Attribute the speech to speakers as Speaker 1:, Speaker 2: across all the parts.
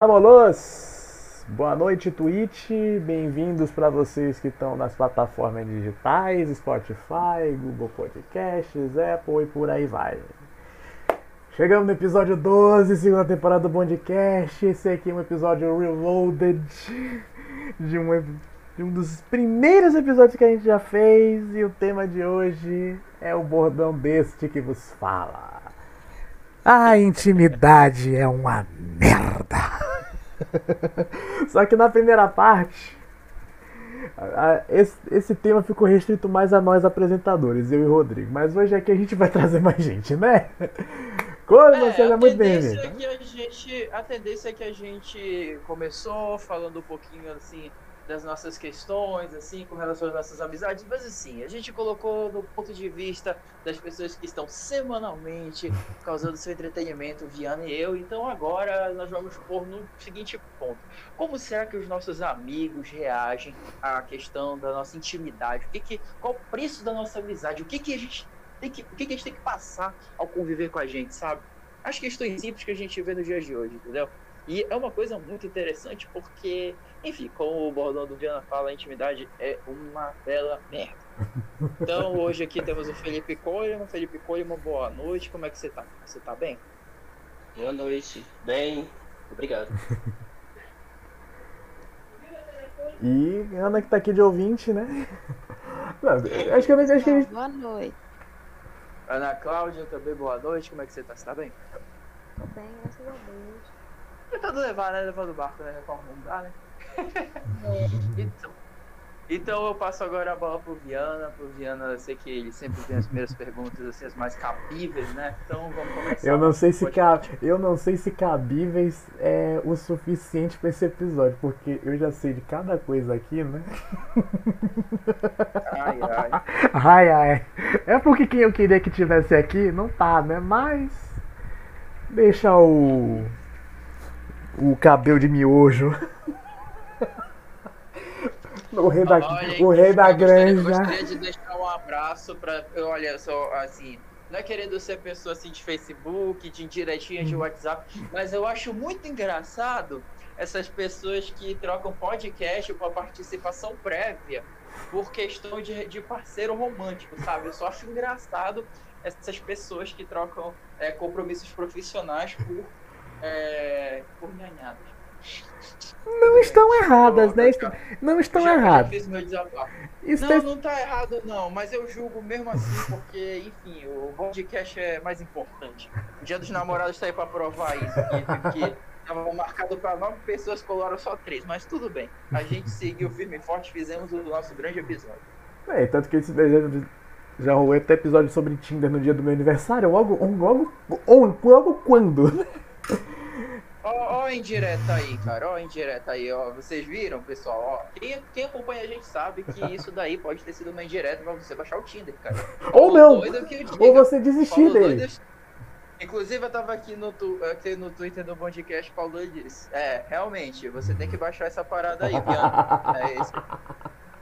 Speaker 1: Vamos! Boa noite, Twitch. Bem-vindos para vocês que estão nas plataformas digitais, Spotify, Google Podcasts, Apple e por aí vai. Chegamos no episódio 12, segunda temporada do Bondcast. Esse aqui é um episódio reloaded de um, de um dos primeiros episódios que a gente já fez. E o tema de hoje é o bordão deste que vos fala. A intimidade é uma merda. Só que na primeira parte, esse, esse tema ficou restrito mais a nós apresentadores, eu e o Rodrigo. Mas hoje aqui a gente vai trazer mais gente, né?
Speaker 2: Como é, seja muito bem-vindo. A tendência é que a gente começou falando um pouquinho assim das nossas questões, assim, com relação às nossas amizades, mas assim, a gente colocou no ponto de vista das pessoas que estão semanalmente causando seu entretenimento, Viana e eu, então agora nós vamos pôr no seguinte ponto. Como será que os nossos amigos reagem à questão da nossa intimidade? O que que, qual o preço da nossa amizade? O que que a gente tem que, o que que a gente tem que passar ao conviver com a gente, sabe? As questões simples que a gente vê nos dias de hoje, entendeu? E é uma coisa muito interessante porque, enfim, como o bordão do Viana fala, a intimidade é uma bela merda. Então hoje aqui temos o Felipe Coleman. Felipe Coleman, boa noite. Como é que você tá? Você tá bem?
Speaker 3: Boa noite. Bem, obrigado.
Speaker 1: E Ana que tá aqui de ouvinte, né? Não, acho que, acho que a gente...
Speaker 4: Boa noite.
Speaker 2: Ana Cláudia, também boa noite. Como é que você tá? Você tá bem?
Speaker 4: Tô bem, graças a Deus.
Speaker 2: Tentando levar, né? Levando o barco, né? Reforma não dá, né? então, então eu passo agora a bola pro Viana. Pro Viana, eu sei que ele sempre tem as primeiras perguntas assim, as mais cabíveis, né? Então vamos começar.
Speaker 1: Eu não sei se cab... eu não sei se cabíveis é o suficiente para esse episódio, porque eu já sei de cada coisa aqui, né?
Speaker 2: Ai, ai.
Speaker 1: Ai, ai. É porque quem eu queria que tivesse aqui não tá, né? Mas deixa o o cabelo de miojo. o rei da,
Speaker 2: Olha,
Speaker 1: o rei da
Speaker 2: eu gostaria-
Speaker 1: granja.
Speaker 2: gostaria de deixar um abraço pra. Olha, só assim. Não é querendo ser pessoa assim de Facebook, de indiretinha de WhatsApp, mas eu acho muito engraçado essas pessoas que trocam podcast com a participação prévia por questão de, de parceiro romântico, sabe? Eu só acho engraçado essas pessoas que trocam é, compromissos profissionais por, é, por nhanhadas.
Speaker 1: Não estão erradas, né? Não estão
Speaker 2: Já- já
Speaker 1: erradas. Isso
Speaker 2: Não,
Speaker 1: é-
Speaker 2: não tá errado não, mas eu julgo mesmo assim, porque, enfim, o podcast é mais importante. O dia dos namorados tá aí pra provar isso, que, que tava marcado pra nove pessoas, colaram só três, mas tudo bem. A gente seguiu firme e forte, fizemos o nosso grande episódio.
Speaker 1: É, tanto que esse já, já rolou até episódio sobre Tinder no dia do meu aniversário. Logo, logo, logo quando?
Speaker 2: Ó, ó a indireta aí, cara, ó a indireta aí, ó. Vocês viram, pessoal? Ó, quem, quem acompanha a gente sabe que isso daí pode ter sido uma indireta pra você baixar o Tinder, cara.
Speaker 1: Ou não. Ou você desistir dele.
Speaker 2: Doido- Inclusive, eu tava aqui no, tu- aqui no Twitter do Bondcast, Paulo disse: É, realmente, você tem que baixar essa parada aí, Bianca. É isso.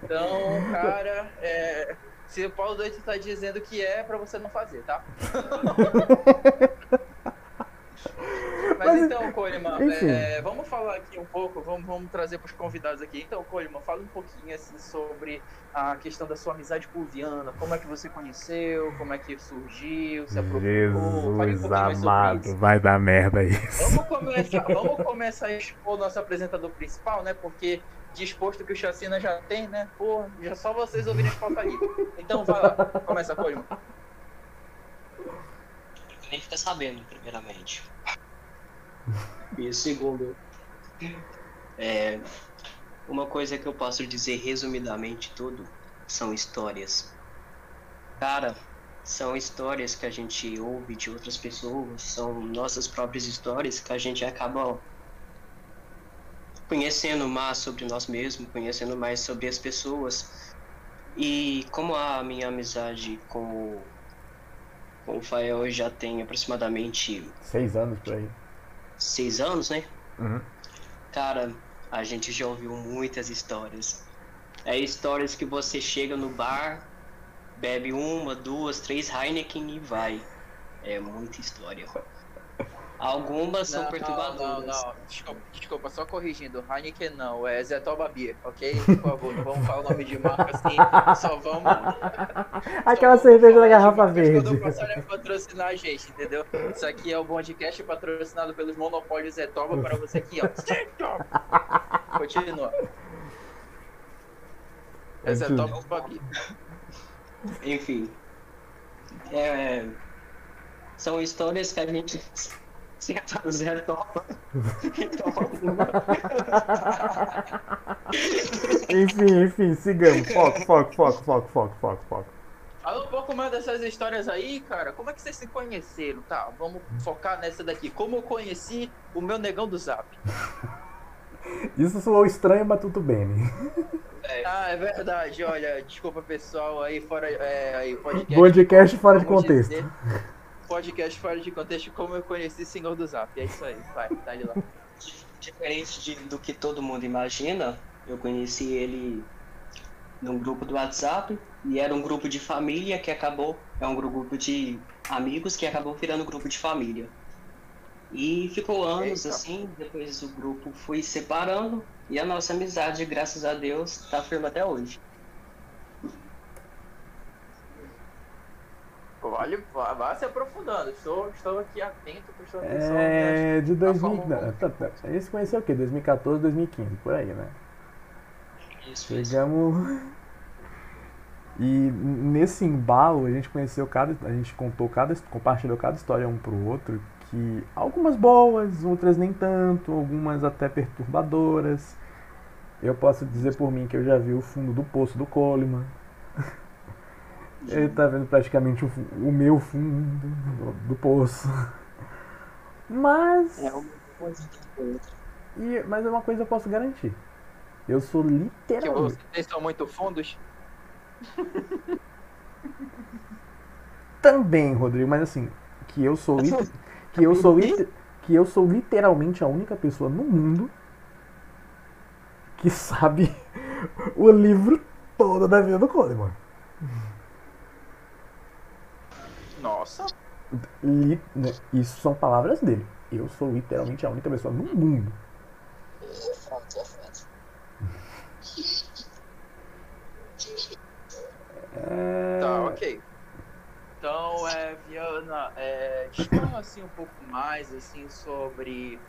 Speaker 2: Então, cara, é, se o Paulo Doido tá dizendo que é, é pra você não fazer, tá? Mas,
Speaker 1: Mas,
Speaker 2: então, Coleman, é, vamos falar aqui um pouco, vamos, vamos trazer para os convidados aqui. Então, Coleman, fala um pouquinho assim, sobre a questão da sua amizade com o Viana, como é que você conheceu, como é que surgiu, se um
Speaker 1: Jesus
Speaker 2: sobre
Speaker 1: amado, vai dar merda isso.
Speaker 2: Vamos começar, vamos começar a expor o nosso apresentador principal, né? Porque disposto que o Chacina já tem, né? Porra, já só vocês ouvirem as pautas ali. Então vai lá, começa, Coleman.
Speaker 3: Nem fica sabendo, primeiramente. E segundo, é, uma coisa que eu posso dizer resumidamente tudo são histórias. Cara, são histórias que a gente ouve de outras pessoas, são nossas próprias histórias que a gente acaba conhecendo mais sobre nós mesmos, conhecendo mais sobre as pessoas. E como a minha amizade com com o Fael já tem aproximadamente
Speaker 1: Seis anos por aí.
Speaker 3: Seis anos, né?
Speaker 1: Uhum.
Speaker 3: Cara, a gente já ouviu muitas histórias. É histórias que você chega no bar, bebe uma, duas, três Heineken e vai. É muita história. Algumas são
Speaker 2: Não,
Speaker 3: perturbadoras.
Speaker 2: não, não, Desculpa, desculpa, só corrigindo. Heineken não, é Zetoba Beer, ok? Por favor, não vamos falar o nome de marca assim, só vamos.
Speaker 1: Aquela
Speaker 2: só
Speaker 1: cerveja da garrafa verde.
Speaker 2: Quando o Passaré patrocinar a gente, entendeu? Isso aqui é o podcast patrocinado pelos monopólios Zetoba para você aqui, ó. Continua. É Zetoba Beer.
Speaker 3: Enfim. É, são histórias que a gente senta no zero topa.
Speaker 1: Enfim, enfim, sigamos. Foco, foco, foco, foco, foco, foco, foco.
Speaker 2: Fala um pouco mais dessas histórias aí, cara. Como é que vocês se conheceram? Tá, vamos focar nessa daqui. Como eu conheci o meu negão do Zap.
Speaker 1: Isso soou estranho, mas tudo bem. né?
Speaker 2: Ah, é verdade. Olha, desculpa pessoal aí fora. É, aí, podcast.
Speaker 1: Podcast fora de contexto.
Speaker 2: dizer, podcast fora de contexto, como eu conheci o senhor do Zap. É isso aí, vai, tá ali lá.
Speaker 3: diferente de- do que todo mundo imagina, eu conheci ele num grupo do WhatsApp e era um grupo de família que acabou, é um grupo de amigos que acabou virando grupo de família. E ficou anos
Speaker 2: Eita.
Speaker 3: assim, depois o grupo foi separando e a nossa amizade, graças a Deus, tá firme até hoje.
Speaker 2: Vale, vá, vá se aprofundando. Estou, estou aqui atento, prestando atenção.
Speaker 1: É de 2000.
Speaker 2: forma
Speaker 1: não, tá, tá. A gente se conheceu o quê? 2014, 2015, por aí, né?
Speaker 3: Isso, isso.
Speaker 1: Chegamos. E nesse embalo a gente conheceu cada. A gente contou cada. compartilhou cada história um pro outro. Que algumas boas, outras nem tanto, algumas até perturbadoras. Eu posso dizer por mim que eu já vi o fundo do poço do Coleman. Ele tá vendo praticamente o, o meu fundo do, do poço. Mas.
Speaker 3: É uma coisa que outra.
Speaker 1: E, mas é uma coisa que eu posso garantir. Eu sou
Speaker 2: Que
Speaker 1: literalmente.
Speaker 2: vocês são muito fundos.
Speaker 1: Também, Rodrigo, mas assim, que eu sou lit- que eu sou lit- que eu sou literalmente a única pessoa no mundo que sabe o livro todo da vida do Coleman.
Speaker 2: Nossa.
Speaker 1: Li- né, Isso são palavras dele. Eu sou literalmente a única pessoa no mundo. É...
Speaker 2: Tá, ok. Então, é, Viana, é, fala assim um pouco mais assim sobre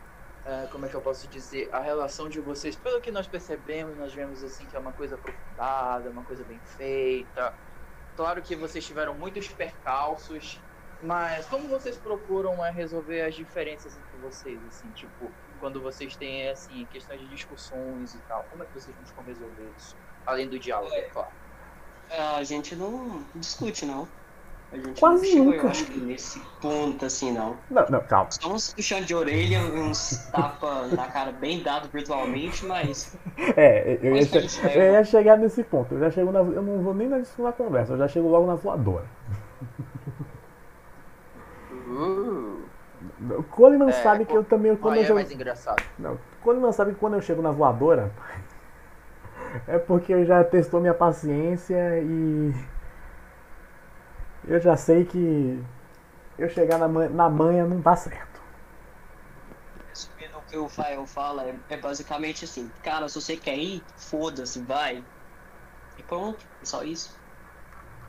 Speaker 2: é, como é que eu posso dizer a relação de vocês. Pelo que nós percebemos, nós vemos assim que é uma coisa aprofundada, uma coisa bem feita. Claro que vocês tiveram muitos percalços, mas como vocês procuram é, resolver as diferenças entre vocês, assim, tipo quando vocês têm assim questões de discussões e tal, como é que vocês buscam resolver isso? Além do diálogo, é claro.
Speaker 3: A gente não discute, não. A gente
Speaker 1: Quase
Speaker 3: não chegou,
Speaker 1: nunca.
Speaker 3: eu acho que nesse ponto assim, não.
Speaker 1: Não, não, calma.
Speaker 3: Só uns puxão de orelha, uns tapa na cara bem dado virtualmente, mas
Speaker 1: É, eu ia,
Speaker 3: Mas
Speaker 1: che-
Speaker 3: isso é
Speaker 1: eu ia chegar nesse ponto. Eu já chego na, eu não vou nem na, na conversa, eu já chego logo na voadora.
Speaker 2: Uh,
Speaker 1: O Coleman
Speaker 2: É,
Speaker 1: sabe que eu também quando
Speaker 2: aí
Speaker 1: eu
Speaker 2: é
Speaker 1: chego,
Speaker 2: mais engraçado.
Speaker 1: não, o Coleman sabe que quando eu chego na voadora é porque eu já testou minha paciência e eu já sei que eu chegar na, man- na manha não dá certo.
Speaker 3: resumindo o que o Fael fala, é, é basicamente assim, cara, se você quer ir, foda-se, vai. E pronto, é só isso.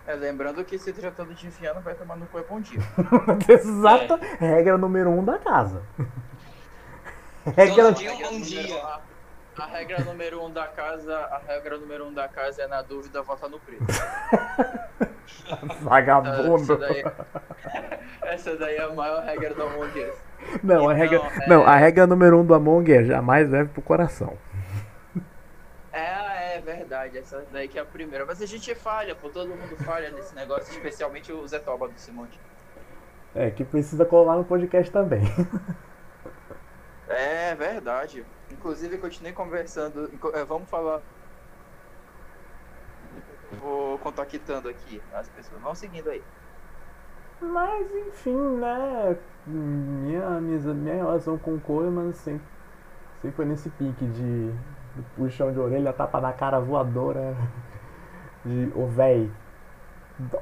Speaker 2: É, lembrando que se tratando de Viana vai tomar no cu é bom dia.
Speaker 1: Exata regra número um da casa. Regra,
Speaker 3: Todo dia.
Speaker 2: A regra
Speaker 3: bom
Speaker 2: número-
Speaker 3: dia.
Speaker 2: A, a regra número um da casa, a regra número um da casa é na dúvida vota no preto. Essa
Speaker 1: vagabundo.
Speaker 2: daí, essa daí é a maior regra do Among Us.
Speaker 1: Não, a
Speaker 2: Então,
Speaker 1: regra,
Speaker 2: é-
Speaker 1: não, a regra número um do Among é jamais leve pro coração.
Speaker 2: É, é verdade, essa daí que é a primeira. Mas a gente falha, pô, todo mundo falha nesse negócio, especialmente o Zé Toba do Simonte.
Speaker 1: É, que precisa colar no podcast também.
Speaker 2: É verdade. Inclusive, continuei conversando. é, Vamos falar. Vou contactando aqui as pessoas. Vão seguindo aí.
Speaker 1: Mas enfim, né? Minha, minha, minha relação com o Coleman sempre, sempre foi nesse pique de, de puxão de orelha, tapa na cara voadora. De, ô véi,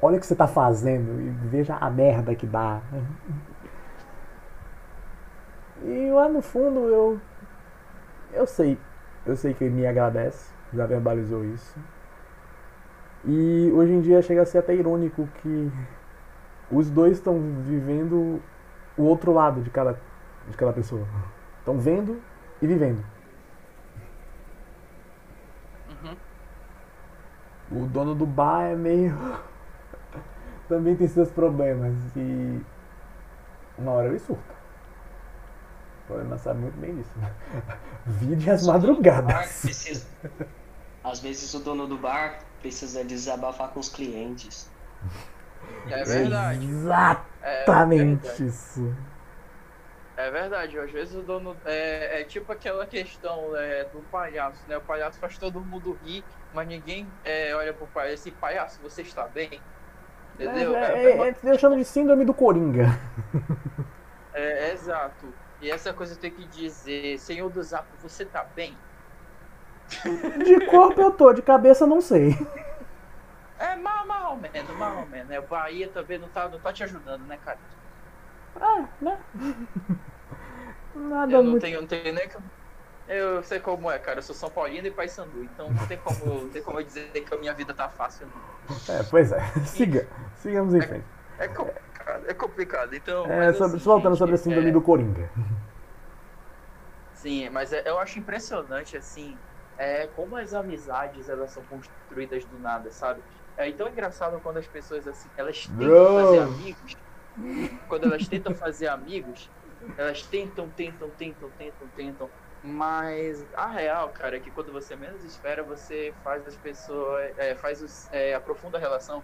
Speaker 1: olha o que você tá fazendo e veja a merda que dá. E lá no fundo eu. Eu sei. Eu sei que ele me agradece, já verbalizou isso. E hoje em dia chega a ser até irônico que os dois estão vivendo o outro lado de cada, de cada pessoa. Estão vendo e vivendo.
Speaker 2: Uhum.
Speaker 1: O dono do bar é meio. Também tem seus problemas. E. Uma hora ele surta. O problema sabe muito bem disso. Vide as
Speaker 3: Bar
Speaker 1: madrugadas.
Speaker 3: precisa- Às vezes o dono do bar precisa desabafar com os clientes.
Speaker 2: É verdade. É
Speaker 1: Exatamente
Speaker 2: verdade.
Speaker 1: isso.
Speaker 2: É verdade, às vezes o dono. É, é tipo aquela questão né, do palhaço, né? O palhaço faz todo mundo rir, mas ninguém é, olha pro palhaço e diz, palhaço, você está bem? Entendeu?
Speaker 1: É,
Speaker 2: É,
Speaker 1: é, é, eu chamo de síndrome do Coringa.
Speaker 2: é- é exato. E essa coisa tem que dizer, senhor do Zap, você tá bem?
Speaker 1: De corpo eu tô, de cabeça não sei.
Speaker 2: É mal, mal ou menos, mal ou menos. Né? O Bahia também não tá, não tá te ajudando, né, cara?
Speaker 1: Ah, né? Nada
Speaker 2: Eu não
Speaker 1: muito.
Speaker 2: tenho, não tenho nem que. Eu sei como é, cara. Eu sou São Paulino e Paysandu, então não tem como, não tem como eu dizer que a minha vida tá fácil. Não.
Speaker 1: É, pois é. Siga. Sigamos em frente.
Speaker 2: É complicado, é complicado. Então.
Speaker 1: É, sobre,
Speaker 2: assim,
Speaker 1: voltando
Speaker 2: gente,
Speaker 1: sobre a síndrome
Speaker 2: é,
Speaker 1: do Coringa.
Speaker 2: Sim, mas é- eu acho impressionante, assim, é, como as amizades elas são construídas do nada, sabe? É tão engraçado quando as pessoas, assim, elas tentam
Speaker 1: Bro.
Speaker 2: fazer amigos. Quando elas tentam fazer amigos, elas tentam, tentam, tentam, tentam, tentam. Mas a real, cara, é que quando você menos espera, você faz as pessoas. É, faz os, é, aprofunda a relação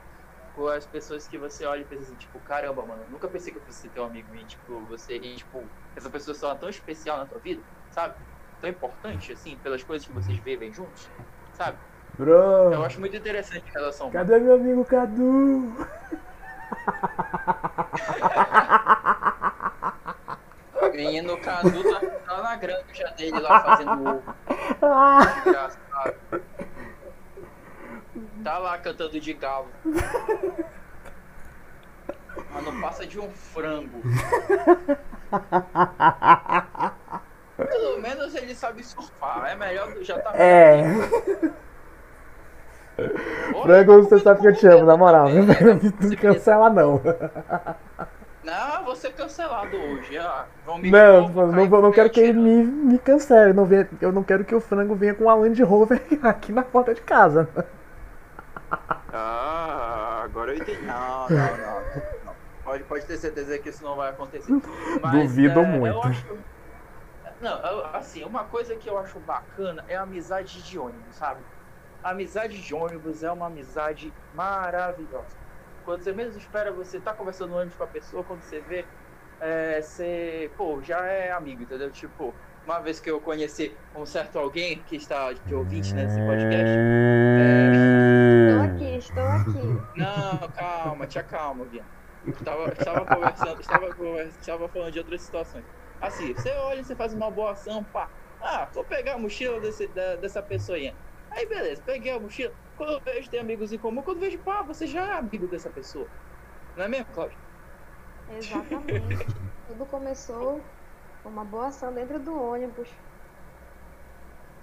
Speaker 2: com as pessoas que você olha e pensa assim, tipo, caramba, mano, nunca pensei que eu fosse ter um amigo e, tipo, você, e, tipo, essa pessoa só é tão especial na tua vida, sabe? Tão importante, assim, pelas coisas que vocês vivem juntos, sabe? Eu
Speaker 1: Bro,
Speaker 2: acho muito interessante a relação.
Speaker 1: cadê meu amigo Cadu?
Speaker 2: O menino Cadu tá, tá na granja dele lá fazendo ovo. Engraçado. Tá lá cantando de galo. Mas não passa de um frango. Pelo menos ele sabe surfar. É melhor do já tá.
Speaker 1: É. Frango,
Speaker 2: tá
Speaker 1: você sabe que eu te amo, na moral.
Speaker 2: também,
Speaker 1: Não
Speaker 2: né?
Speaker 1: me cancela não.
Speaker 2: Não, vou ser cancelado hoje. Ah, vão me
Speaker 1: Não, não, não
Speaker 2: com
Speaker 1: quero que ele me, me cancele. Não venha- eu não quero que o frango venha com a Land Rover aqui na porta de casa.
Speaker 2: Ah, agora eu entendi. Não, não, não. não. Pode, pode ter certeza que isso não vai acontecer. Mas,
Speaker 1: Duvido
Speaker 2: é,
Speaker 1: muito.
Speaker 2: Eu acho... Não, assim, uma coisa que eu acho bacana é a amizade de ônibus, sabe? A amizade de ônibus é uma amizade maravilhosa. Quando você menos espera, você tá conversando no ônibus com a pessoa, quando você vê, é, você, pô, já é amigo, entendeu? Tipo, uma vez que eu conheci um certo alguém que está de ouvinte nesse podcast,
Speaker 4: Estou aqui, estou aqui.
Speaker 2: não, calma, te acalma, Vian. Estava, estava conversando, estava, estava falando de outras situações. Assim, você olha e você faz uma boa ação, pá. Ah, vou pegar a mochila desse, da- dessa pessoinha. Aí beleza, peguei a mochila. Quando eu vejo tem amigos em comum, quando eu vejo, pá, você já é amigo dessa pessoa. Não é mesmo, Cláudio?
Speaker 4: Exatamente. Tudo começou com uma boa ação dentro do ônibus.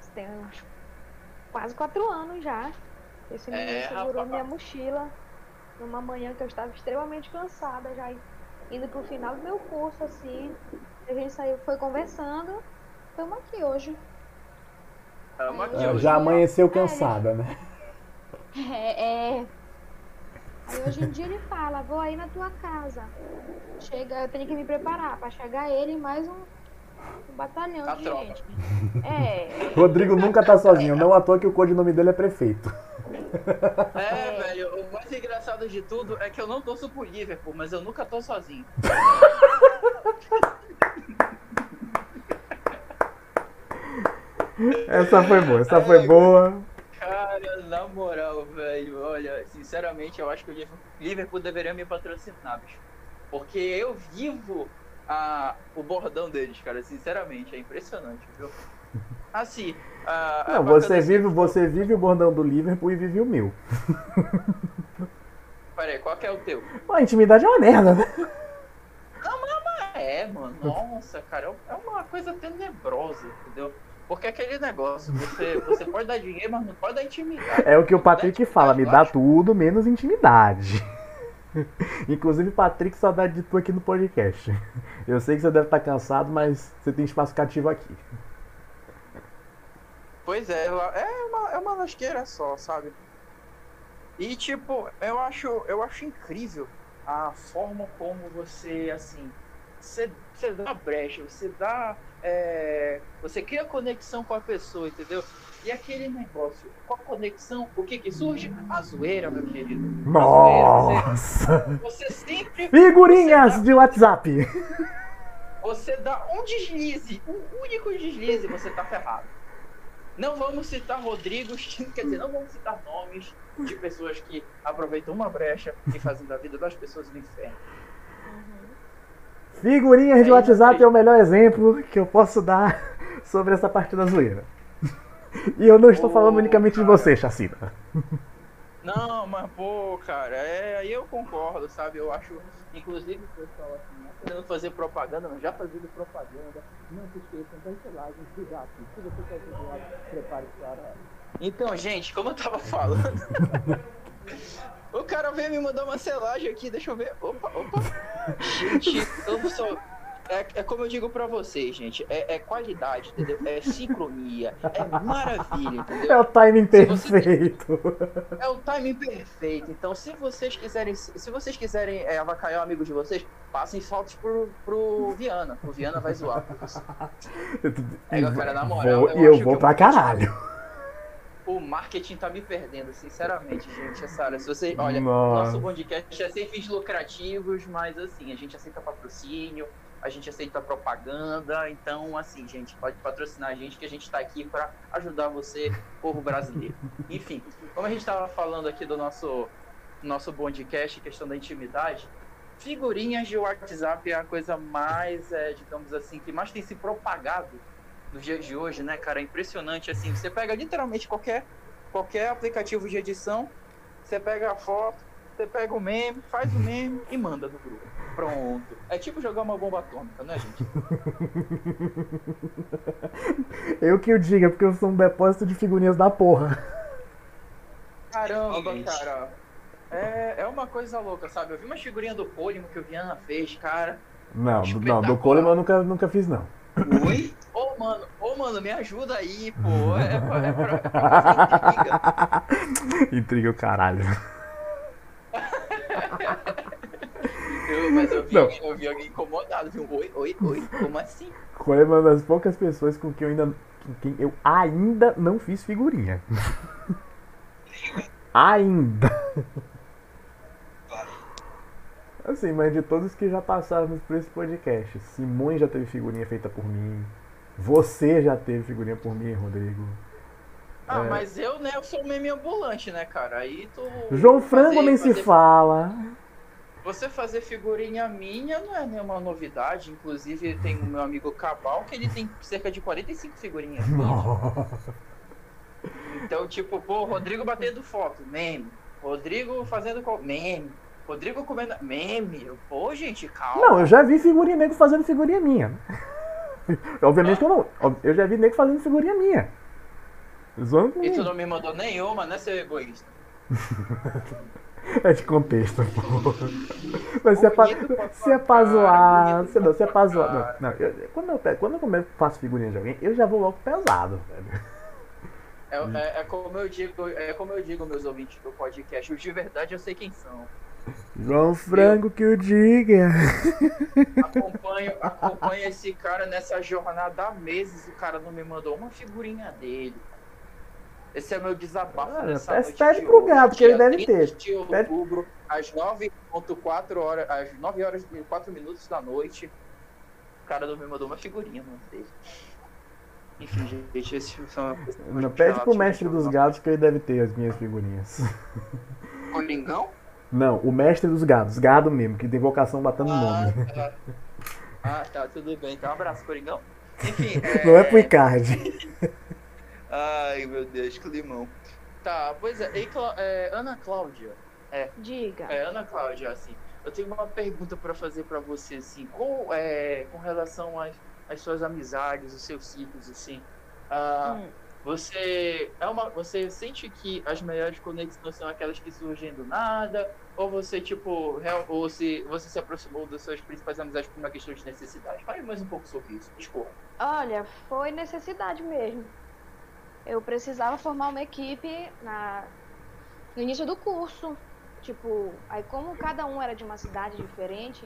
Speaker 4: Isso Tem uns quase quatro anos já. Esse menino
Speaker 2: É,
Speaker 4: segurou
Speaker 2: rapaz.
Speaker 4: minha mochila numa manhã que eu estava extremamente cansada, já indo pro final do meu curso, assim. A gente saiu, foi conversando. Estamos aqui hoje.
Speaker 2: Tamo aqui
Speaker 4: É,
Speaker 2: hoje.
Speaker 1: já amanheceu cansada, né?
Speaker 4: É, é. Aí hoje em dia ele fala, vou aí na tua casa. Chega, eu tenho que me preparar para chegar ele e mais um, um batalhão
Speaker 2: A
Speaker 4: de
Speaker 2: tropa.
Speaker 4: gente. É,
Speaker 1: Rodrigo nunca tá sozinho. Não à toa que o codinome dele é prefeito.
Speaker 2: É, velho, o mais engraçado de tudo é que eu não torço pro Liverpool, mas eu nunca tô sozinho.
Speaker 1: Essa foi boa, essa foi boa.
Speaker 2: Cara, na moral, velho, olha, sinceramente, eu acho que o Liverpool- Liverpool deveria me patrocinar, bicho. Porque eu vivo a, o bordão deles, cara, sinceramente, é impressionante, viu? Assim, a,
Speaker 1: Não, você vive, você vive o bordão do Liverpool e vive o meu.
Speaker 2: Peraí, qual que é o teu?
Speaker 1: A intimidade é uma merda, né?
Speaker 2: É, É, mano, nossa, cara, é uma coisa tenebrosa, entendeu? Porque aquele negócio, você, você pode dar dinheiro, mas não pode dar intimidade.
Speaker 1: É o que o Patrick fala, me dá tudo menos intimidade. Inclusive, Patrick, saudade de tu aqui no podcast. Eu sei que você deve estar cansado, mas você tem espaço cativo aqui.
Speaker 2: Pois é, é uma, é uma lasqueira só, sabe? E tipo, eu acho, eu acho incrível a forma como você, assim, você, você dá brecha, você dá. É, você cria conexão com a pessoa, entendeu? E aquele negócio, com a conexão, o que que surge? A zoeira, meu querido.
Speaker 1: Nossa!
Speaker 2: Você, você sempre.
Speaker 1: Figurinhas dá, de WhatsApp!
Speaker 2: Você dá um deslize, um único deslize, você tá ferrado. Não vamos citar Rodrigos, quer dizer, não vamos citar nomes de pessoas que aproveitam uma brecha e fazem da vida das pessoas no inferno.
Speaker 1: Figurinhas de WhatsApp é o melhor exemplo que eu posso dar sobre essa parte da zoeira. E eu não estou falando unicamente de você, Chacina.
Speaker 2: Não, mas pô, cara, é, aí eu concordo, sabe? Eu acho, inclusive, o pessoal assim, não querendo fazer propaganda, mas já fazendo propaganda. Não se esqueçam das selagens do gato. Se você quer ser prepare-se para. Então, gente, como eu tava falando. O cara veio me mandar uma selagem aqui, deixa eu ver. Opa, opa. Gente, eu só. É, é como eu digo pra vocês, gente. É, é, qualidade, entendeu? É sincronia. É maravilha, entendeu?
Speaker 1: É o timing perfeito.
Speaker 2: É o timing perfeito. Então, se vocês quiserem. Se vocês quiserem é, avacalhar um amigo de vocês, passem fotos pro, pro Viana. O Viana vai zoar. É, cara, na moral.
Speaker 1: Vou, eu, eu vou pra caralho
Speaker 2: o marketing tá me perdendo, sinceramente, gente. Essa área. Se você, olha, Nossa. nosso podcast é sem fins lucrativos, mas assim, a gente aceita patrocínio, a gente aceita propaganda, então assim, gente, pode patrocinar a gente que a gente tá aqui para ajudar você, povo brasileiro. Enfim, como a gente tava falando aqui do nosso nosso podcast, questão da intimidade, figurinhas de WhatsApp é a coisa mais, é, digamos assim, que mais tem se propagado nos dias de hoje, né, cara? É impressionante, assim. Você pega literalmente qualquer, qualquer aplicativo de edição, você pega a foto, você pega o meme, faz o meme e manda no grupo. Pronto. É tipo jogar uma bomba atômica, né, gente?
Speaker 1: eu que o diga, porque eu sou um depósito de figurinhas da porra.
Speaker 2: Caramba, cara. É, é uma coisa louca, sabe? Eu vi uma figurinha do Coleman que o Viana fez, cara.
Speaker 1: Não, não do Coleman eu nunca, nunca fiz, não.
Speaker 2: Oi? Ô, oh, mano, ô, oh, mano, me ajuda aí, pô. É, é, pra, é pra, pra
Speaker 1: intriga. intriga o caralho.
Speaker 2: Eu, mas eu vi, alguém, eu vi alguém incomodado, viu? Oi, oi, oi, como assim?
Speaker 1: Foi uma das poucas pessoas com quem eu ainda, com quem eu ainda não fiz figurinha. ainda. Assim, mas de todos que já passaram por esse podcast, Simões já teve figurinha feita por mim. Você já teve figurinha por mim, Rodrigo.
Speaker 2: Ah, é... mas eu, né, eu sou meme ambulante, né, cara? Aí tu.
Speaker 1: João Frango fazer, nem fazer... se fala.
Speaker 2: Você fazer figurinha minha não é nenhuma novidade. Inclusive, tem o meu amigo Cabal, que ele tem cerca de 45 figurinhas. Nossa. Então, tipo, pô, Rodrigo batendo foto, meme. Rodrigo fazendo meme. Rodrigo comendo. Meme. Pô, gente, calma.
Speaker 1: Não, eu já vi figurinha nego fazendo figurinha minha. Obviamente que eu não. Eu já vi nego fazendo figurinha minha.
Speaker 2: Zoando e tu não me mandou nenhuma, né, seu egoísta?
Speaker 1: é de contexto, pô. Mas se é pra, se é pra zoar. Se, não, se é pra zoar. Não, não eu, quando, eu, quando eu faço figurinha de alguém, eu já vou logo pesado, velho.
Speaker 2: É, é, é, como eu digo, é como eu digo, meus ouvintes do podcast, os de verdade eu sei quem são.
Speaker 1: João Frango eu... que o diga.
Speaker 2: Acompanho, acompanho esse cara nessa jornada há meses. O cara não me mandou uma figurinha dele. Esse é meu desabafo.
Speaker 1: Ah, pede pro gato, que ele deve ter.
Speaker 2: De outubro, às 9.4 horas, às 9 horas e 4 minutos da noite. O cara não me mandou uma figurinha, mano. Enfim, gente, esse são.
Speaker 1: Não, pede pro mestre dos gatos que ele deve ter as minhas figurinhas.
Speaker 2: Coringão?
Speaker 1: Não, o mestre dos gados, gado mesmo, que tem vocação batendo
Speaker 2: ah,
Speaker 1: nome.
Speaker 2: Tá. Ah, tá, tudo bem. Então, um abraço, Coringão. Enfim.
Speaker 1: É... Não é pro Icardi.
Speaker 2: Ai, meu Deus, que limão. Tá, pois é, e, é Ana Cláudia. É.
Speaker 4: Diga.
Speaker 2: É, Ana Cláudia, assim. eu tenho uma pergunta para fazer para você, assim, com, é, com relação às, às suas amizades, os seus ciclos, assim. Uh, hum. Você é uma, você sente que as melhores conexões são aquelas que surgem do nada, ou você tipo, real, ou se você se aproximou das suas principais amizades por uma questão de necessidade? Fale mais um pouco sobre isso. Desculpa.
Speaker 4: Olha, foi necessidade mesmo. Eu precisava formar uma equipe na no início do curso. Tipo, aí como cada um era de uma cidade diferente,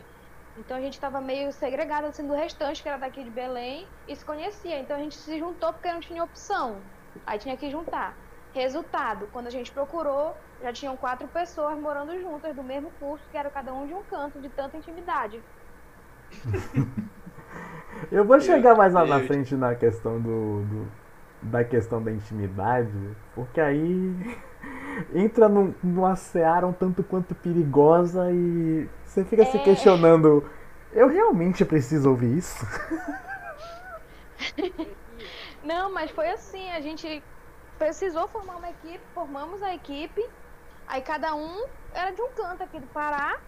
Speaker 4: então a gente estava meio segregado assim do restante, que era daqui de Belém, e se conhecia. Então a gente se juntou porque não tinha opção. Aí tinha que juntar. Resultado, quando a gente procurou, já tinham quatro pessoas morando juntas do mesmo curso, que era cada um de um canto, de tanta intimidade.
Speaker 1: Eu vou chegar mais lá na frente na questão do, do da questão da intimidade, porque aí entra num, numa seara um tanto quanto perigosa e você fica é... se questionando: eu realmente preciso ouvir isso?
Speaker 4: Não, mas foi assim: a gente precisou formar uma equipe, formamos a equipe, aí cada um era de um canto aqui do Pará.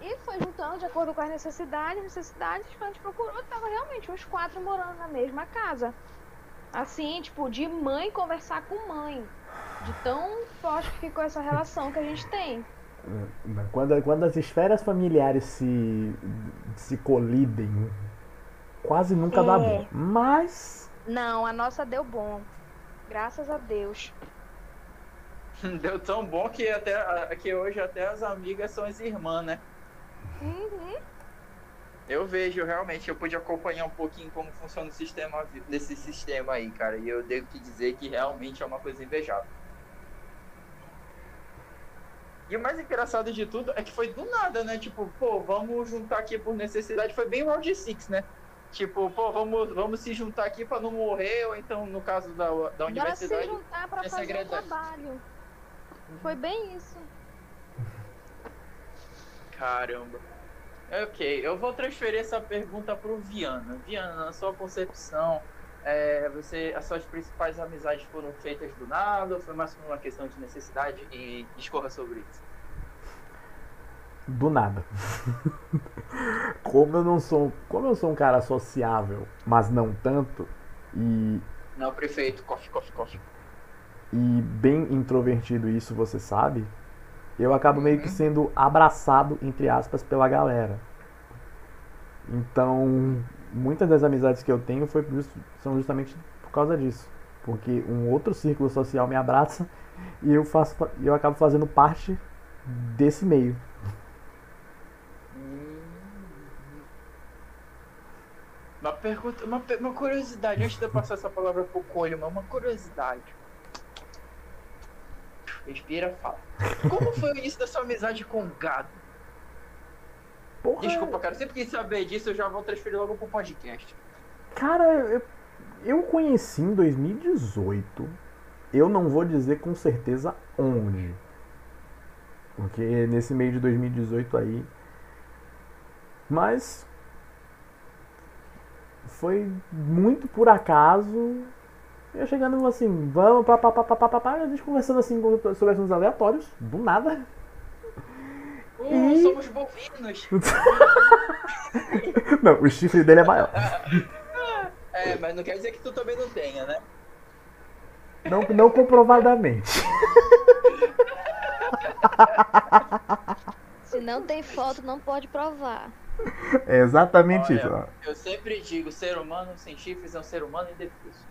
Speaker 4: E foi juntando de acordo com as necessidades, necessidades, a gente procurou, tava realmente os quatro morando na mesma casa. Assim, tipo, de mãe conversar com mãe. De tão forte que ficou essa relação que a gente tem.
Speaker 1: Quando, quando as esferas familiares se, se colidem, quase nunca é. dá bom. Mas.
Speaker 4: Não, a nossa deu bom. Graças a Deus.
Speaker 2: Deu tão bom que, até, que hoje até as amigas são as irmãs, né?
Speaker 4: Uhum.
Speaker 2: Eu vejo realmente, eu pude acompanhar um pouquinho como funciona o sistema desse sistema aí, cara. E eu devo te dizer que realmente é uma coisa invejável. E o mais engraçado de tudo é que foi do nada, né? Tipo, pô, vamos juntar aqui por necessidade. Foi bem Round 6, né? Tipo, pô, vamos, vamos se juntar aqui para não morrer, ou então, no caso da, da universidade.
Speaker 4: Bora se juntar pra fazer um trabalho. Foi bem isso.
Speaker 2: Caramba. Ok, eu vou transferir essa pergunta pro Viana. Viana, na sua concepção, é, você, as suas principais amizades foram feitas do nada ou foi mais por uma questão de necessidade? E discorra sobre isso.
Speaker 1: Do nada. como eu não sou, como eu sou um cara sociável, mas não tanto e
Speaker 2: não prefeito, coffee, coffee, coffee.
Speaker 1: E bem introvertido, isso você sabe. Eu acabo meio que sendo abraçado entre aspas pela galera. Então, muitas das amizades que eu tenho foi são justamente por causa disso. Porque um outro círculo social me abraça e eu, faço, eu acabo fazendo parte desse meio.
Speaker 2: Uma pergunta, uma, uma curiosidade, antes de eu passar essa palavra pro Coelho, uma curiosidade. Respira, fala. Como foi o início da sua amizade com o gado? Porra. Desculpa, cara. Sempre quis saber disso, eu já vou transferir logo pro podcast.
Speaker 1: Cara, eu, eu conheci em 2018. Eu não vou dizer com certeza onde. Porque nesse meio de 2018 aí. Mas. Foi muito por acaso. Eu chegando assim, vamos, papapá, a gente conversando assim sobre assuntos aleatórios, do nada.
Speaker 2: Uh, e... somos bovinos.
Speaker 1: não, o chifre dele é maior.
Speaker 2: É, mas não quer dizer que tu também não tenha, né?
Speaker 1: Não, não comprovadamente.
Speaker 4: Se não tem foto, não pode provar.
Speaker 1: É exatamente Olha, isso.
Speaker 2: Eu sempre digo, ser humano sem chifres é um ser humano indefeso.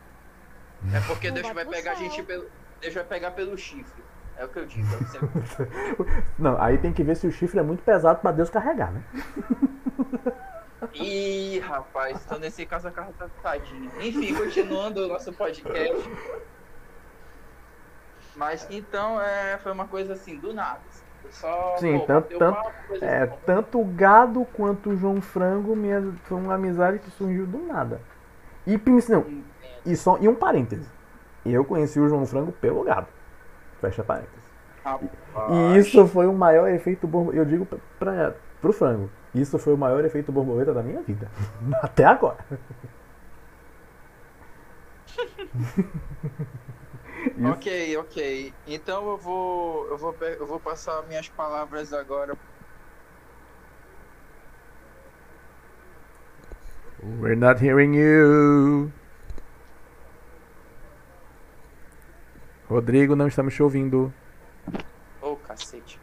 Speaker 2: É porque Deus vai, vai pegar a gente pelo. Deus vai pegar pelo chifre. É o que eu digo.
Speaker 1: Não, aí tem que ver se o chifre é muito pesado para Deus carregar, né?
Speaker 2: Ih, rapaz, então nesse caso a carro tá tadinha. Enfim, continuando o nosso podcast. Mas então é, foi uma coisa assim, do nada. Assim. Só,
Speaker 1: Sim, pô, tanto, tanto, é, assim, tanto o gado quanto o João Frango minha, foi uma amizade que surgiu do nada. E, não, e, só, e um parêntese. Eu conheci o João Frango pelo gado. Fecha parêntese. Rapaz. E isso foi o maior efeito borboleta. Eu digo pra, pra, pro frango. Isso foi o maior efeito borboleta da minha vida. Até agora.
Speaker 2: ok, ok. Então eu vou, eu vou, eu vou passar minhas palavras agora.
Speaker 1: We're not hearing you. Rodrigo, não estamos te ouvindo.
Speaker 2: Ô, oh, cacete.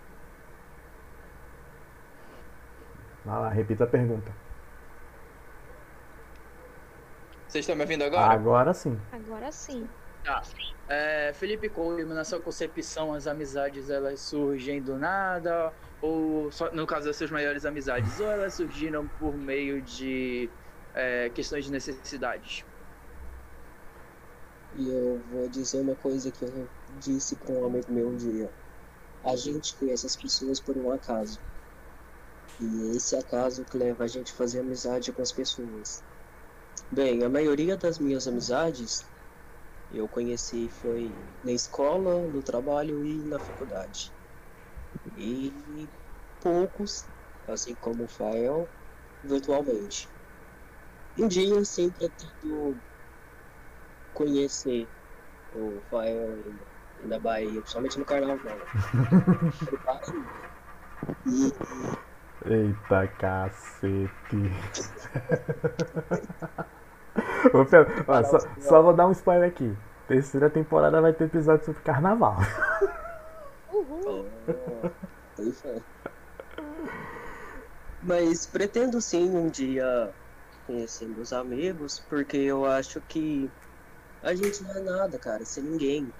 Speaker 1: Vai lá, repita a pergunta.
Speaker 2: Vocês estão me ouvindo agora?
Speaker 1: Agora sim.
Speaker 4: Agora sim.
Speaker 2: Tá. É, Felipe Coleman, na sua concepção, as amizades elas surgem do nada? Ou, só, no caso das suas maiores amizades, ou elas surgiram por meio de é, questões de necessidades?
Speaker 3: E eu vou dizer uma coisa que eu disse para um amigo meu um dia. A gente conhece as pessoas por um acaso. E esse acaso que leva a gente a fazer amizade com as pessoas. Bem, a maioria das minhas amizades eu conheci foi na escola, no trabalho e na faculdade. E poucos, assim como o Fael, virtualmente. Um dia eu sim pretendo conhecer o Fael na Bahia, principalmente no carnaval.
Speaker 1: e... Eita cacete. Ó, só, só, vou dar um spoiler aqui. Terceira temporada vai ter episódio sobre carnaval.
Speaker 3: Uhul. Mas pretendo sim um dia conhecer meus amigos, porque eu acho que a gente não é nada, cara, sem ninguém.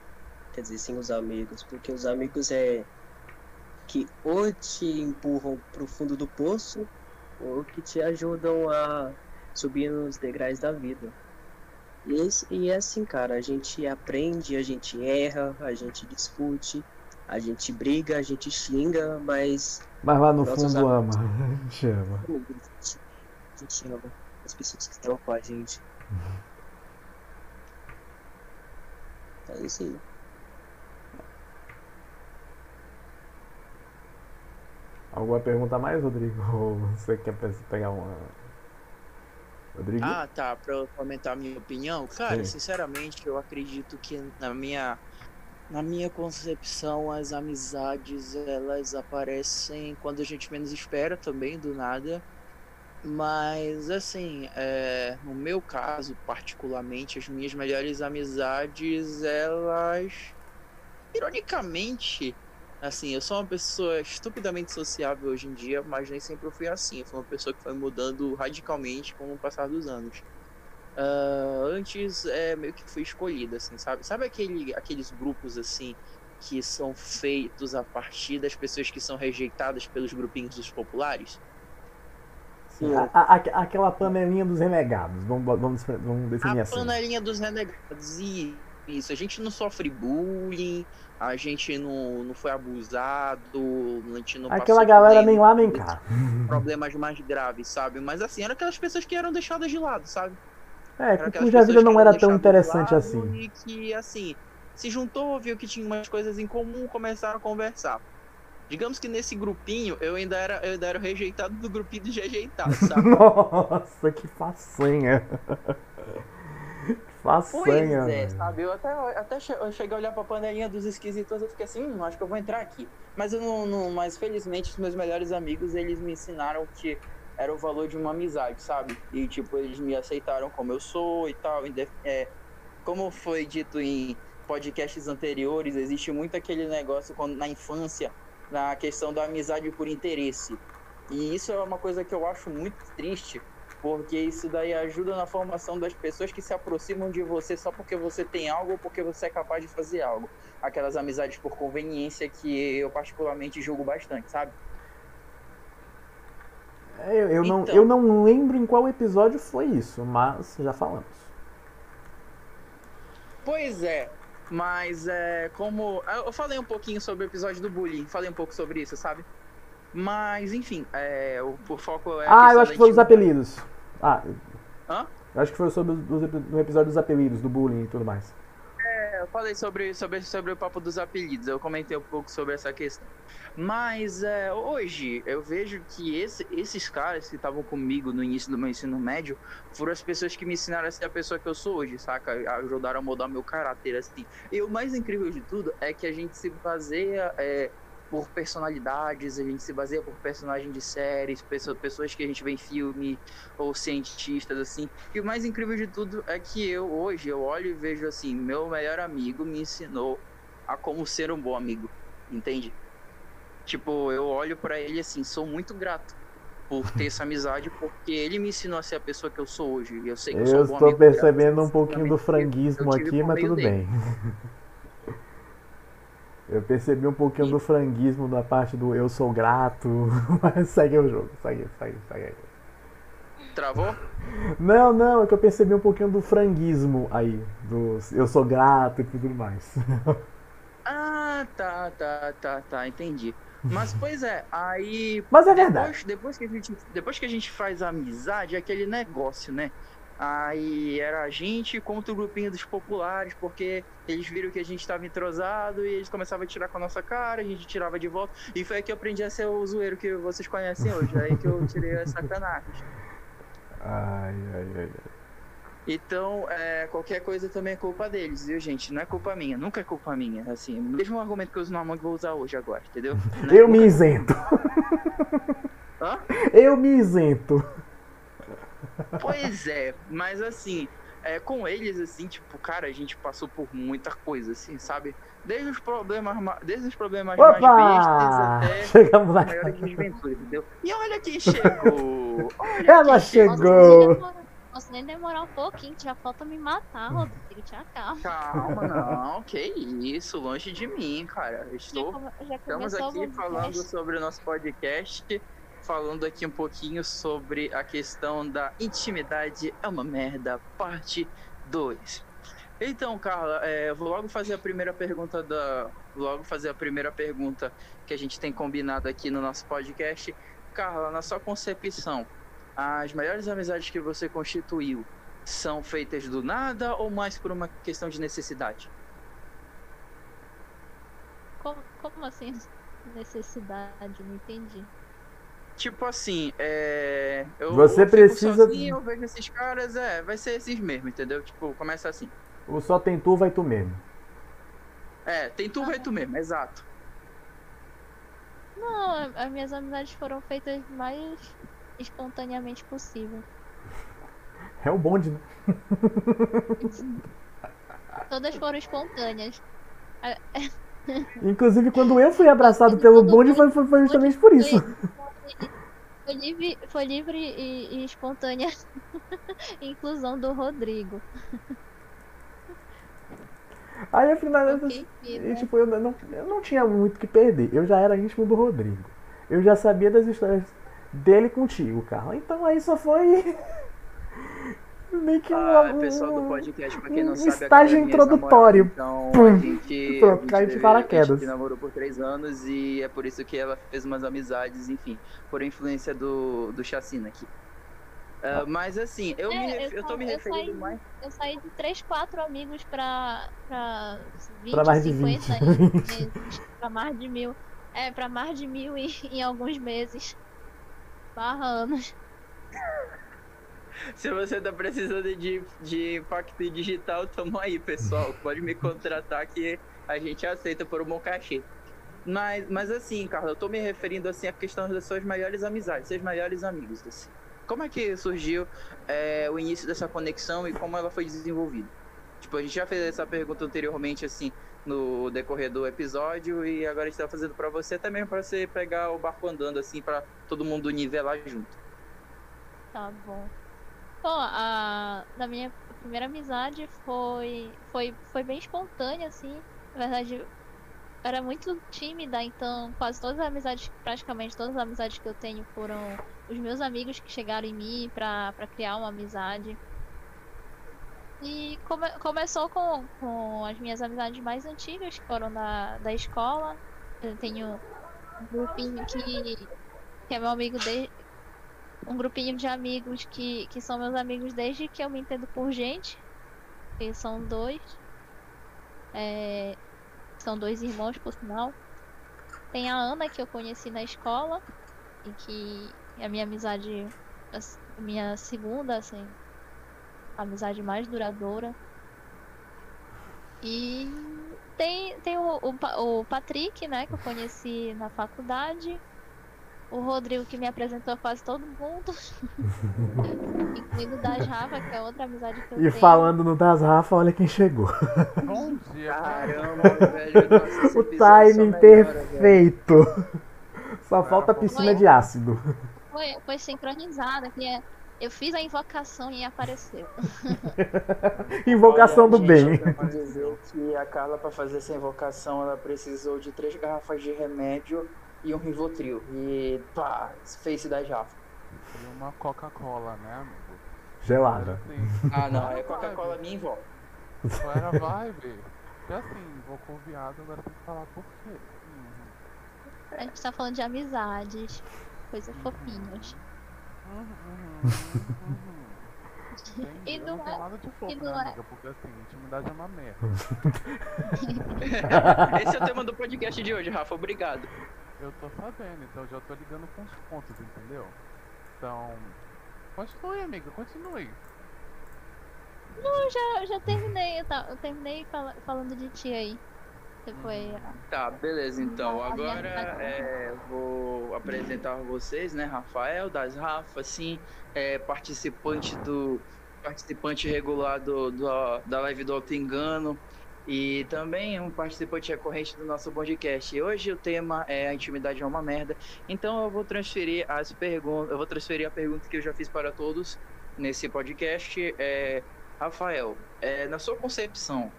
Speaker 3: Quer dizer, sem os amigos, porque os amigos é que ou te empurram pro fundo do poço, ou que te ajudam a subir nos degraus da vida. E, e é assim, cara, a gente aprende, a gente erra, a gente discute, a gente briga, a gente xinga, mas.
Speaker 1: Mas lá no fundo ama. A gente ama.
Speaker 3: A gente ama as pessoas que estão com a gente. É isso aí.
Speaker 1: Alguma pergunta mais, Rodrigo? Ou você quer pegar uma.
Speaker 2: Rodrigo? Ah, tá. Pra eu comentar a minha opinião, cara, Sim. sinceramente, eu acredito que na minha na minha concepção, as amizades elas aparecem quando a gente menos espera também, do nada. Mas assim, é, no meu caso, particularmente, as minhas melhores amizades, elas ironicamente Assim, eu sou uma pessoa estupidamente sociável hoje em dia, mas nem sempre eu fui assim. Eu fui uma pessoa que foi mudando radicalmente com o passar dos anos. Uh, antes, é, meio que fui escolhida, assim, sabe? Sabe aquele, aqueles grupos, assim, que são feitos a partir das pessoas que são rejeitadas pelos grupinhos dos populares?
Speaker 1: A, a, aquela panelinha dos renegados, vamos, vamos, vamos definir
Speaker 2: a
Speaker 1: assim.
Speaker 2: A panelinha dos renegados, e isso. A gente não sofre bullying, a gente não, não foi abusado, a gente não
Speaker 1: Aquela galera nem lá nem cá.
Speaker 2: Problemas mais graves, sabe? Mas assim, eram aquelas pessoas que eram deixadas de lado, sabe?
Speaker 1: É, que cuja vida não era tão interessante assim.
Speaker 2: E que, assim, se juntou, viu que tinha umas coisas em comum, começaram a conversar. Digamos que nesse grupinho eu ainda era, eu ainda era rejeitado do grupinho de rejeitado, sabe?
Speaker 1: Nossa, que façanha! Façanha.
Speaker 2: Pois é, sabe? Eu até, até eu cheguei a olhar pra panelinha dos esquisitos e fiquei assim, hum, acho que eu vou entrar aqui. Mas eu não, não, Mas felizmente os meus melhores amigos, eles me ensinaram que era o valor de uma amizade, sabe? E tipo, eles me aceitaram como eu sou e tal. É, como foi dito em podcasts anteriores, existe muito aquele negócio quando, na infância, na questão da amizade por interesse. E isso é uma coisa que eu acho muito triste, porque isso daí ajuda na formação das pessoas que se aproximam de você só porque você tem algo ou porque você é capaz de fazer algo. Aquelas amizades por conveniência que eu particularmente julgo bastante, sabe?
Speaker 1: É, eu, eu, então, não, eu não lembro em qual episódio foi isso, mas já falamos.
Speaker 2: Pois é, mas é como. Eu falei um pouquinho sobre o episódio do bullying, falei um pouco sobre isso, sabe? Mas, enfim, é, o, o foco é.
Speaker 1: Ah, eu acho que foi os apelidos. Ah,
Speaker 2: Hã?
Speaker 1: acho que foi sobre o episódio dos apelidos, do bullying e tudo mais.
Speaker 2: Eu falei sobre, sobre, sobre o papo dos apelidos, eu comentei um pouco sobre essa questão. Mas é, hoje eu vejo que esse, esses caras que estavam comigo no início do meu ensino médio foram as pessoas que me ensinaram a ser a pessoa que eu sou hoje, saca? Ajudaram a mudar meu caráter, assim. E o mais incrível de tudo é que a gente se baseia é, por personalidades, a gente se baseia por personagens de séries, pessoas que a gente vê em filme, ou cientistas, assim. E o mais incrível de tudo é que eu, hoje, eu olho e vejo assim, meu melhor amigo me ensinou a como ser um bom amigo, entende? Tipo, eu olho para ele assim, sou muito grato por ter essa amizade, porque ele me ensinou a ser a pessoa que eu sou hoje. Eu sei que eu, eu sou um bom
Speaker 1: estou percebendo um pouquinho do franguismo aqui, mas tudo dele. bem. Eu percebi um pouquinho do franguismo da parte do eu sou grato, mas segue o jogo, segue, segue, segue.
Speaker 2: Travou?
Speaker 1: Não, não, é que eu percebi um pouquinho do franguismo aí, do eu sou grato e tudo mais.
Speaker 2: Ah, tá, tá, tá, tá, entendi. Mas pois é, aí.
Speaker 1: Mas é
Speaker 2: depois,
Speaker 1: verdade.
Speaker 2: Depois que, a gente, depois que a gente faz a amizade, é aquele negócio, né? Aí era a gente contra o grupinho dos populares, porque eles viram que a gente estava entrosado e eles começavam a tirar com a nossa cara, a gente tirava de volta. E foi aí que eu aprendi a ser o zoeiro que vocês conhecem hoje. aí que eu tirei a sacanagem.
Speaker 1: Ai, ai, ai, ai.
Speaker 2: Então, é, qualquer coisa também é culpa deles, viu, gente? Não é culpa minha, nunca é culpa minha. Assim, mesmo argumento que eu uso no Among vou usar hoje agora, entendeu?
Speaker 1: É eu me isento.
Speaker 2: Hã?
Speaker 1: Eu me isento.
Speaker 2: Pois é, mas assim, é, com eles, assim, tipo, cara, a gente passou por muita coisa, assim, sabe? Desde os problemas, desde os problemas
Speaker 1: Opa!
Speaker 2: mais bestas até
Speaker 1: Chegamos
Speaker 2: maiores desventuras, entendeu? E olha quem chegou! Olha
Speaker 1: Ela
Speaker 2: quem
Speaker 1: chegou!
Speaker 5: Posso nem demorar um pouquinho, já falta me matar, Rodrigo. Te acalma.
Speaker 2: Calma, não, que isso, longe de mim, cara. Estou,
Speaker 5: Já, já
Speaker 2: estamos aqui falando sobre o nosso podcast, falando aqui um pouquinho sobre a questão da intimidade é uma merda, parte 2. Então, Carla, é, vou logo fazer a primeira pergunta da. Logo fazer a primeira pergunta que a gente tem combinado aqui no nosso podcast. Carla, na sua concepção, as maiores amizades que você constituiu são feitas do nada ou mais por uma questão de necessidade?
Speaker 5: Como, como assim? Necessidade, não entendi.
Speaker 2: Tipo assim, é. Eu,
Speaker 1: Você precisa-
Speaker 2: Sozinho, eu vejo esses caras, é, vai ser esses mesmo, entendeu? Tipo, começa assim.
Speaker 1: O só tem tu, vai tu mesmo.
Speaker 2: É, tem tu, vai tu mesmo, exato.
Speaker 5: Não, as minhas amizades foram feitas mais espontaneamente possível.
Speaker 1: É o bonde, né?
Speaker 5: Todas foram espontâneas.
Speaker 1: Inclusive, quando eu fui abraçado pelo bonde, foi, foi, foi justamente por isso.
Speaker 5: Foi livre, foi livre e, e espontânea inclusão do Rodrigo.
Speaker 1: Aí, afinal, eu, e,
Speaker 5: vida.
Speaker 1: tipo, eu não, eu não tinha muito o que perder. Eu já era íntimo do Rodrigo. Eu já sabia das histórias dele contigo, Carla. Então aí só foi. Meio que um,
Speaker 2: Ah, pessoal do podcast, pra quem não
Speaker 1: um
Speaker 2: sabe, a
Speaker 1: estágio introdutório.
Speaker 2: namorada, Então,
Speaker 1: Pum.
Speaker 2: a gente,
Speaker 1: Pronto,
Speaker 2: a gente
Speaker 1: caiu de paraquedas.
Speaker 2: A gente namorou por três anos e é por isso que ela fez umas amizades, enfim, por influência do, do Chacina aqui. Ah, mas assim, eu,
Speaker 5: É,
Speaker 2: me,
Speaker 5: eu
Speaker 2: eu tô me
Speaker 5: eu
Speaker 2: referindo
Speaker 5: saí-
Speaker 2: mais.
Speaker 5: Eu saí de 3, 4 amigos pra, pra 20,
Speaker 1: Pra mais de 20.
Speaker 5: 50 em meses. Pra mais de mil. É, pra mais de mil em, em alguns meses. Barra anos.
Speaker 2: Se você tá precisando de, de impacto digital, tamo aí, pessoal. Pode me contratar que a gente aceita por um bom cachê. Mas, mas assim, Carla, eu tô me referindo assim à questão das suas maiores amizades, seus maiores amigos. Assim. Como é que surgiu é, o início dessa conexão e como ela foi desenvolvida? Tipo, a gente já fez essa pergunta anteriormente, assim, no decorrer do episódio, e agora a gente tá fazendo pra você também, pra você pegar o barco andando, assim, pra todo mundo nivelar junto.
Speaker 5: Tá bom. Bom, a da minha primeira amizade foi foi foi bem espontânea assim. Na verdade, era muito tímida, então quase todas as amizades, praticamente todas as amizades que eu tenho foram os meus amigos que chegaram em mim pra, pra criar uma amizade. E come, começou com, com as minhas amizades mais antigas, que foram da, da escola. Eu tenho um grupinho que, que é meu amigo desde, um grupinho de amigos que, que são meus amigos desde que eu me entendo por gente. Que são dois. É, são dois irmãos, por sinal. Tem a Ana, que eu conheci na escola. E que é a minha amizade. a minha segunda, assim. Amizade mais duradoura. E tem, tem o, o, o Patrick, né, que eu conheci na faculdade. O Rodrigo que me apresentou quase todo mundo. Incluindo o Das Rafa, que é outra amizade que eu
Speaker 1: E
Speaker 5: tenho.
Speaker 1: falando no das Rafa, olha quem chegou.
Speaker 6: Bom dia, cara.
Speaker 2: Caramba, velho. Nossa,
Speaker 1: O timing
Speaker 2: melhora, velho.
Speaker 1: perfeito. Só falta piscina de ácido.
Speaker 5: Foi, foi sincronizado, que é, eu fiz a invocação e apareceu.
Speaker 1: Invocação do
Speaker 2: Olha,
Speaker 1: bem.
Speaker 2: gente, eu quero dizer que a Carla, pra fazer essa invocação, ela precisou de três garrafas de remédio e um Rivotril. E pá, fez da Jaffa.
Speaker 6: E uma Coca-Cola, né, amigo?
Speaker 1: Gelada.
Speaker 6: Assim,
Speaker 2: Ah, não, é Coca-Cola minha invó.
Speaker 6: Qual era a vibe? Porque assim, invocou o viado, agora tem que falar por quê. Uhum.
Speaker 5: A gente tá falando de amizades, coisas fofinhas.
Speaker 6: Uhum, uhum, uhum. Entendi.
Speaker 5: E não
Speaker 6: não
Speaker 5: é-
Speaker 6: nada de fofo,
Speaker 5: e
Speaker 6: né,
Speaker 5: não é-
Speaker 6: amiga? Porque assim, intimidade é uma merda.
Speaker 2: Esse é o tema do podcast de hoje, Rafa. Obrigado.
Speaker 6: Eu tô sabendo, então já tô ligando com os pontos, entendeu? Então. Continue, amiga, continue.
Speaker 5: Eu já, eu já terminei, eu, tá- eu terminei fala- falando de ti aí. Você foi.
Speaker 2: Tá, beleza. Então,
Speaker 5: A minha
Speaker 2: agora
Speaker 5: amizade.
Speaker 2: é, vou apresentar vocês, né? Rafael, das Rafa, sim, é, participante do participante regular do, do- da live do Auto Engano e também um participante recorrente do nosso podcast. E hoje o tema é a intimidade é uma merda. Então eu vou transferir as perguntas, eu vou transferir a pergunta que eu já fiz para todos nesse podcast. É, Rafael, é, na sua concepção,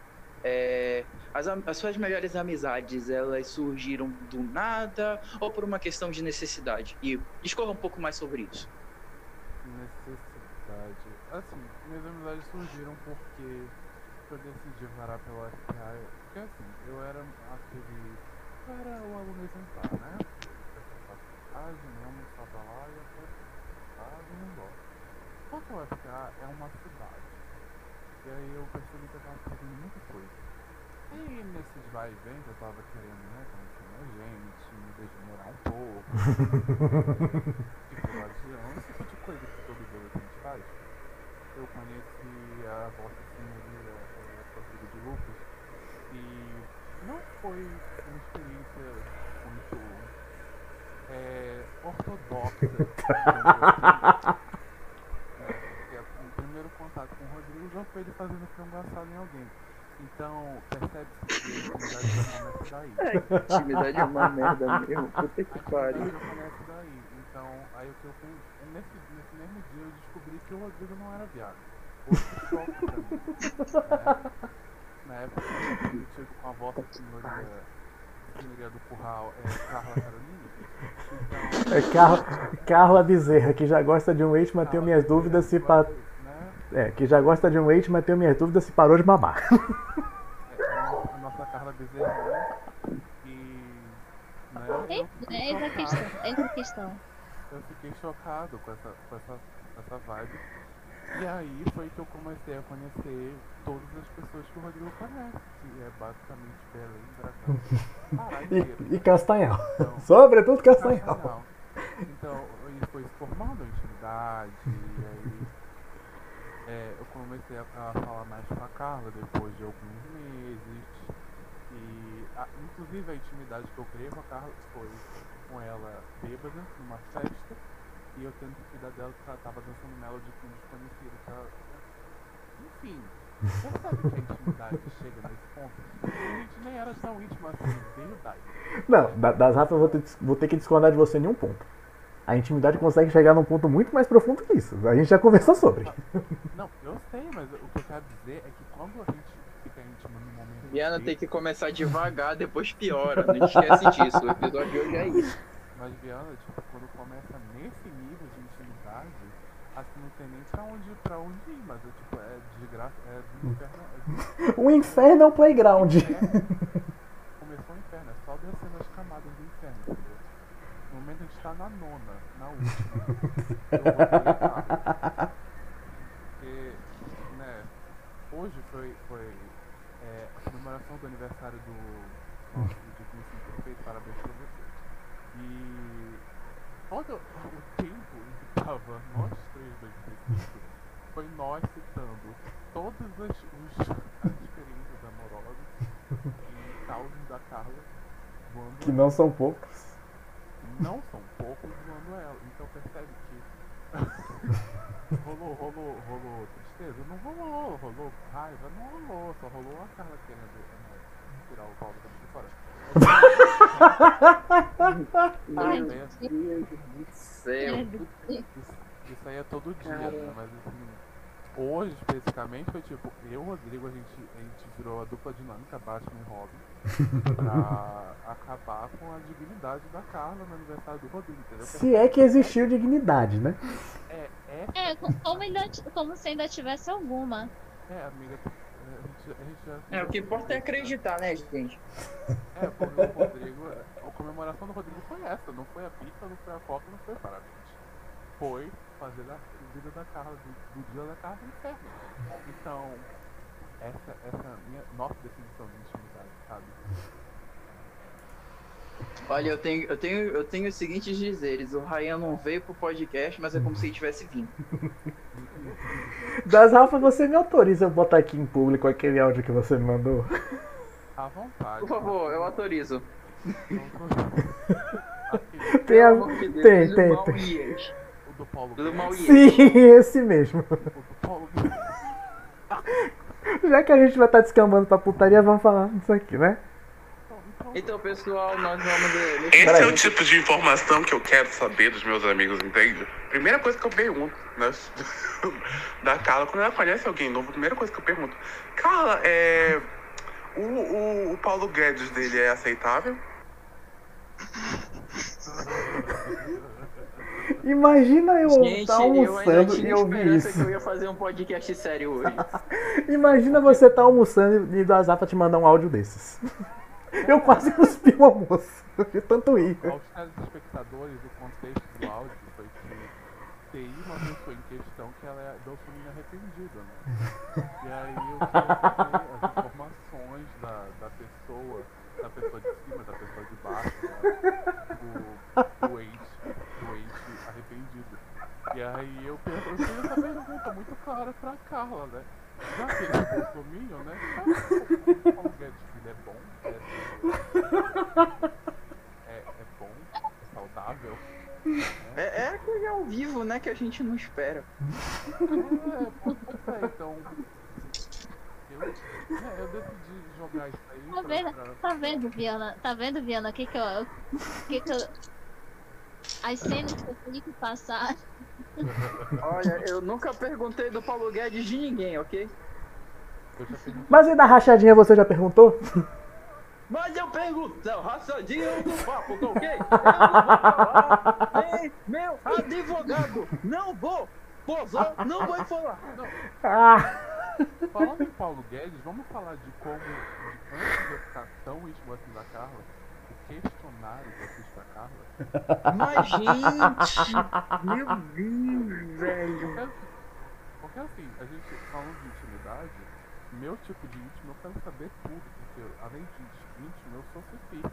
Speaker 2: é, as, as suas melhores amizades, elas surgiram do nada ou por uma questão de necessidade? E discorra um pouco mais sobre isso.
Speaker 6: Necessidade. Assim, minhas amizades surgiram porque eu decidi varar pela FPA. Porque assim, eu era aquele. Eu era o aluno exemplar, né? Eu passava faculdade, mesmo, estava lá e eu estava e ia embora. Só que o FPA é uma cidade. E aí eu percebi que eu tava fazendo muita coisa. E nesses vai e vem que eu tava querendo, né, conhecer mais gente, me desmorar um pouco, tipo, guardião, esse tipo de coisa que todo adolescente faz. Eu conheci a Vossa Senhoria, Rodrigo de Lucas, e não foi uma experiência muito é, ortodoxa. assim. É, o primeiro contato com o Rodrigo já foi ele fazendo frango assado em alguém. Então, percebe-se que a intimidade já começa daí.
Speaker 2: Intimidade é uma merda mesmo. Puta que pariu.
Speaker 6: já começa daí. Então, aí o que eu nesse, nesse mesmo dia eu descobri que o Rodrigo não era viado. Né? Na época eu tinha tido com a vossa senhoria, senhoria do curral, é, Carla Carolina. Então,
Speaker 1: É Car- Carla Bezerra, que já gosta de um leite, mas tenho minhas dúvidas se pa...
Speaker 6: Né?
Speaker 1: É, que já gosta de um leite, mas tenho minhas dúvidas se parou de mamar.
Speaker 6: É, a nossa Carla Bezerra. E. Né,
Speaker 5: Ei,
Speaker 6: eu fiquei
Speaker 5: Eis a questão, eis a questão.
Speaker 6: eu fiquei chocado com essa, com essa, com essa vibe. E aí foi que eu comecei a conhecer todas as pessoas que o Rodrigo conhece, que é basicamente Belém, Brasília.
Speaker 1: E, e Castanhal.
Speaker 6: Então,
Speaker 1: Sobretudo Castanhal.
Speaker 6: Castanhal. Então, e foi se formando a intimidade, e aí é, eu comecei a, a falar mais com a Carla depois de alguns meses. E a- inclusive a intimidade que eu criei com a Carla foi com ela bêbada numa festa e eu tendo que cuidar dela porque ela tava dançando melody com um desconhecido. que ela- Enfim, percebe que a intimidade chega nesse ponto? A gente nem era tão íntimo assim, veio daí.
Speaker 1: Não, da- das Rafa eu vou ter, vou ter que discordar de você em um ponto. A intimidade consegue chegar num ponto muito mais profundo que isso. A gente já conversou sobre.
Speaker 6: Não, eu sei, mas o que eu quero dizer é que quando a gente fica íntimo no momento.
Speaker 2: Viana
Speaker 6: de-
Speaker 2: tem que começar devagar, depois piora. Não esquece disso. O episódio de hoje é isso.
Speaker 6: Mas Viana, tipo, quando começa nesse nível de intimidade, assim não tem nem pra onde, ir, mas é tipo, é de graça, é do inferno. É do
Speaker 1: O inferno é um playground.
Speaker 6: inferno. Começou o inferno, é só descendo as camadas do inferno, entendeu? No momento a gente tá na nona, na última. Eu vou pegar. Porque, né, hoje foi, foi é, a comemoração do aniversário do nosso digníssimo prefeito, parabéns pra você. E todo o tempo em que tava nós três do específico, foi nós citando todas as, os- as experiências amorosas e Carla voando
Speaker 1: Que não são poucos.
Speaker 6: não são poucos zoando ela. Então percebe que rolou, rolou, rolou tristeza? Não rolou, rolou raiva? Não rolou, só rolou a Carla querendo né, tirar o Paulo de fora.
Speaker 5: Ai,
Speaker 6: Isso,
Speaker 2: Meu Deus do céu.
Speaker 6: isso aí é todo dia, né? Mas assim, hoje especificamente foi tipo, eu e o Rodrigo, a gente, a gente virou a dupla dinâmica Batman e Robin pra acabar com a dignidade da Carla no aniversário do Rodrigo, entendeu?
Speaker 1: Se é que existiu dignidade, né?
Speaker 6: É, é,
Speaker 5: É, co- como, ainda, como se ainda tivesse alguma.
Speaker 6: é, amiga. A gente, a gente já,
Speaker 2: É, o que importa é acreditar, né, gente?
Speaker 6: É, porque o Rodrigo, a comemoração do Rodrigo foi essa, não foi a pizza, não foi a coca, não foi parabéns. Foi fazer a vida da Carla, do, do dia da Carla no inferno. Então, essa, essa é minha nossa definição de intimidade, sabe?
Speaker 2: Olha, eu tenho, eu tenho, eu tenho os seguintes dizeres. O Ryan não veio pro podcast, mas é como se ele tivesse vindo.
Speaker 1: Das Rafa, você me autoriza a botar aqui em público aquele áudio que você me mandou?
Speaker 6: À vontade.
Speaker 2: Por favor, eu autorizo.
Speaker 1: Tem, a-
Speaker 2: de Deus,
Speaker 1: tem,
Speaker 2: do
Speaker 1: tem, tem.
Speaker 2: Ias.
Speaker 6: o do Paulo
Speaker 2: Do.
Speaker 1: Sim, esse mesmo.
Speaker 6: o do Paulo Guedes.
Speaker 1: Já que a gente vai estar descambando pra putaria, vamos falar disso aqui, né?
Speaker 6: Então,
Speaker 2: pessoal, nós vamos.
Speaker 7: Esse
Speaker 1: Peraí.
Speaker 7: é o tipo de informação que eu quero saber dos meus amigos, entende? Primeira coisa que eu pergunto, né? Da Carla, quando ela conhece alguém novo, primeira coisa que eu pergunto, Carla, é. O, o, o Paulo Guedes dele é aceitável?
Speaker 1: Imagina eu
Speaker 2: Gente,
Speaker 1: estar
Speaker 2: eu ainda
Speaker 1: almoçando
Speaker 2: tinha
Speaker 1: e ouvir
Speaker 2: esperança
Speaker 1: isso.
Speaker 2: que eu ia fazer um podcast sério hoje.
Speaker 1: Imagina você estar almoçando e do Azafa te mandar um áudio desses. Eu quase cuspi o almoço, de tanto ir.
Speaker 6: aos telespectadores, o contexto do áudio foi que tem uma pessoa em questão que ela é bolsominion arrependida, né? E aí eu saber as informações da, da pessoa, da pessoa de cima, da pessoa de baixo, né? do, do ente, do ente arrependido. E aí eu, per- eu fiz essa clara pra Carla, né? Já que ele é bolsominion, né? O Guedes é bom? É, é, é bom? É saudável?
Speaker 2: É, é aquele ao vivo, né, que a gente não espera.
Speaker 6: É, pois é, então. Eu, é, eu decidi jogar isso aí.
Speaker 5: Tá vendo?
Speaker 6: pra-
Speaker 5: Tá vendo, Viana? Tá vendo, Viana? O que que eu. Que que eu... As cenas que eu tenho que passar.
Speaker 2: Olha, eu nunca perguntei do Paulo Guedes de ninguém, ok?
Speaker 1: Mas e da rachadinha você já perguntou?
Speaker 2: Mas eu pergunto, não, raçadinho eu não papo, tá ok? Eu não vou falar, nem meu advogado, não vou, posar, não vai falar.
Speaker 1: Ah,
Speaker 6: Falando em Paulo Guedes, vamos falar de como, de antes de eu ficar tão íntimo assim da Carla, o questionário que eu fiz pra Carla.
Speaker 2: Mas, gente, meu Deus, velho.
Speaker 6: Porque, assim, a gente falando de intimidade, meu tipo de íntimo eu quero saber tudo, porque além de íntimo, eu sou Fifi.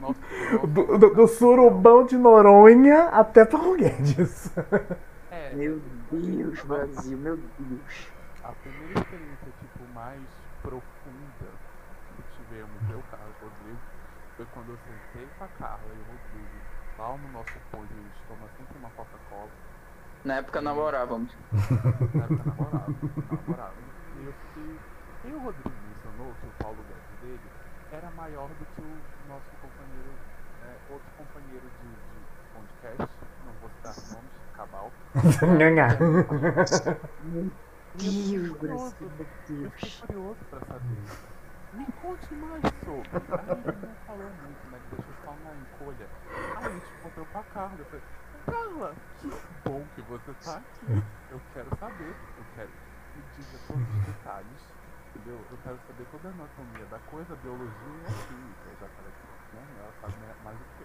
Speaker 6: Nosso, nosso,
Speaker 1: do, do, do surubão de Noronha até Paulo Guedes.
Speaker 6: é,
Speaker 2: Meu Deus, Brasil, meu Deus.
Speaker 6: a primeira experiência tipo mais profunda que tivemos, eu, Carlos e Rodrigo, foi quando eu sentei com a Carla e o Rodrigo lá no nosso ponto, a gente toma sempre uma Coca-Cola.
Speaker 2: Na época namorávamos.
Speaker 6: Na época namorava, namorava. E eu fiquei. E o Rodrigo mencionou que o Paulo Guedes dele era maior do que o nosso companheiro, é, outro companheiro de, de podcast, não vou citar nomes, Cabal.
Speaker 2: Meu
Speaker 6: eu
Speaker 2: Deus,
Speaker 6: curioso, eu fiquei curioso pra saber. Me conte mais sobre. Aí ele não falou muito, né? Que deixou só uma encolha. Aí a gente encontrou com a Carla. Eu falei, Carla, que bom que você tá aqui. Eu quero saber. Eu quero que me diga todos os detalhes. Entendeu? Eu quero saber toda a anatomia da coisa, a biologia e a química. Já que ela, né, ela sabe mais do que.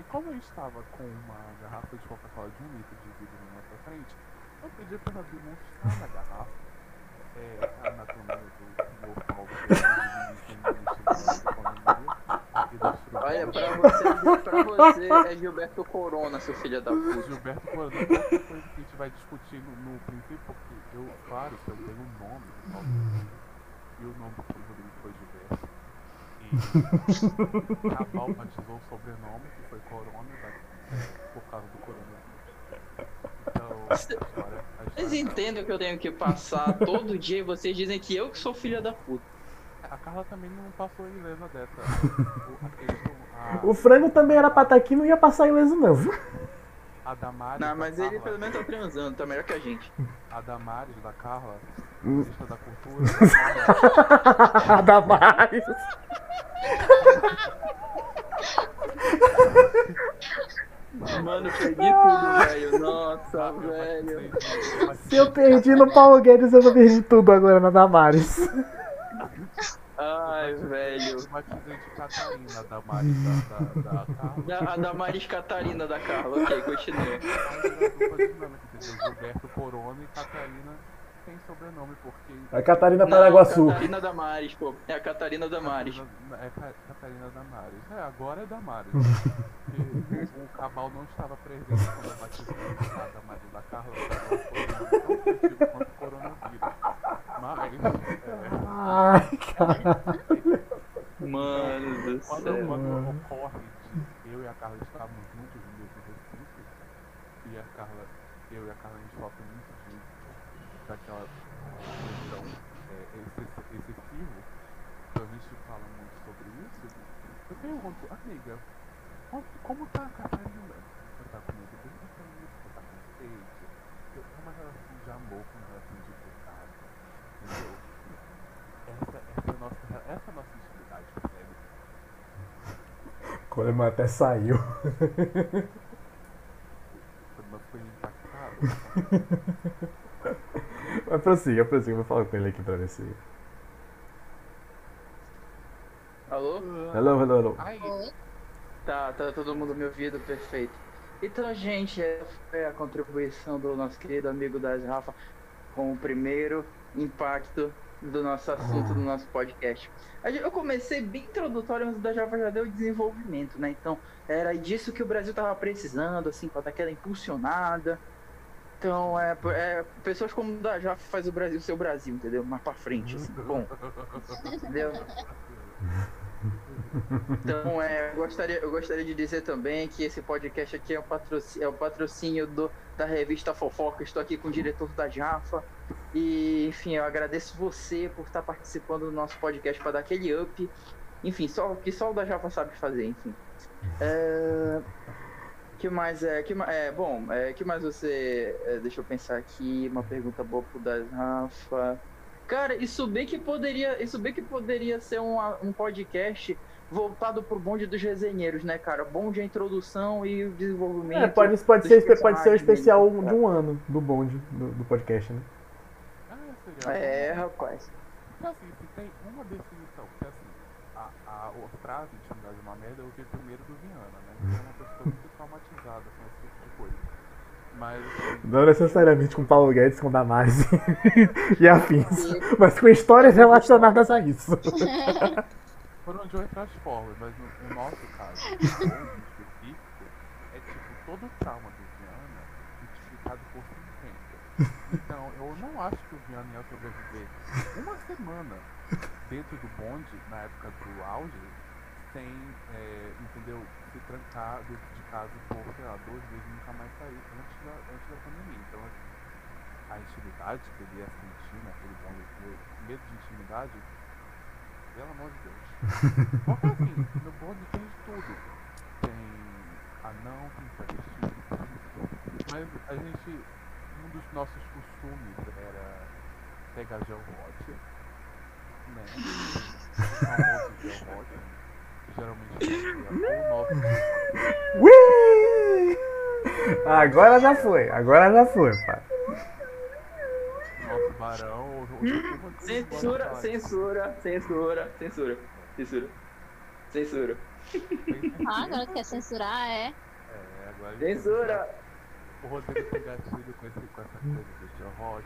Speaker 6: E como eu estava com uma garrafa de Coca-Cola de um litro de vidro na nossa frente, eu pedi para ela demonstrar na garrafa é, a anatomia do meu Paulo
Speaker 2: Olha, pra você, pra você é Gilberto Corona, seu filho da
Speaker 6: O
Speaker 2: puta.
Speaker 6: Gilberto Corona, qualquer coisa que a gente vai discutir no, no princípio, porque eu, claro, que eu tenho o nome do Paulo Rodrigo, e o nome do Paulo Rodrigo foi Gilberto. E Cabal batizou o sobrenome, que foi Corona, né, por causa do coronavírus. Então, a história. A história
Speaker 2: Vocês entendem que eu tenho que passar todo dia e vocês dizem que eu que sou filha da puta.
Speaker 6: A Carla também não passou ilesa dessa. O, aqueles, a,
Speaker 1: O frango também era pra estar aqui, não ia passar ileso não. viu?
Speaker 6: a Damares.
Speaker 2: Não,
Speaker 6: da
Speaker 2: mas ele pelo menos tá transando, tá melhor que a gente.
Speaker 6: A Damares da Carla,
Speaker 1: Hum.
Speaker 6: ministra da Cultura. Carla,
Speaker 1: Damares.
Speaker 2: Mano, perdi tudo, velho. Nossa, velho.
Speaker 1: Se eu perdi no Paulo Guedes, eu vou perder tudo agora na Damares.
Speaker 2: Ai, velho.
Speaker 6: De Catarina, a Damares da, da, da Carla.
Speaker 2: Da, a Damaris Catarina da Carla. Ok, continua.
Speaker 6: A? Gilberto Corona e Catarina tem sobrenome, porque.
Speaker 1: A Catarina
Speaker 2: Não,
Speaker 1: Paraguaçu.
Speaker 2: Catarina Damares, pô. É a Catarina Damares.
Speaker 6: Catarina- É Ca- Catarina Damares. É, agora é Damares. Porque o Cabal não estava presente quando eu batizei a Damares da Carla. Ela foi tão quanto o coronavírus. Mas.
Speaker 1: Ai, cara.
Speaker 2: Mano do
Speaker 6: Quando,
Speaker 2: céu.
Speaker 6: quando ocorre de eu e a Carla estarmos juntos no mesmo recinto, e a Carla, eu e a Carla a gente sofre muito de, daquela pressão é, exce- excessiva, então a gente fala muito sobre isso, eu pergunto, amiga, como, como tá a Catarina? Você tá comigo bem Catarina? Você tá com sede? Eu tenho uma relação de amor com uma relação de pecado, entendeu? Essa, essa, é a nossa, essa é a nossa intimidade, percebe?
Speaker 1: Coleman até saiu.
Speaker 6: Mas foi impactado.
Speaker 1: Mas prossiga, prossiga. Vou falar com ele aqui pra ver se.
Speaker 2: Alô?
Speaker 1: Hello, hello, hello.
Speaker 6: Ai,
Speaker 2: Tá, tá todo mundo me ouvindo, perfeito. Então, gente, essa foi a contribuição do nosso querido amigo das Rafa com o primeiro impacto do nosso assunto, do nosso podcast. Eu comecei bem introdutório, mas o da Java já deu desenvolvimento, né? Então, era disso que o Brasil tava precisando, assim, pra dar aquela impulsionada. Então, é, é pessoas como o da Java faz o Brasil ser o Brasil, entendeu? Mais pra frente, assim, bom. Entendeu? Então, é, eu, gostaria, eu gostaria de dizer também que esse podcast aqui é o patrocínio, é patrocínio do, da revista Fofoca. Estou aqui com o diretor da Jafa. E, enfim, eu agradeço você por estar participando do nosso podcast para dar aquele up. Enfim, só que só o da Jafa sabe fazer, enfim. É, que mais é, que, é bom, é, que mais você, é, deixa eu pensar aqui, uma pergunta boa pro da Rafa. Cara, isso bem que poderia, isso bem que poderia ser um, um podcast voltado pro bonde dos resenheiros, né, cara? Bonde a introdução e o desenvolvimento.
Speaker 1: É, pode, pode, ser, pode ser o
Speaker 2: personagens,
Speaker 1: especial
Speaker 2: né?
Speaker 1: de um ano do bonde do, do podcast, né?
Speaker 6: ah, seria
Speaker 2: É, rapaz.
Speaker 6: Porque assim, se tem uma definição, porque assim, a, a, a frase intimidade é uma merda eu ouvi primeiro do Viana, né? Então é uma pessoa muito traumatizada com esse tipo de coisa. Mas assim,
Speaker 1: Não necessariamente com Paulo Guedes, com Damares e afins, mas com histórias relacionadas a isso.
Speaker 6: por onde eu transformo, mas no, no nosso caso, o bonde específico, é tipo todo o trauma do Viana multiplicado por 50. Então eu não acho que o Viana ia sobreviver uma semana dentro do bonde, na época do auge, sem, é, entendeu, se trancar dentro de casa por, sei lá, dois meses e nunca mais sair antes da, antes da pandemia. Então, a intimidade que ele ia sentir naquele bonde, o medo de intimidade, pelo amor de Deus. Porque assim, no bonde tem de tudo. Tem anão, tem travesti, mas a gente, um dos nossos costumes era pegar geobote, né? O famoso que geralmente é o nosso
Speaker 1: Ui! Agora já foi, agora já foi, pai.
Speaker 6: nosso barão.
Speaker 2: Censura, censura, censura, censura, censura, censura.
Speaker 5: Ah, agora quer censurar, é?
Speaker 6: É, agora
Speaker 2: Censura!
Speaker 6: O Rodrigo tem gatilho com, esse, com essa coisa do.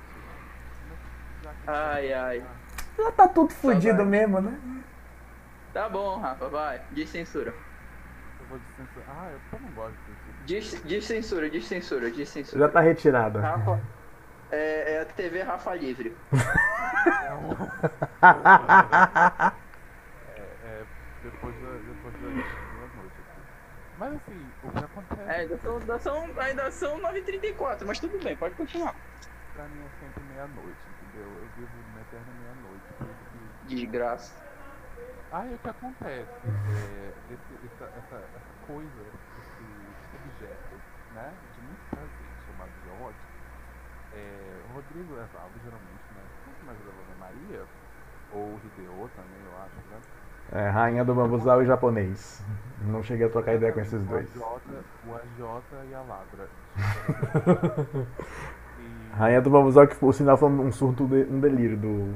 Speaker 6: Já que-
Speaker 2: Ai, ai.
Speaker 1: Já tá tudo fudido mesmo, né?
Speaker 2: Tá bom, Rafa, vai. Diz censura.
Speaker 6: Eu vou censurar. Ah, eu só não gosto de censura.
Speaker 2: Diz, diz censura, diz censura, diz censura.
Speaker 1: Já tá retirado.
Speaker 2: Rafa. É, é a TV Rafa Livre.
Speaker 6: É, é, meia-noite aqui. Mas assim, o que acontece.
Speaker 2: É, ainda são, ainda são, ainda são 9h34, mas tudo bem, pode continuar.
Speaker 6: Pra mim é sempre meia-noite, entendeu? Eu vivo na eterna meia-noite. que-
Speaker 2: Desgraça.
Speaker 6: Aí o que acontece? É, esse- essa, essa, essa coisa, esse objeto, né? De muito prazer, chamado de ódio. É, o Rodrigo Evaldo, geralmente, né? Muito mais da Maria, ou o Hideo também, eu acho, né?
Speaker 1: É, rainha do bambuzal e japonês. Não cheguei a trocar ideia com esses dois.
Speaker 6: O AJ e a Ladra. E-
Speaker 1: Rainha do bambuzal que por sinal foi um surto, de- um delírio do,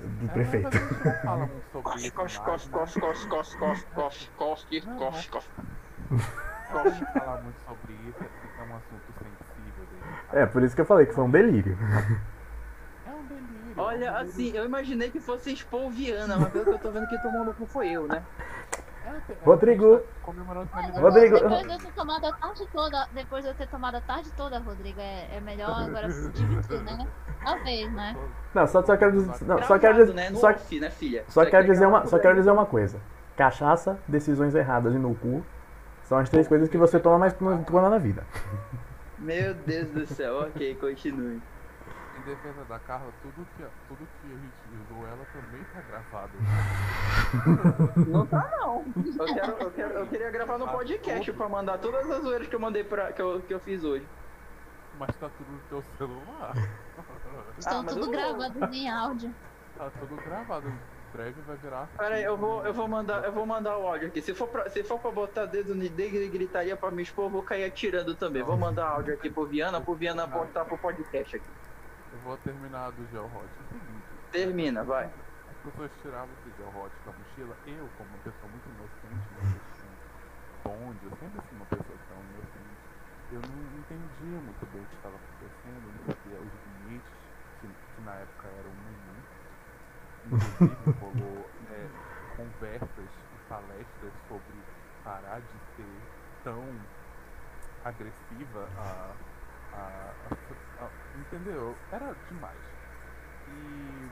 Speaker 1: do
Speaker 6: É,
Speaker 1: prefeito.
Speaker 6: falar muito sobre isso, é um assunto sensível dele.
Speaker 1: É, por isso que eu falei que foi um delírio.
Speaker 6: É um delírio.
Speaker 2: Olha,
Speaker 6: é delírio.
Speaker 2: assim, eu imaginei que fosse expor o Viana, mas pelo que eu tô vendo que tomou no cu foi eu, né?
Speaker 1: Rodrigo.
Speaker 6: tá.
Speaker 1: Rodrigo.
Speaker 5: Depois de eu ter tomado a tarde toda, depois de eu ter tomado a tarde toda, Rodrigo, é, é melhor agora se dividir, né? Talvez, né?
Speaker 1: Não, só, só quero dizer. Não, só quero dizer.
Speaker 2: né? No
Speaker 1: Só,
Speaker 2: off, né, filha?
Speaker 1: só
Speaker 2: Isso
Speaker 1: quero dizer uma, só quero dizer uma coisa. Cachaça, decisões erradas e no cu são as três coisas que você toma mais toma na vida.
Speaker 2: Meu Deus do céu, ok, continue.
Speaker 6: Defesa da Carla, tudo que, tudo que a gente usou ela também tá gravado.
Speaker 2: Não tá não. Eu, quero, eu, quero, eu queria gravar no podcast pra mandar todas as zoeiras que eu mandei pra. que eu, que eu fiz hoje.
Speaker 6: Mas tá tudo no teu celular.
Speaker 5: Estão
Speaker 2: mas
Speaker 5: tudo gravado em áudio.
Speaker 6: Tá tudo gravado. Em breve vai virar.
Speaker 2: Pera aí, eu vou, eu vou mandar, eu vou mandar o áudio aqui. Se for pra, se for pra botar dedo no dedo e gritaria pra me expor, eu vou cair atirando também. Vou mandar áudio aqui pro Viana, pro Viana botar pro podcast aqui.
Speaker 6: Vou terminar do Gel Hot. É o seguinte.
Speaker 2: Termina, vai.
Speaker 6: As pessoas tiravam esse Gel Hot da mochila. Eu, como uma pessoa muito inocente, uma pessoa bonde, eu sempre fui uma pessoa tão inocente. Eu não entendia muito bem o que estava acontecendo, não sabia os limites, que, que na época eram nenhum. Inclusive, rolou é, conversas e palestras sobre parar de ser tão agressiva a, a, a- a- entendeu? Era demais. E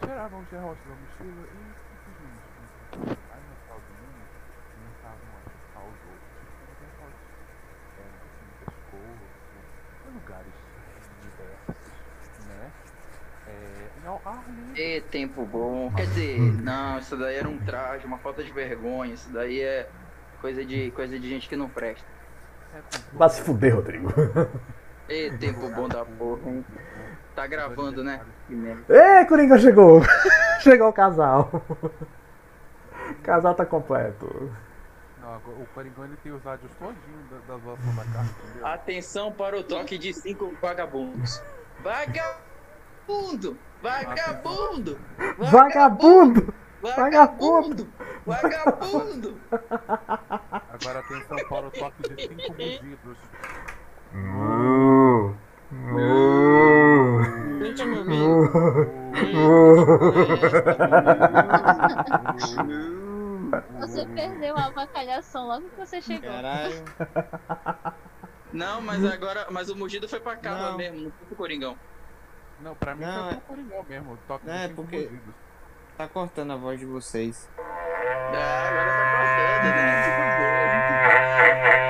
Speaker 6: tiravam os derrotes da mochila e simplesmente aí no final do mundo começavam a chutar os outros. Tipo, derrotes é, assim, pescoço, em lugares diversos, né? É, e ar livre.
Speaker 2: E tempo bom. Quer dizer, não, isso daí era um traje, uma falta de vergonha. Isso daí é coisa de, coisa de gente que não presta.
Speaker 6: É,
Speaker 1: Vai se fuder, Rodrigo.
Speaker 2: E tempo bom da porra, hein? Tá gravando, né?
Speaker 1: Ê, Coringa chegou! chegou o casal. O casal tá completo.
Speaker 6: Não, o Coringão ele tem os áudios todinho da, da zoação da entendeu?
Speaker 2: Atenção para o toque de cinco vagabundos. Vagabundo! Vagabundo!
Speaker 1: Vagabundo!
Speaker 2: Vagabundo! Vagabundo!
Speaker 6: Agora atenção para o toque de cinco
Speaker 2: meu
Speaker 5: Você perdeu a avacalhação logo que você chegou.
Speaker 8: Caralho.
Speaker 2: Não, mas agora. Mas o mugido foi pra
Speaker 8: Não.
Speaker 2: mesmo, não foi pro Coringão.
Speaker 6: Não, pra mim
Speaker 8: Não,
Speaker 6: foi
Speaker 8: é-
Speaker 6: o Coringão mesmo, de
Speaker 8: é porque-
Speaker 6: mugidos.
Speaker 8: Tá cortando a voz de vocês.
Speaker 2: Ah, agora tá cortando,
Speaker 6: Agora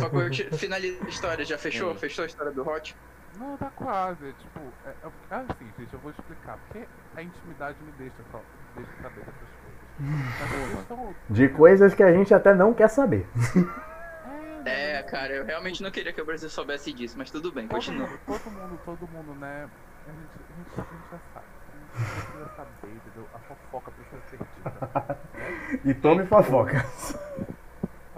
Speaker 2: Rafa, curti- finaliza a história. Já fechou?
Speaker 8: Sim.
Speaker 2: Fechou a história do Hot?
Speaker 6: Não, tá quase. Tipo, é, é, é assim, gente, eu vou explicar. Porque a intimidade me deixa só. Deixa saber dessas coisas. Questão.
Speaker 1: de coisas que a gente até não quer saber.
Speaker 2: É, cara, eu realmente não queria que o Brasil soubesse disso, mas tudo bem,
Speaker 6: Todo
Speaker 2: continua.
Speaker 6: mundo, todo mundo, todo mundo, né? A gente, a gente, a gente já sabe. A gente precisa saber, entendeu? A fofoca precisa ser dita.
Speaker 1: E tome fofoca.
Speaker 6: A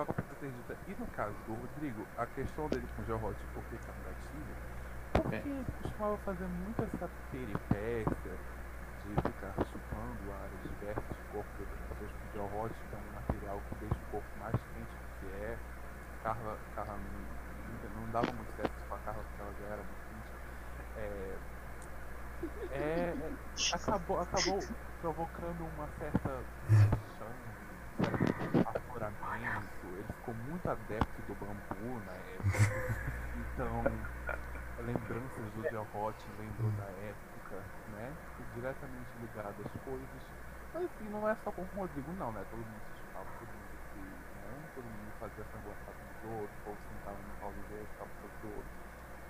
Speaker 6: fofoca precisa ser dita. E no caso do Rodrigo, a questão dele com o George, por que tá no gatilho? Porque
Speaker 8: É.
Speaker 6: ele costumava fazer muito essa peripécia de ficar chupando áreas diversas do corpo das pessoas com George, que é um material que deixa o corpo mais quente do que é. Carla, Carla não, não dava muito certo com a Carla porque ela já era muito quente. É, é, é, acabou, acabou provocando uma certa um afloramento. Ele ficou muito adepto do bambu na época. Então, lembranças do Del Hot, lembrou da época, né? Diretamente ligado às coisas. Mas assim, não é só com o Rodrigo não, né? Todo mundo se chamava, todo mundo se, né? Todo mundo fazia frango assado um do outro, o povo sentava no pau de ver, ficava pro outro.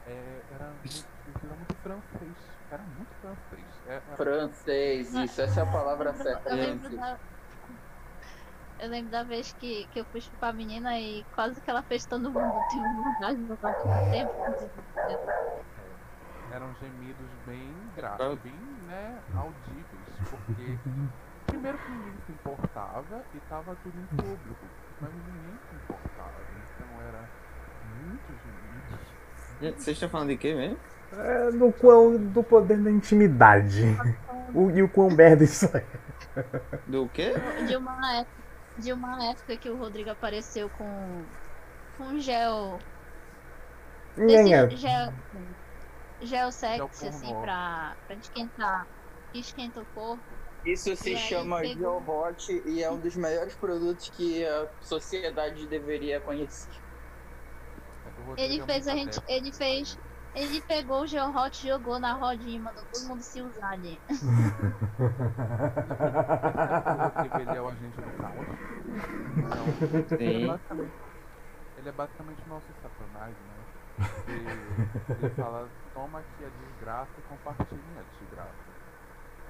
Speaker 6: É, era muito, era muito francês. Era muito francês. É, era-
Speaker 2: Francês, isso, essa é a palavra certa.
Speaker 5: Eu lembro da, eu lembro da vez que, que eu fui chupar a menina e quase que ela fez todo mundo ter vontade de botar no tempo.
Speaker 6: Eram gemidos bem graves, bem né, audíveis, porque primeiro que ninguém se importava e tava tudo em público, mas ninguém se importava, então era muitos gemidos.
Speaker 8: Vocês estão falando de quê mesmo?
Speaker 1: É, do, quão, do poder da intimidade. O, e o quão merda isso é.
Speaker 8: Do quê?
Speaker 5: De uma época, de uma época que o Rodrigo apareceu com, com gel.
Speaker 1: Ninguém é.
Speaker 5: Desse gel, gel sexy,
Speaker 6: Gel
Speaker 5: assim,
Speaker 6: pornô.
Speaker 5: pra, pra esquentar. Que esquenta o corpo.
Speaker 2: Isso se
Speaker 5: E
Speaker 2: chama
Speaker 5: pegou-
Speaker 2: Joe Hot e é um dos melhores produtos que a sociedade deveria conhecer.
Speaker 6: Rodrigo
Speaker 5: Ele
Speaker 6: é
Speaker 5: fez a gente. Ele fez. Ele pegou o gel hot, jogou na rodinha e mandou todo mundo se usar ali.
Speaker 6: Ele é o agente do caos. Ele é
Speaker 8: Sim.
Speaker 6: basicamente, ele é basicamente o nosso satanás, né? Ele, ele fala, toma aqui a desgraça e compartilhe a desgraça.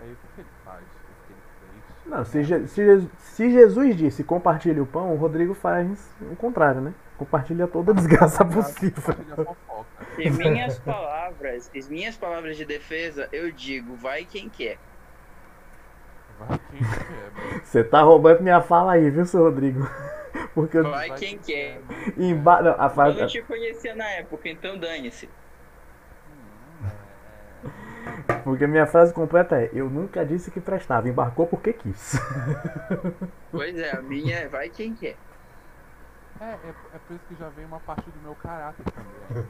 Speaker 6: É isso que ele faz, isso que ele fez.
Speaker 1: Não, se, Je- se Je- se Jesus disse compartilhe o pão, o Rodrigo faz o contrário, né? Compartilha toda a desgraça possível.
Speaker 6: Compartilha.
Speaker 2: Em minhas palavras, em minhas palavras de defesa, eu digo, vai quem quer.
Speaker 6: Vai quem quer,
Speaker 1: Você tá roubando minha fala aí, viu, seu Rodrigo? Porque eu,
Speaker 2: Vai quem quer.
Speaker 1: emba... não, a
Speaker 2: Eu
Speaker 1: frase,
Speaker 2: não te conhecia na época, então dane-se.
Speaker 1: Porque minha frase completa é: Eu nunca disse que prestava, embarcou porque quis.
Speaker 2: Pois é, a minha é vai quem quer.
Speaker 6: É, é, é por isso que já vem uma parte do meu caráter também.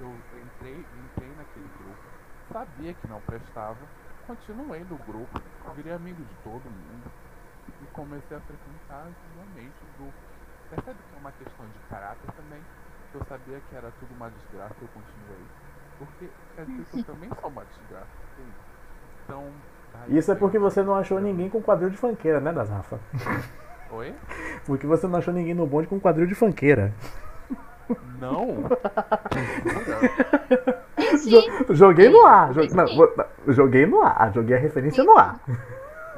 Speaker 6: Eu, eu entrei, entrei naquele grupo, sabia que não prestava, continuei no grupo, virei amigo de todo mundo e comecei a frequentar ativamente o grupo. Percebe que é uma questão de caráter também? Eu sabia que era tudo uma desgraça e eu continuei. Porque quer dizer que eu também sou uma desgraça, entende? Então.
Speaker 1: Isso é porque você não achou ninguém com quadril de fanqueira, né, das Rafa?
Speaker 6: Oi?
Speaker 1: Porque você não achou ninguém no bonde com quadril de fanqueira.
Speaker 6: Não?
Speaker 1: Joguei no ar. jo- não, joguei no ar. Joguei a referência no ar.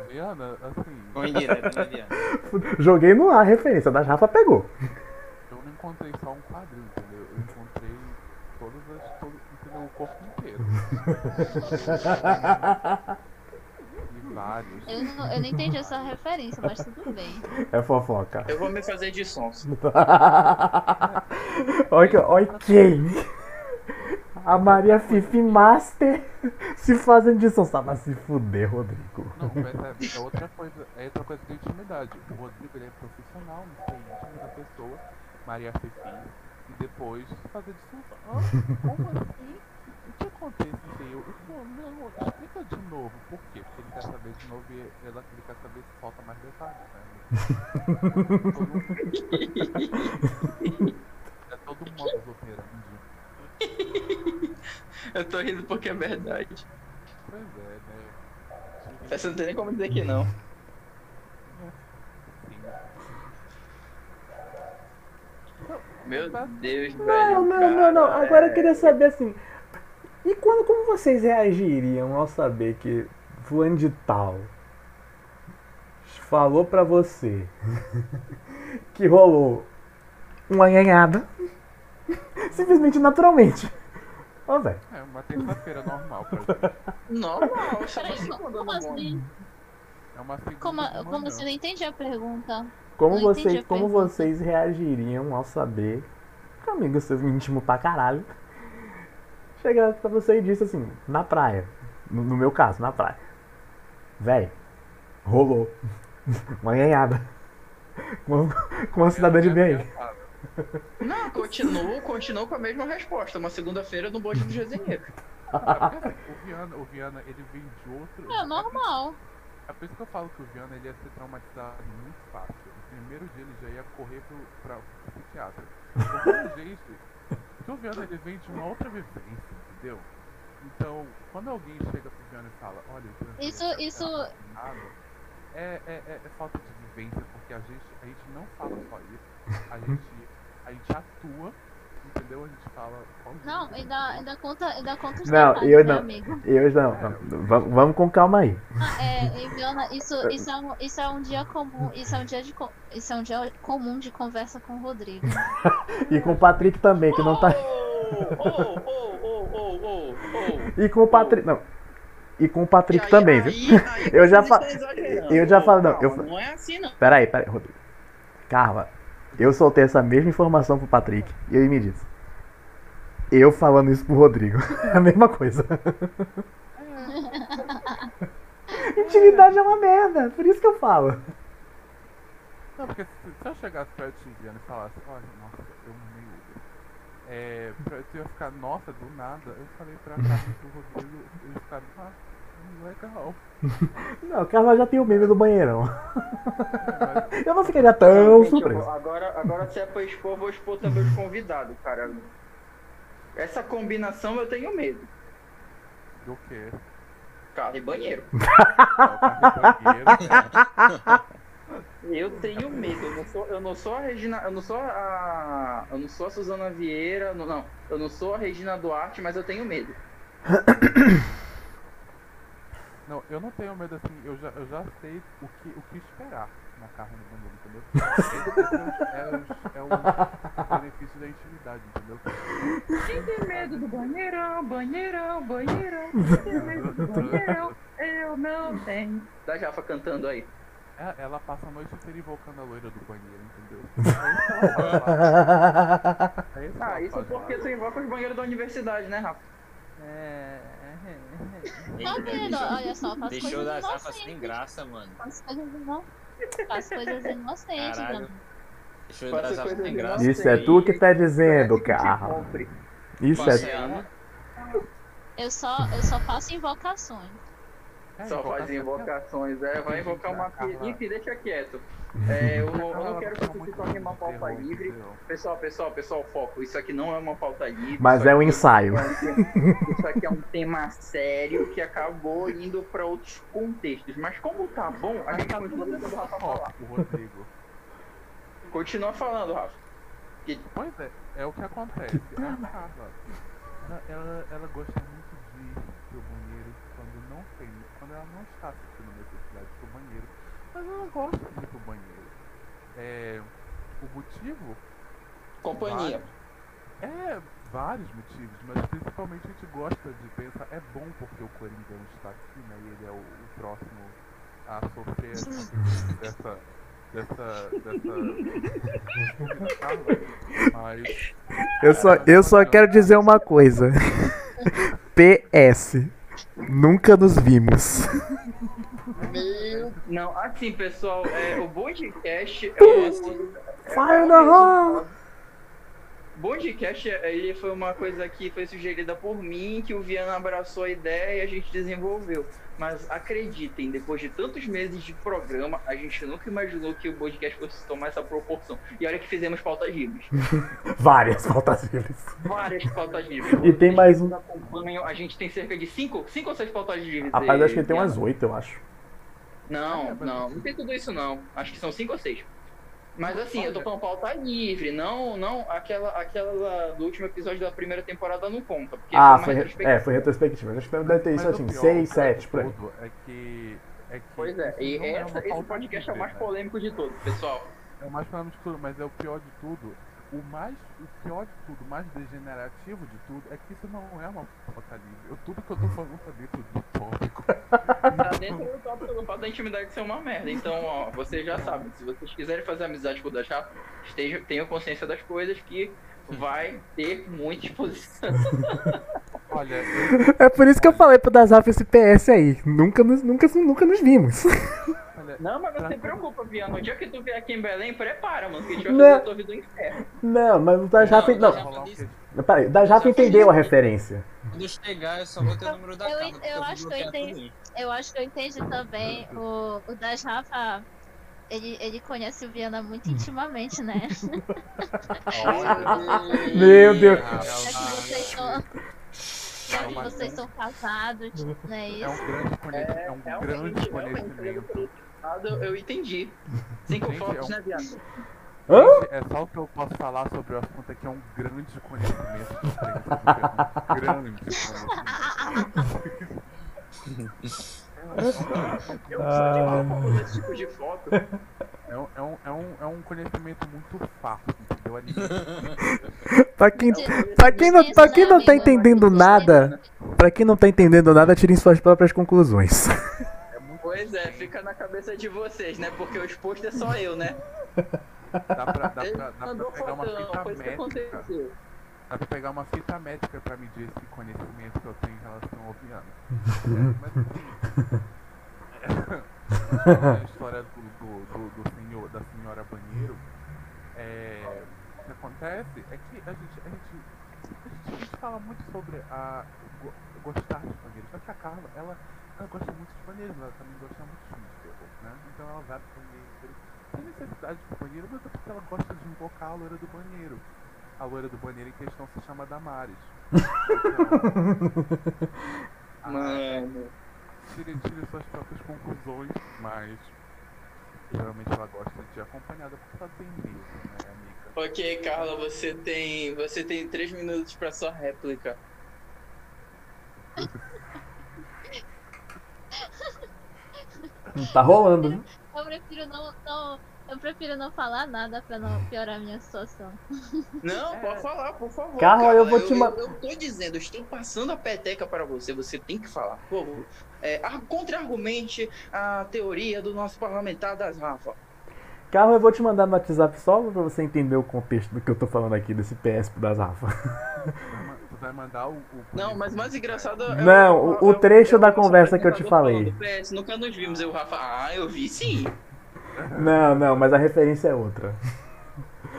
Speaker 6: Diana, assim,
Speaker 8: Indireta, né?
Speaker 1: Joguei no ar a referência. Das Rafa pegou.
Speaker 6: eu não encontrei só um quadril, entendeu? Eu encontrei todas as. Todo, entendeu? O corpo inteiro. E vários.
Speaker 5: eu não, eu não entendi essa referência, mas tudo bem.
Speaker 1: É fofoca.
Speaker 2: Eu vou me fazer de sons.
Speaker 1: ok, ok. A Maria Fifi Master se fazendo de. Só pra se fuder, Rodrigo.
Speaker 6: Não, mas é, é outra coisa, é outra coisa de intimidade. O Rodrigo ele é profissional, não sei, íntimo da pessoa, Maria Fifi, e depois fazer de som. Ah, como assim? O que acontece, entendeu? Pô, não, explica de novo, por quê? Porque ele quer saber de novo e ela, ele quer saber se falta mais detalhes, né? é todo modo operandi.
Speaker 2: Eu tô rindo porque é verdade.
Speaker 6: Pois é, né?
Speaker 2: Você não tem nem como dizer que não. Meu Deus, velho.
Speaker 1: Não, não, não, não.
Speaker 2: cara,
Speaker 1: Agora eu queria saber assim. E quando, como vocês reagiriam ao saber que fulano de tal falou pra você que rolou uma ganhada simplesmente naturalmente? Ó, velho.
Speaker 6: É uma terça-feira normal pra gente.
Speaker 2: Normal, é uma
Speaker 5: Peraí, como assim?
Speaker 6: É uma segunda
Speaker 5: Como,
Speaker 6: de
Speaker 5: como? Não entendi a pergunta.
Speaker 1: Como
Speaker 5: Não entendi
Speaker 1: vocês,
Speaker 5: a
Speaker 1: como
Speaker 5: pergunta.
Speaker 1: vocês reagiriam ao saber que um amigo seu íntimo pra caralho chega pra você e disse assim, na praia. No, no meu caso, na praia. Véi, rolou. Uma ganhada. Com, com uma cidadã de bem.
Speaker 2: Não, continuo, continuo com a mesma resposta. Uma segunda-feira no bonde do Jazeiro.
Speaker 6: O Viana, o Viana, ele vem de outro.
Speaker 5: É normal.
Speaker 6: É por isso que eu falo que o Viana ele ia ser traumatizado muito fácil. No primeiro dia ele já ia correr pro, pra, pro psiquiatra. Pelo jeito, Porque o Viana ele vem de uma outra vivência, entendeu? Então, quando alguém chega pro Viana e fala, olha, o Viana
Speaker 5: Isso-
Speaker 6: não
Speaker 5: isso-
Speaker 6: tá nada, é, é, é, é falta de vivência, porque a gente, a gente não fala só isso, a gente, a gente atua, entendeu? A gente fala.
Speaker 5: Não, ainda, ainda conta, ainda conta os
Speaker 1: Não,
Speaker 5: detalhes,
Speaker 1: eu
Speaker 5: né,
Speaker 1: não.
Speaker 5: amigo?
Speaker 1: Eu não. não. Vamos, vamos com calma aí.
Speaker 5: Ah, é, e Viana, isso, isso, é um, isso é um dia comum, isso é um dia de isso é um dia comum de conversa com o Rodrigo.
Speaker 1: E com o Patrick também, que não tá. E com o Patrick. Não. E com o Patrick
Speaker 2: Aí-
Speaker 1: também,
Speaker 2: aí-
Speaker 1: viu?
Speaker 2: aí
Speaker 1: Eu já fa-
Speaker 2: estão exagerando.
Speaker 1: eu já falo- não, eu-
Speaker 2: Não é assim, não.
Speaker 1: Peraí, peraí, Rodrigo. Carla, eu soltei essa mesma informação pro Patrick e ele me disse. Eu falando isso pro Rodrigo. É a mesma coisa. Intimidade é uma merda, por isso que eu falo.
Speaker 6: Não, porque se, se eu chegasse perto de Viana e falasse, olha, nossa, eu amei o Uber. É, pra, tu ia ficar, nossa, do nada, eu falei pra e pro Rodrigo, eles ficaram, ah, hum, legal.
Speaker 1: Não, o Carla já tem o meme do banheirão.
Speaker 6: É, mas
Speaker 1: Eu não ficaria tão
Speaker 2: Realmente, eu
Speaker 1: surpreso.
Speaker 2: vou- agora, agora, se é pra expor, eu vou expor também os convidados, cara. Essa combinação eu tenho medo.
Speaker 6: do quê?
Speaker 2: Carro e banheiro.
Speaker 6: É,
Speaker 2: Eu tenho medo. Eu não sou, eu não sou a Regina. Eu não sou a. Eu não sou a Suzana Vieira. Não, não. Eu não sou a Regina Duarte, mas eu tenho medo.
Speaker 6: Não, eu não tenho medo assim, eu já, eu já sei o que, o que esperar na carne do banheiro, entendeu? É, o- é, o- é o benefício da intimidade, entendeu?
Speaker 2: Quem tem medo do banheirão, banheirão, banheirão? Quem tem medo do banheirão? Eu não tenho. Da Jafa cantando aí.
Speaker 6: É, ela passa a noite inteira invocando a loira do banheiro, entendeu? É isso. É
Speaker 2: Ah, isso porque tu invoca os banheiros da universidade, né, Rafa?
Speaker 6: É,
Speaker 5: Tá vendo? Olha só, faz
Speaker 8: Deixou
Speaker 5: coisas
Speaker 8: da Zafa
Speaker 5: inocentes.
Speaker 8: sem graça, mano.
Speaker 5: Faz coisas, ino- faz coisas inocentes, mano.
Speaker 8: Deixou sem
Speaker 2: não
Speaker 8: graça.
Speaker 1: Isso é tu que tá dizendo.
Speaker 2: Compre.
Speaker 1: Isso é.
Speaker 8: Passeando.
Speaker 5: Eu só, eu só faço invocações.
Speaker 6: É,
Speaker 2: Só faz invocações, é, vai invocar uma. Enfim, deixa quieto. É, eu, não, eu não quero que vocês se tornem uma pauta livre. Pessoal, pessoal, pessoal, foco. Isso aqui não é uma pauta livre.
Speaker 1: Mas é um ensaio.
Speaker 2: é um tema- Isso aqui é um tema sério que acabou indo para outros contextos. Mas como tá bom, a gente continua deixando o Rafa falar.
Speaker 6: O Rodrigo.
Speaker 2: Continua falando, Rafa.
Speaker 6: Pois é, é o que acontece. A Carla, ela, ela, ela gosta muito de ir pro banheiro quando não tem, quando ela não está sentindo necessidade pro mas ela gosta de ir pro banheiro. É, o motivo
Speaker 2: Companhia.
Speaker 6: é vários motivos, mas principalmente a gente gosta de pensar, é bom porque o Coringão está aqui, né? E ele é o, o próximo a sofrer dessa. dessa. dessa. mas.
Speaker 1: Eu só, eu só quero dizer uma coisa. PS. Nunca nos vimos.
Speaker 2: Não, assim, pessoal, é, o podcast é uma coisa.
Speaker 1: Fire the hole!
Speaker 2: O podcast ele foi uma coisa que foi sugerida por mim, que o Viana abraçou a ideia e a gente desenvolveu. Mas acreditem, depois de tantos meses de programa, a gente nunca imaginou que o podcast fosse tomar essa proporção. E olha que fizemos pautas livres.
Speaker 1: Várias faltas livres.
Speaker 2: Várias pautas livres.
Speaker 1: E tem mais um.
Speaker 2: A gente tem cerca de 5 cinco, ou 6 pautas livres.
Speaker 1: Rapaz, acho que tem umas oito, eu acho.
Speaker 2: Não, não, não tem tudo isso não. Acho que são cinco ou seis. Mas assim, eu tô falando pauta livre, não, não aquela, aquela do último episódio da primeira temporada não conta. Porque
Speaker 1: Ah, foi, re-
Speaker 2: retrospectiva.
Speaker 1: é, foi retrospectiva. Acho que deve ter isso assim,
Speaker 6: pior
Speaker 1: 6,
Speaker 6: de
Speaker 1: 7, por aí.
Speaker 6: É que. É que
Speaker 2: Pois é,
Speaker 6: isso
Speaker 2: e
Speaker 6: é
Speaker 2: essa, esse podcast é o mais
Speaker 6: né?
Speaker 2: polêmico de todos, pessoal.
Speaker 6: É o mais polêmico de tudo, mas é o pior de tudo. O mais, o pior de tudo, o mais degenerativo de tudo é que isso não é uma pauta livre. Eu- Tudo que eu tô falando tá dentro do tópico.
Speaker 2: Tá dentro do tópico do fato da intimidade ser uma merda. Então, ó, vocês já sabem, se vocês quiserem fazer amizade com o Dachá, estejam, tenham consciência das coisas que vai ter muita exposição.
Speaker 6: Olha, eu,
Speaker 1: É por isso que eu falei pro Dazaf esse PS aí. Nunca nos, nunca, nunca nos vimos.
Speaker 6: olha,
Speaker 2: Não, mas não se preocupa, Viana. No dia que tu vier aqui em Belém, prepara, mano, que a gente vai
Speaker 1: Não.
Speaker 2: fazer a tua vida do inferno.
Speaker 1: Não, mas o Dazaf.
Speaker 8: Não,
Speaker 1: Não,
Speaker 6: rolar um queijo.
Speaker 1: peraí, o entendeu a referência.
Speaker 8: Quando chegar, eu só vou ter o número da
Speaker 5: Eu- eu
Speaker 8: vou
Speaker 5: acho que eu entendi. Eu acho que eu entendi também o, o das Rafa. ele, ele conhece o Viana muito intimamente, né?
Speaker 1: Meu Deus.
Speaker 5: Já que vocês são, já que
Speaker 6: Calma,
Speaker 5: vocês são casados, não é
Speaker 6: É um
Speaker 5: isso?
Speaker 6: grande conhecimento. É, um grande
Speaker 2: realmente,
Speaker 6: conhecimento.
Speaker 2: Eu, eu entendi. Cinco
Speaker 6: Gente,
Speaker 2: fotos,
Speaker 6: é um-
Speaker 2: né, viado?
Speaker 1: Hã?
Speaker 6: É só o que eu posso falar sobre o assunto aqui, é um grande conhecimento crença, um grande conhecimento.
Speaker 2: Eu mal pra fazer esse tipo de foto.
Speaker 6: É um, é, um, é, um, é um conhecimento muito fácil, entendeu? Ali,
Speaker 1: Pra quem, pra quem, não, pra quem não tá entendendo nada, pra quem não tá entendendo nada, tirem suas próprias conclusões.
Speaker 6: É
Speaker 2: Pois é, fica na cabeça de vocês, né? Porque o exposto é só eu, né?
Speaker 6: Dá pra, dá
Speaker 2: Ele
Speaker 6: pra, dá pra
Speaker 2: mandou
Speaker 6: pegar uma fita métrica. Dá pra pegar uma fita métrica pra medir esse conhecimento que eu tenho em relação ao Viana. É, mas assim. a história do, do, do, do senhor, da senhora banheiro. É, o que acontece é que a gente, a gente, a gente, a gente fala muito sobre a go- gostar de banheiro. Só que a Carla, ela, ela gosta muito de banheiro, ela também gosta muito de filme de terror, né? Então ela vai pro banheiro. Tem necessidade de banheiro, mas é porque ela gosta de invocar a loira do banheiro. A loira do banheiro em questão se chama Damares. Então, a-
Speaker 2: Mano.
Speaker 6: tire, tire suas próprias conclusões, mas geralmente ela gosta de ir acompanhada porque ela tem medo, né, amiga?
Speaker 2: Ok, Carla, você tem. Você tem três minutos pra sua réplica.
Speaker 1: Tá rolando, viu?
Speaker 5: Eu prefiro não, não, eu prefiro não falar nada pra não piorar a minha situação.
Speaker 2: Não,
Speaker 6: É.
Speaker 2: pode falar, por favor.
Speaker 1: Carla, eu vou te
Speaker 2: eu, eu, eu tô dizendo, eu estou passando a peteca para você, você tem que falar, por favor. É, ar- Contra-argumente a teoria do nosso parlamentar das Rafa.
Speaker 1: Carro, eu vou te mandar no WhatsApp só pra você entender o contexto do que eu tô falando aqui desse PS das Rafa.
Speaker 6: Tu vai mandar o. o
Speaker 2: Não, mas mais engraçado é
Speaker 1: Não, o- o trecho da conversa que eu te falei.
Speaker 2: PS, nunca nos vimos, eu, Rafa. Ah, eu vi sim.
Speaker 1: Não, não, mas a referência é outra.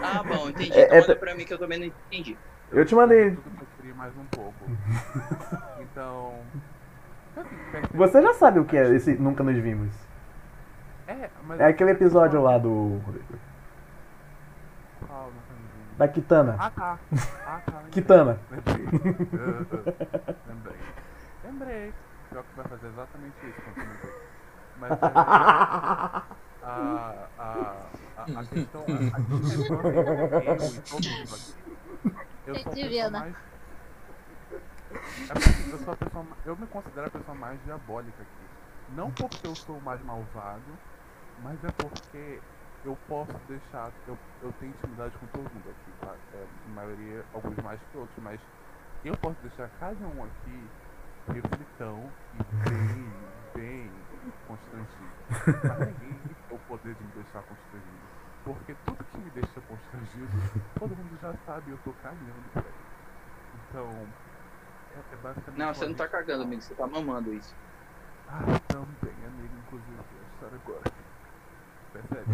Speaker 2: Ah, bom, entendi.
Speaker 1: É-
Speaker 2: então
Speaker 1: é
Speaker 2: manda
Speaker 1: pra-
Speaker 2: pra mim que eu também não entendi.
Speaker 1: Eu te mandei.
Speaker 6: Eu mais um pouco. Então.
Speaker 1: Você já sabe o que é esse Nunca Nos Vimos.
Speaker 6: É, mas.
Speaker 1: É aquele episódio lá do.
Speaker 6: Qual? Não tô lembrando.
Speaker 1: Da Kitana.
Speaker 6: Ah tá. Ah tá. lembrei.
Speaker 1: Kitana.
Speaker 6: Lembrei. lembrei. Lembrei. Pior que vai fazer exatamente isso quando. Mas é, a, a, a, a questão. A, a questão é que eu e todo mundo aqui. Eu sou a pessoa mais. É porque eu sou a pessoa. Eu me considero a pessoa mais diabólica aqui. Não porque eu sou o mais malvado, mas é porque eu posso deixar. Eu, eu tenho intimidade com todo mundo aqui, tá? É, a maioria, alguns mais que outros, mas eu posso deixar cada um aqui reflitão e bem, bem constrangido. Mas ninguém tem o poder de me deixar constrangido. Porque tudo que me deixa constrangido, todo mundo já sabe, eu tô cagando isso. Então, é, é basicamente.
Speaker 2: Não, você não tá cagando, amigo, você tá mamando isso.
Speaker 6: Ah, também, amigo, inclusive, a história agora. Percebe?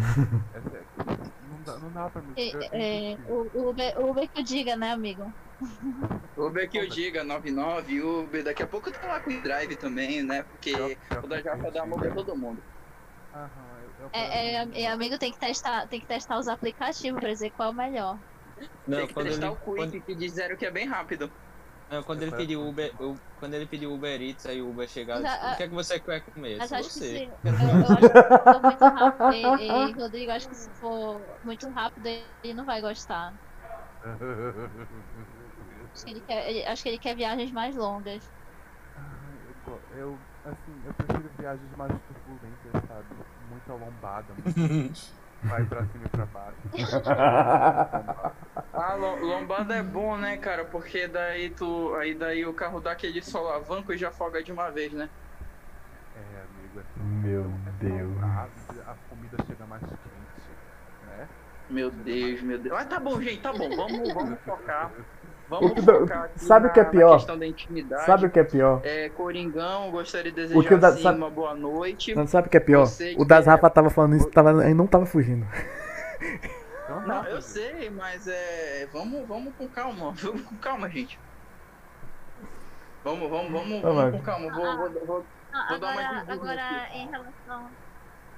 Speaker 6: É sério. Não dá, não dá pra.
Speaker 5: É,
Speaker 6: eu-
Speaker 5: é,
Speaker 6: impossível.
Speaker 5: o, Uber, Uber que eu diga, né, amigo?
Speaker 2: Uber que eu diga, 99, Uber, daqui a pouco eu tô lá com o drive também, né? Porque o da Japa dá amor pra todo mundo.
Speaker 6: Aham, eu, eu
Speaker 5: É, é, é, amigo tem que testar, tem que testar os aplicativos pra dizer qual é o melhor.
Speaker 8: Não,
Speaker 2: Tem que testar
Speaker 8: ele,
Speaker 2: o Quick,
Speaker 8: quando,
Speaker 2: que disseram que é bem rápido.
Speaker 8: Não, quando ele pediu Uber, eu- quando ele pediu Uber Eats, aí o Uber chegar,
Speaker 5: Mas,
Speaker 8: disse,
Speaker 5: ah,
Speaker 8: o que é que você quer comer?
Speaker 5: Mas acho que
Speaker 8: você.
Speaker 5: se. Eu, eu acho que se for muito rápido. E, e, Rodrigo, acho que se for muito rápido, ele não vai gostar. Acho que ele quer, ele- acho que ele quer viagens mais longas.
Speaker 6: Eu, go- eu, assim, eu prefiro viagens mais turbulentas, sabe? Muita lombada, muito vai pra cima e pra baixo.
Speaker 2: Ah, lo- lombada é bom, né, cara? Porque daí tu. Aí daí o carro dá aquele solavanco e já afoga de uma vez, né?
Speaker 6: É, amigo, é
Speaker 1: Meu
Speaker 6: é
Speaker 1: Deus.
Speaker 6: saudável, a comida chega mais quente, né?
Speaker 2: Meu Deus, meu Deus. Ah, tá bom, gente, tá bom. Vamos, vamos focar.
Speaker 1: O
Speaker 2: Vamos
Speaker 1: que sabe o que é pior?
Speaker 2: questão da intimidade.
Speaker 1: Sabe o que é pior?
Speaker 2: É, Coringão, gostaria de
Speaker 1: O
Speaker 2: desejar
Speaker 1: que o da-
Speaker 2: assim,
Speaker 1: sabe-
Speaker 2: uma boa noite.
Speaker 1: Não sabe o que é pior? O das Rafa tava falando isso, tava, ele não tava fugindo.
Speaker 6: Então,
Speaker 2: Não,
Speaker 6: tá,
Speaker 2: eu sei, mas é. Vamos, vamos com calma. Vamos com calma, gente. Vamos, vamos, vamos,
Speaker 1: Tá
Speaker 2: vamos com calma. Vou, vou, vou... Vou dar uma
Speaker 5: Agora, agora
Speaker 2: aqui.
Speaker 5: em relação.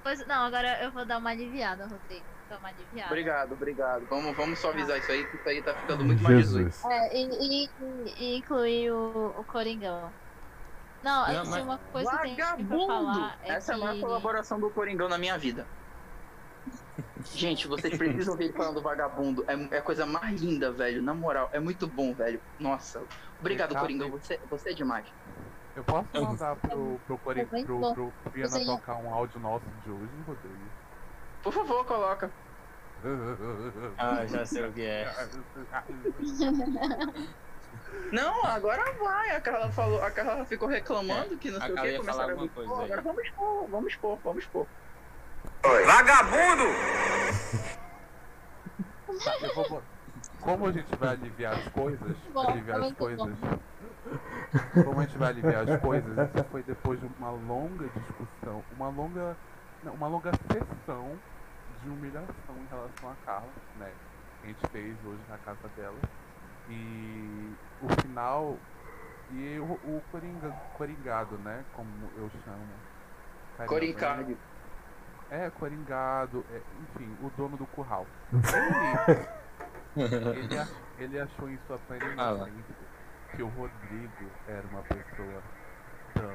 Speaker 5: Pois, não, agora eu vou dar uma aliviada, Rodrigo. Dar uma aliviada.
Speaker 2: Obrigado, obrigado. Vamos, vamos suavizar isso aí, que isso aí tá ficando muito mais 18.
Speaker 1: Jesus.
Speaker 5: É, e, e- e incluir o, o Coringão. Não,
Speaker 8: Não, mas-
Speaker 5: uma coisa que tem que
Speaker 2: Vagabundo!
Speaker 5: falar é
Speaker 2: Essa é a maior
Speaker 5: que...
Speaker 2: colaboração do Coringão na minha vida. Gente, vocês precisam ouvir ele falando vagabundo. É, é a coisa mais linda, velho. Na moral, é muito bom, velho. Nossa. Obrigado,
Speaker 6: Ricardo,
Speaker 2: Coringão. Você, você é demais.
Speaker 6: Eu posso mandar pro, pro, Cori-
Speaker 5: É
Speaker 6: pro, pro Viana
Speaker 5: Você-
Speaker 6: tocar um áudio nosso de hoje, Rodrigo?
Speaker 2: Por favor, coloca.
Speaker 8: Ah, já sei o que é.
Speaker 2: Não, agora vai. A Carla falou, a Carla ficou reclamando que não
Speaker 8: a
Speaker 2: sei o que. Começaram a
Speaker 8: alguma coisa.
Speaker 2: Agora vamos expor, vamos expor, vamos expor.
Speaker 6: Tá, eu vou Como a gente vai aliviar as coisas,
Speaker 5: Bom,
Speaker 6: aliviar as coisas. Como a gente vai aliviar as coisas, isso foi depois de uma longa discussão, uma longa. não, uma longa sessão de humilhação em relação a Carla, né? Que a gente fez hoje na casa dela. E o final. E o, o Coringa, Coringado, né? Como eu chamo. carinhosamente.
Speaker 2: Corincardi.
Speaker 6: É, Coringado, é, enfim, o dono do curral. Ele, ele, a- ele achou em sua plena que o Rodrigo era uma pessoa tão,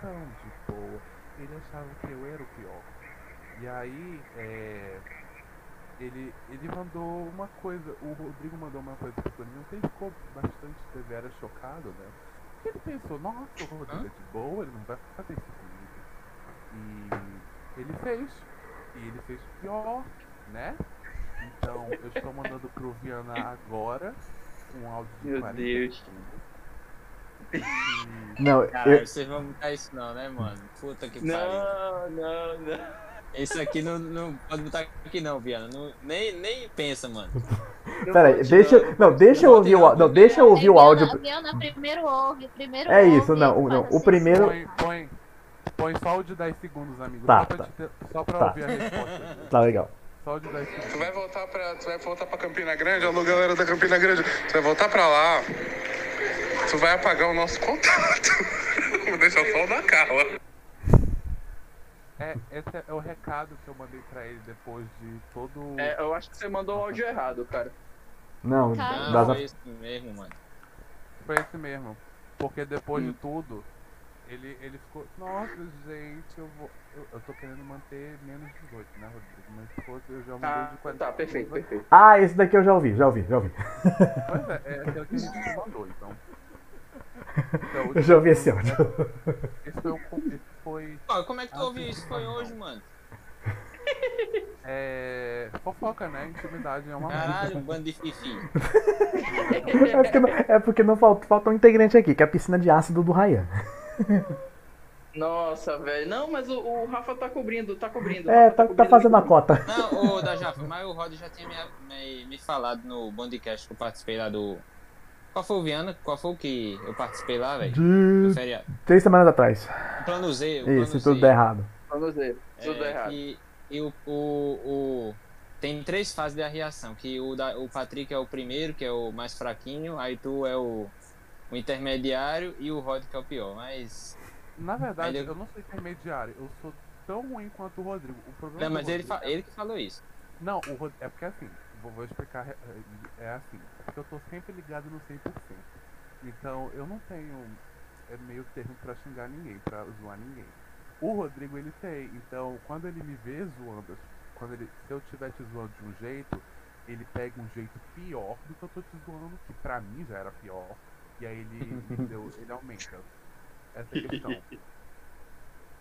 Speaker 6: tão de boa. Ele achava que eu era o pior. E aí, é, ele, ele mandou uma coisa, o Rodrigo mandou uma coisa pro Coringa, que ele ficou bastante severa chocado, né? Porque ele pensou, nossa, o Rodrigo é de boa, ele não vai fazer isso comigo. E ele fez. E ele fez pior, né? Então eu estou mandando pro Viana agora um áudio de
Speaker 2: Meu
Speaker 6: 40
Speaker 2: Deus.
Speaker 6: segundos.
Speaker 1: Não, eu,
Speaker 8: Caralho, vocês vão botar isso não, né, mano? Puta que pariu.
Speaker 2: Não, não, não.
Speaker 8: Isso aqui não, não pode botar aqui não, Viana. Não, nem, nem pensa, mano.
Speaker 1: peraí, deixa,
Speaker 2: não.
Speaker 1: não, deixa eu ouvir o, á- não, deixa eu ouvir o áudio.
Speaker 5: Viana, primeiro ouve, primeiro
Speaker 1: É
Speaker 5: ouve,
Speaker 1: isso, não, o- não, o primeiro-
Speaker 6: põe, põe, põe só o de 10 segundos, amigo.
Speaker 1: Tá,
Speaker 6: só pra,
Speaker 1: tá.
Speaker 6: te ter- só pra
Speaker 1: Tá.
Speaker 6: ouvir a resposta.
Speaker 1: Tá legal.
Speaker 6: Só o de 10 segundos.
Speaker 7: Tu vai voltar pra, tu vai voltar pra Campina Grande? Alô, galera da Campina Grande. Tu vai voltar pra lá. Tu vai apagar o nosso contato. Vou deixar só o da Carla.
Speaker 6: É, esse é o recado que eu mandei pra ele depois de todo.
Speaker 2: É, eu acho que você mandou o áudio errado, cara.
Speaker 1: Não.
Speaker 8: Não,
Speaker 1: das-
Speaker 8: foi isso mesmo, mano.
Speaker 6: Foi esse mesmo. Porque depois
Speaker 2: Hum.
Speaker 6: de tudo, ele, ele ficou. Nossa, gente, eu vou. Eu, eu tô querendo manter menos de 18, né, Rodrigo? Mas se fosse, eu já mudei
Speaker 2: Ah,
Speaker 6: de 40.
Speaker 2: tá, perfeito, perfeito.
Speaker 1: Ah, esse daqui eu já ouvi, já ouvi, já ouvi.
Speaker 6: Pois é, é aquele que a gente te mandou, então. Então,
Speaker 1: Eu já ouvi esse áudio.
Speaker 6: Esse foi, o co- esse foi
Speaker 8: Pô, como é que tu ouviu isso? Foi hoje, mano.
Speaker 6: é, fofoca, né? Intimidade é uma
Speaker 8: Caralho, um bando de fifi.
Speaker 1: É porque não, é porque não falta, falta um integrante aqui, que é a piscina de ácido do Ryan.
Speaker 2: Nossa, velho. Não, mas o, o Rafa tá cobrindo, tá cobrindo.
Speaker 1: É,
Speaker 2: Rafa
Speaker 1: tá, tá
Speaker 2: cobrindo
Speaker 1: fazendo a cota.
Speaker 8: Não, o da Jaffa, mas o Rod já tinha me, me, me falado no Bondcast que eu participei lá do. Qual foi o Viana? Qual foi o que eu participei lá, velho?
Speaker 1: De
Speaker 8: feriado.
Speaker 1: três semanas atrás.
Speaker 8: O plano Z. O plano
Speaker 1: Isso, se
Speaker 8: Z.
Speaker 1: tudo der errado.
Speaker 2: Vamos ver. Tudo
Speaker 8: É,
Speaker 2: errado.
Speaker 8: E, e o, o, o- Tem três fases da reação. Que o, da, o Patrick é o primeiro, que é o mais fraquinho. Aí tu é o, o intermediário e o Rod que é o pior. Mas.
Speaker 6: Na verdade,
Speaker 8: Ele-
Speaker 6: eu não sou intermediário, eu sou tão ruim quanto o Rodrigo. O problema
Speaker 8: Não, mas ele,
Speaker 6: Rodrigo
Speaker 8: fa- ele que falou isso.
Speaker 6: Não, o Rod... é porque assim, vou, vou explicar, é, é assim, porque eu tô sempre ligado no 100%. Então, eu não tenho é meio termo pra xingar ninguém, pra zoar ninguém. O Rodrigo, ele tem, então, quando ele me vê zoando, quando ele, se eu estiver te zoando de um jeito, ele pega um jeito pior do que eu tô te zoando, que pra mim já era pior, e aí ele, entendeu? ele aumenta. Essa é a questão.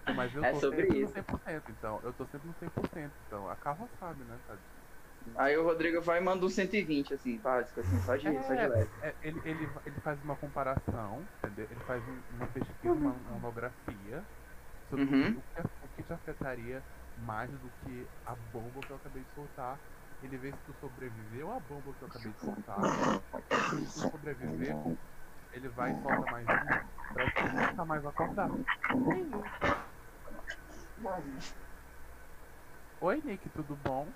Speaker 6: Mas eu
Speaker 2: É
Speaker 6: tô sempre
Speaker 2: isso.
Speaker 6: no 100%, então. Eu tô sempre no 100%, então. A Carla sabe, né, tadinho?
Speaker 2: Aí o Rodrigo vai e manda um 120, assim, básico, assim, só de, só de leve.
Speaker 6: É, ele, ele, ele faz uma comparação, entendeu? Ele faz um- uma pesquisa, uma monografia sobre
Speaker 2: Uhum.
Speaker 6: o, que, o que te afetaria mais do que a bomba que eu acabei de soltar. Ele vê se tu sobreviveu à bomba que eu acabei de soltar. Se tu sobreviver, ele vai e solta mais um pra tu nunca mais acordar. É. Oi, Nick, tudo bom?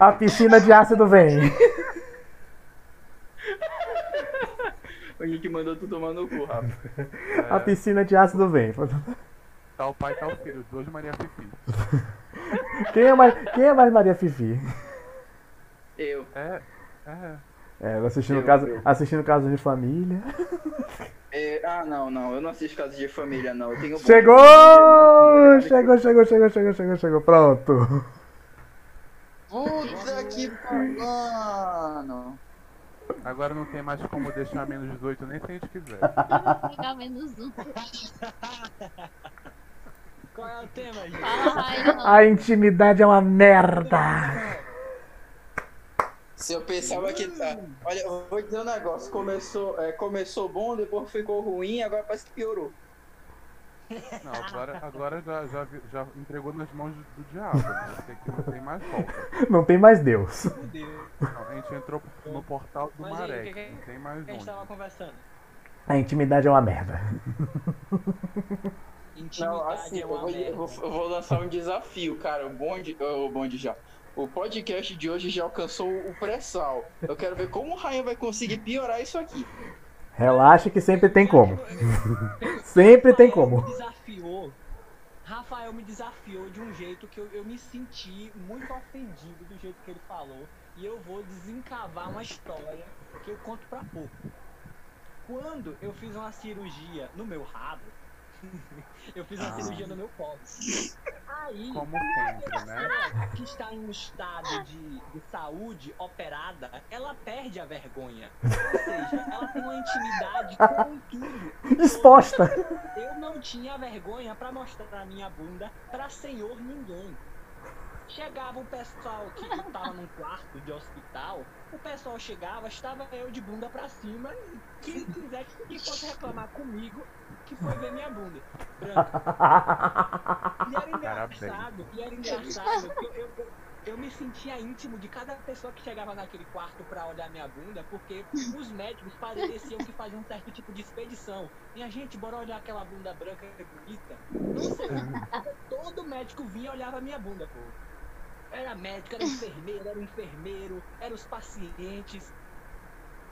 Speaker 1: A piscina de ácido vem.
Speaker 2: A gente mandou tu tomar no cu, Rafa.
Speaker 1: A piscina de ácido vem.
Speaker 6: Tá o pai, tá o filho, dois Maria Fifi.
Speaker 1: Quem é mais, quem é mais Maria Fifi?
Speaker 2: Eu.
Speaker 6: É, é.
Speaker 1: É, eu assistindo,
Speaker 2: Eu,
Speaker 1: caso,
Speaker 2: eu.
Speaker 1: assistindo Caso de Família.
Speaker 2: É, ah, não, não. Eu não assisto casos de família, não. Eu tenho
Speaker 1: Chegou!
Speaker 2: Chegou!
Speaker 1: Chegou, chegou, chegou, chegou, chegou, chegou. Pronto.
Speaker 2: Puta que pariu!
Speaker 6: Agora não tem mais como deixar menos 18 nem se a gente quiser.
Speaker 5: Pegar menos um.
Speaker 9: Qual é o tema, gente?
Speaker 5: Raio.
Speaker 1: A intimidade é uma merda.
Speaker 2: Se eu pensava que tá. Olha, eu vou dizer um negócio. Começou, é, começou bom, depois ficou ruim, agora parece que piorou.
Speaker 6: Não, agora, agora já, já, já entregou nas mãos do, do diabo. Né? Porque aqui não tem mais volta.
Speaker 1: Não tem mais Deus.
Speaker 6: Não, a gente entrou no portal do
Speaker 9: Mas
Speaker 6: Maré,
Speaker 9: que que-
Speaker 6: não tem mais
Speaker 9: A gente
Speaker 6: onde.
Speaker 9: tava conversando.
Speaker 1: A intimidade é uma merda.
Speaker 9: Intimidade
Speaker 2: Não, assim,
Speaker 9: é
Speaker 2: eu
Speaker 9: uma
Speaker 2: vou, eu,
Speaker 9: merda.
Speaker 2: vou, eu vou lançar um desafio, cara. O bonde, o bonde já. O podcast de hoje já alcançou o pré-sal. Eu quero ver como o Ryan vai conseguir piorar isso aqui.
Speaker 1: Relaxa que sempre tem como. Sempre tem como.
Speaker 9: Desafiou. Rafael me desafiou de um jeito que eu, eu me senti muito ofendido do jeito que ele falou. E eu vou desencavar uma história que eu conto pra pouco. Quando eu fiz uma cirurgia no meu rabo, eu fiz uma
Speaker 6: Ah.
Speaker 9: cirurgia no meu pó. Aí,
Speaker 6: Como sempre, né?
Speaker 9: que está em um estado de, de saúde operada, ela perde a vergonha. Ou seja, ela tem uma intimidade com tudo.
Speaker 1: Exposta.
Speaker 9: Eu não tinha vergonha pra mostrar a minha bunda pra senhor ninguém. Chegava o pessoal que tava num quarto de hospital, o pessoal chegava, estava eu de bunda pra cima, e quem quiser que fosse reclamar comigo, que foi ver minha bunda. Branca. E era engraçado, e era engraçado que eu, eu, eu, eu me sentia íntimo de cada pessoa que chegava naquele quarto pra olhar minha bunda, porque os médicos pareciam que faziam um certo tipo de expedição. Minha gente, bora olhar aquela bunda branca bonita. Não sei, todo médico vinha e olhava minha bunda, pô. Era médico, era enfermeiro, era enfermeiro, eram os pacientes.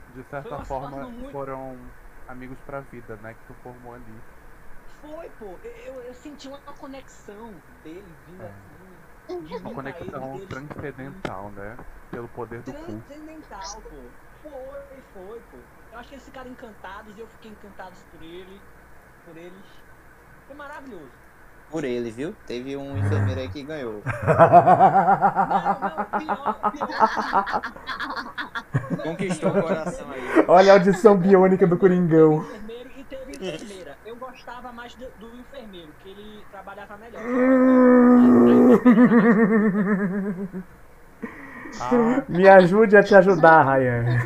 Speaker 6: De certa forma,
Speaker 9: muito-
Speaker 6: foram amigos pra vida, né? Que tu formou ali.
Speaker 9: Foi, pô, eu, eu senti uma conexão deles vindo
Speaker 6: É.
Speaker 9: assim. De
Speaker 6: Uma conexão
Speaker 9: deles mim.
Speaker 6: transcendental, né? Pelo poder do cu.
Speaker 9: Transcendental, pô. Foi, foi, pô. Eu acho que eles ficaram encantados e eu fiquei encantado por ele, por eles. Foi maravilhoso.
Speaker 10: Por ele, viu? Teve um enfermeiro aí que ganhou.
Speaker 8: Conquistou o coração aí.
Speaker 1: Olha a audição biônica do Coringão.
Speaker 9: enfermeiro e teve enfermeira. Eu gostava mais do, do enfermeiro, que ele trabalhava melhor.
Speaker 1: Me ajude a te ajudar, Ryan.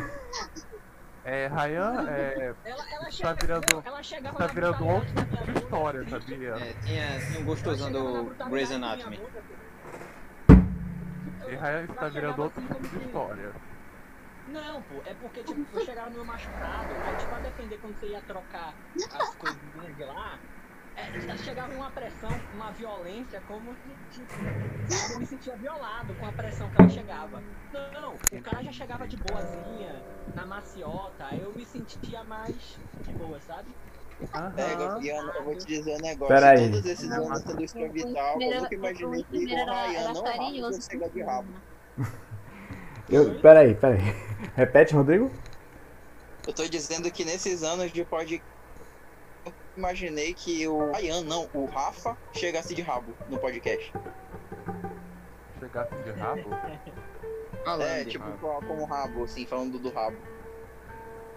Speaker 6: É, Ryan, é,
Speaker 9: Ela, ela
Speaker 6: Tá
Speaker 9: chega,
Speaker 6: virando-
Speaker 9: não, ela chegava
Speaker 6: tá virando outro tipo de história, sabia?
Speaker 8: É, tinha, tinha um gostosão do Grey's Anatomy.
Speaker 6: E Ryan está virando outro tipo de história.
Speaker 9: Não, pô, é porque tipo, eu chegava no meu machucado, aí tipo, a depender quando você ia trocar as coisinhas de lá, é, chegava uma pressão, uma violência, como se, tipo, eu me sentia violado com a pressão que ela chegava. Não, o cara já chegava de boazinha, na maciota, aí eu me sentia mais de boa, sabe?
Speaker 2: Pega,
Speaker 6: Aham.
Speaker 2: Fiana, eu vou te dizer um negócio.
Speaker 1: Pera aí.
Speaker 2: Todos esses anos sendo escravo vital, eu nunca imaginei que o Ryan não fosse chegar de rabo.
Speaker 1: Eu, peraí, peraí. Repete, Rodrigo?
Speaker 2: Eu tô dizendo que nesses anos de podcast, imaginei que o Ryan, não, o Rafa, chegasse de rabo no podcast.
Speaker 6: Chegasse de rabo?
Speaker 10: Falando
Speaker 2: É, tipo,
Speaker 10: rabo.
Speaker 2: o rabo, assim, falando do rabo.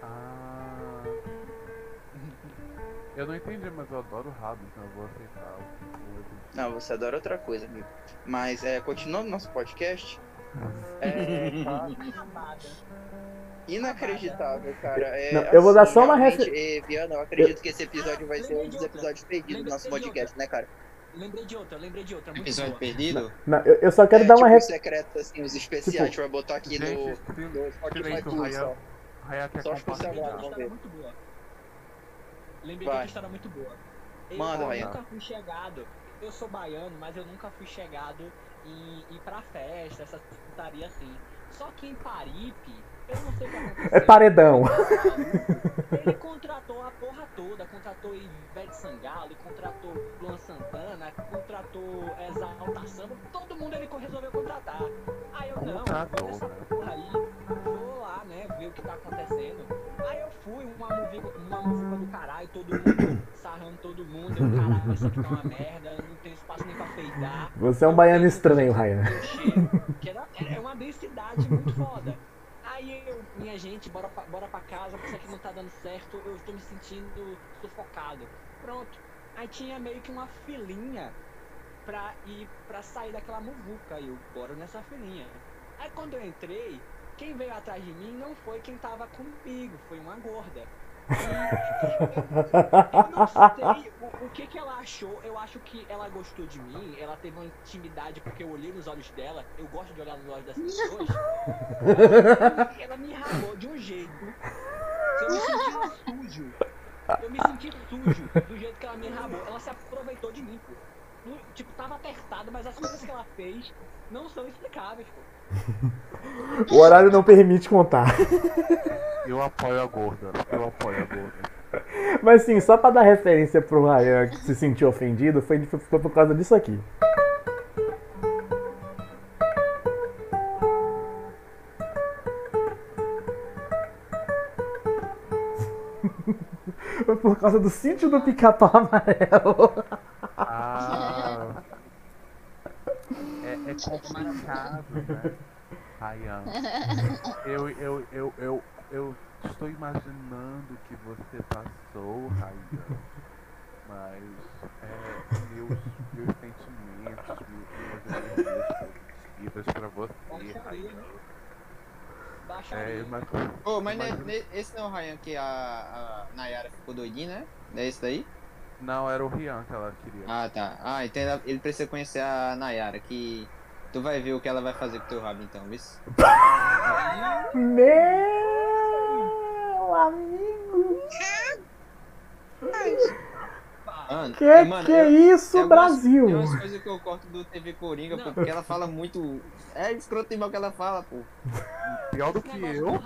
Speaker 6: Ah. Eu não entendi, mas eu adoro rabo, então eu vou aceitar o
Speaker 2: Não, você adora outra coisa, amigo. Mas, é, continuando nosso podcast, é, tá
Speaker 9: Rabada.
Speaker 2: Inacreditável, cara. É,
Speaker 1: Não, eu vou dar
Speaker 2: assim,
Speaker 1: só uma refer-
Speaker 2: é, Viana, eu acredito que esse episódio vai ser um dos episódios perdidos do nosso
Speaker 9: Lembrei de
Speaker 2: podcast, né, cara?
Speaker 9: Lembrei de outra, lembrei de outra, muito
Speaker 8: Episódio
Speaker 9: boa.
Speaker 8: perdido?
Speaker 1: Não, eu, eu só quero
Speaker 2: é,
Speaker 1: dar uma
Speaker 2: tipo,
Speaker 1: ref...
Speaker 2: secreto, assim, os especiais,
Speaker 1: Tipo,
Speaker 2: a gente vai botar aqui no,
Speaker 6: Gente,
Speaker 2: no Spotify Plus, só. Só
Speaker 9: de
Speaker 2: agora,
Speaker 9: outra
Speaker 2: vamos
Speaker 9: história
Speaker 2: ver.
Speaker 9: muito boa. Lembrei de
Speaker 2: Vai.
Speaker 9: outra história muito boa. Eu
Speaker 2: Manda,
Speaker 9: eu nunca fui chegado. Eu sou baiano, mas eu nunca fui chegado em ir pra festa, essa putaria assim. Só que em Paripe, Eu não sei o que aconteceu.
Speaker 1: É paredão.
Speaker 9: Ele contratou a porra toda, contratou Ivete Sangalo, contratou Luan Santana, contratou Exalta Samba, todo mundo ele resolveu contratar. Aí eu não,
Speaker 6: Contratou,
Speaker 9: vou nessa
Speaker 6: né?
Speaker 9: porra aí, vou lá, né, ver o que tá acontecendo. Aí eu fui, uma muvuca, uma do caralho, todo mundo sarrando todo mundo, eu, caralho, isso aqui tá uma merda, não tem espaço nem pra peidar.
Speaker 1: Você é um baiano estranho, Ryan.
Speaker 9: Que era, é uma densidade muito foda. Gente, bora pra, bora pra casa, porque isso aqui não tá dando certo, eu tô me sentindo sufocado. Pronto. Aí tinha meio que uma filinha pra ir pra sair daquela muvuca. E eu, bora nessa filinha. Aí quando eu entrei, quem veio atrás de mim não foi quem tava comigo, foi uma gorda. Eu não sei o, o que que ela achou. Eu acho que ela gostou de mim. Ela teve uma intimidade porque eu olhei nos olhos dela. Eu gosto de olhar nos olhos das pessoas. Ela, ela me ralou de um jeito. Eu me senti sujo. Eu me senti sujo do jeito que ela me rabou. Ela se aproveitou de mim, pô. Tipo, tava apertado, mas as coisas que ela fez não são explicáveis, pô.
Speaker 1: O horário não permite contar.
Speaker 6: Eu apoio a gorda. Eu apoio a gorda.
Speaker 1: Mas sim, só pra dar referência pro Ryan que se sentiu ofendido, foi, foi por causa disso aqui. Foi por causa do sítio do pica-pau amarelo.
Speaker 6: Ah, é, complicado, né? Ryan. Eu, eu, eu, eu, eu estou imaginando o que você passou, Ryan. Mas é, meus, meus sentimentos, minhas energias positivas pra você, Ryan. É, mas,
Speaker 8: Ô, mas ne-
Speaker 6: imagina-
Speaker 8: ne- esse não é o Ryan que a, a Nayara ficou doidinha, né? É esse daí?
Speaker 6: Não, era o Rian que ela queria.
Speaker 8: Ah, tá. Ah, então ele precisa conhecer a Nayara, que tu vai ver o que ela vai fazer com teu rabo então, viu?
Speaker 1: Meu amigo.
Speaker 8: Mano,
Speaker 1: Que
Speaker 8: é, mano,
Speaker 1: que
Speaker 8: eu-
Speaker 1: é isso,
Speaker 8: tem algumas-
Speaker 1: Brasil?
Speaker 8: Tem umas coisas que eu corto do TV Coringa, pô, porque ela fala muito. É escroto o que ela fala, pô.
Speaker 6: Pior do que eu.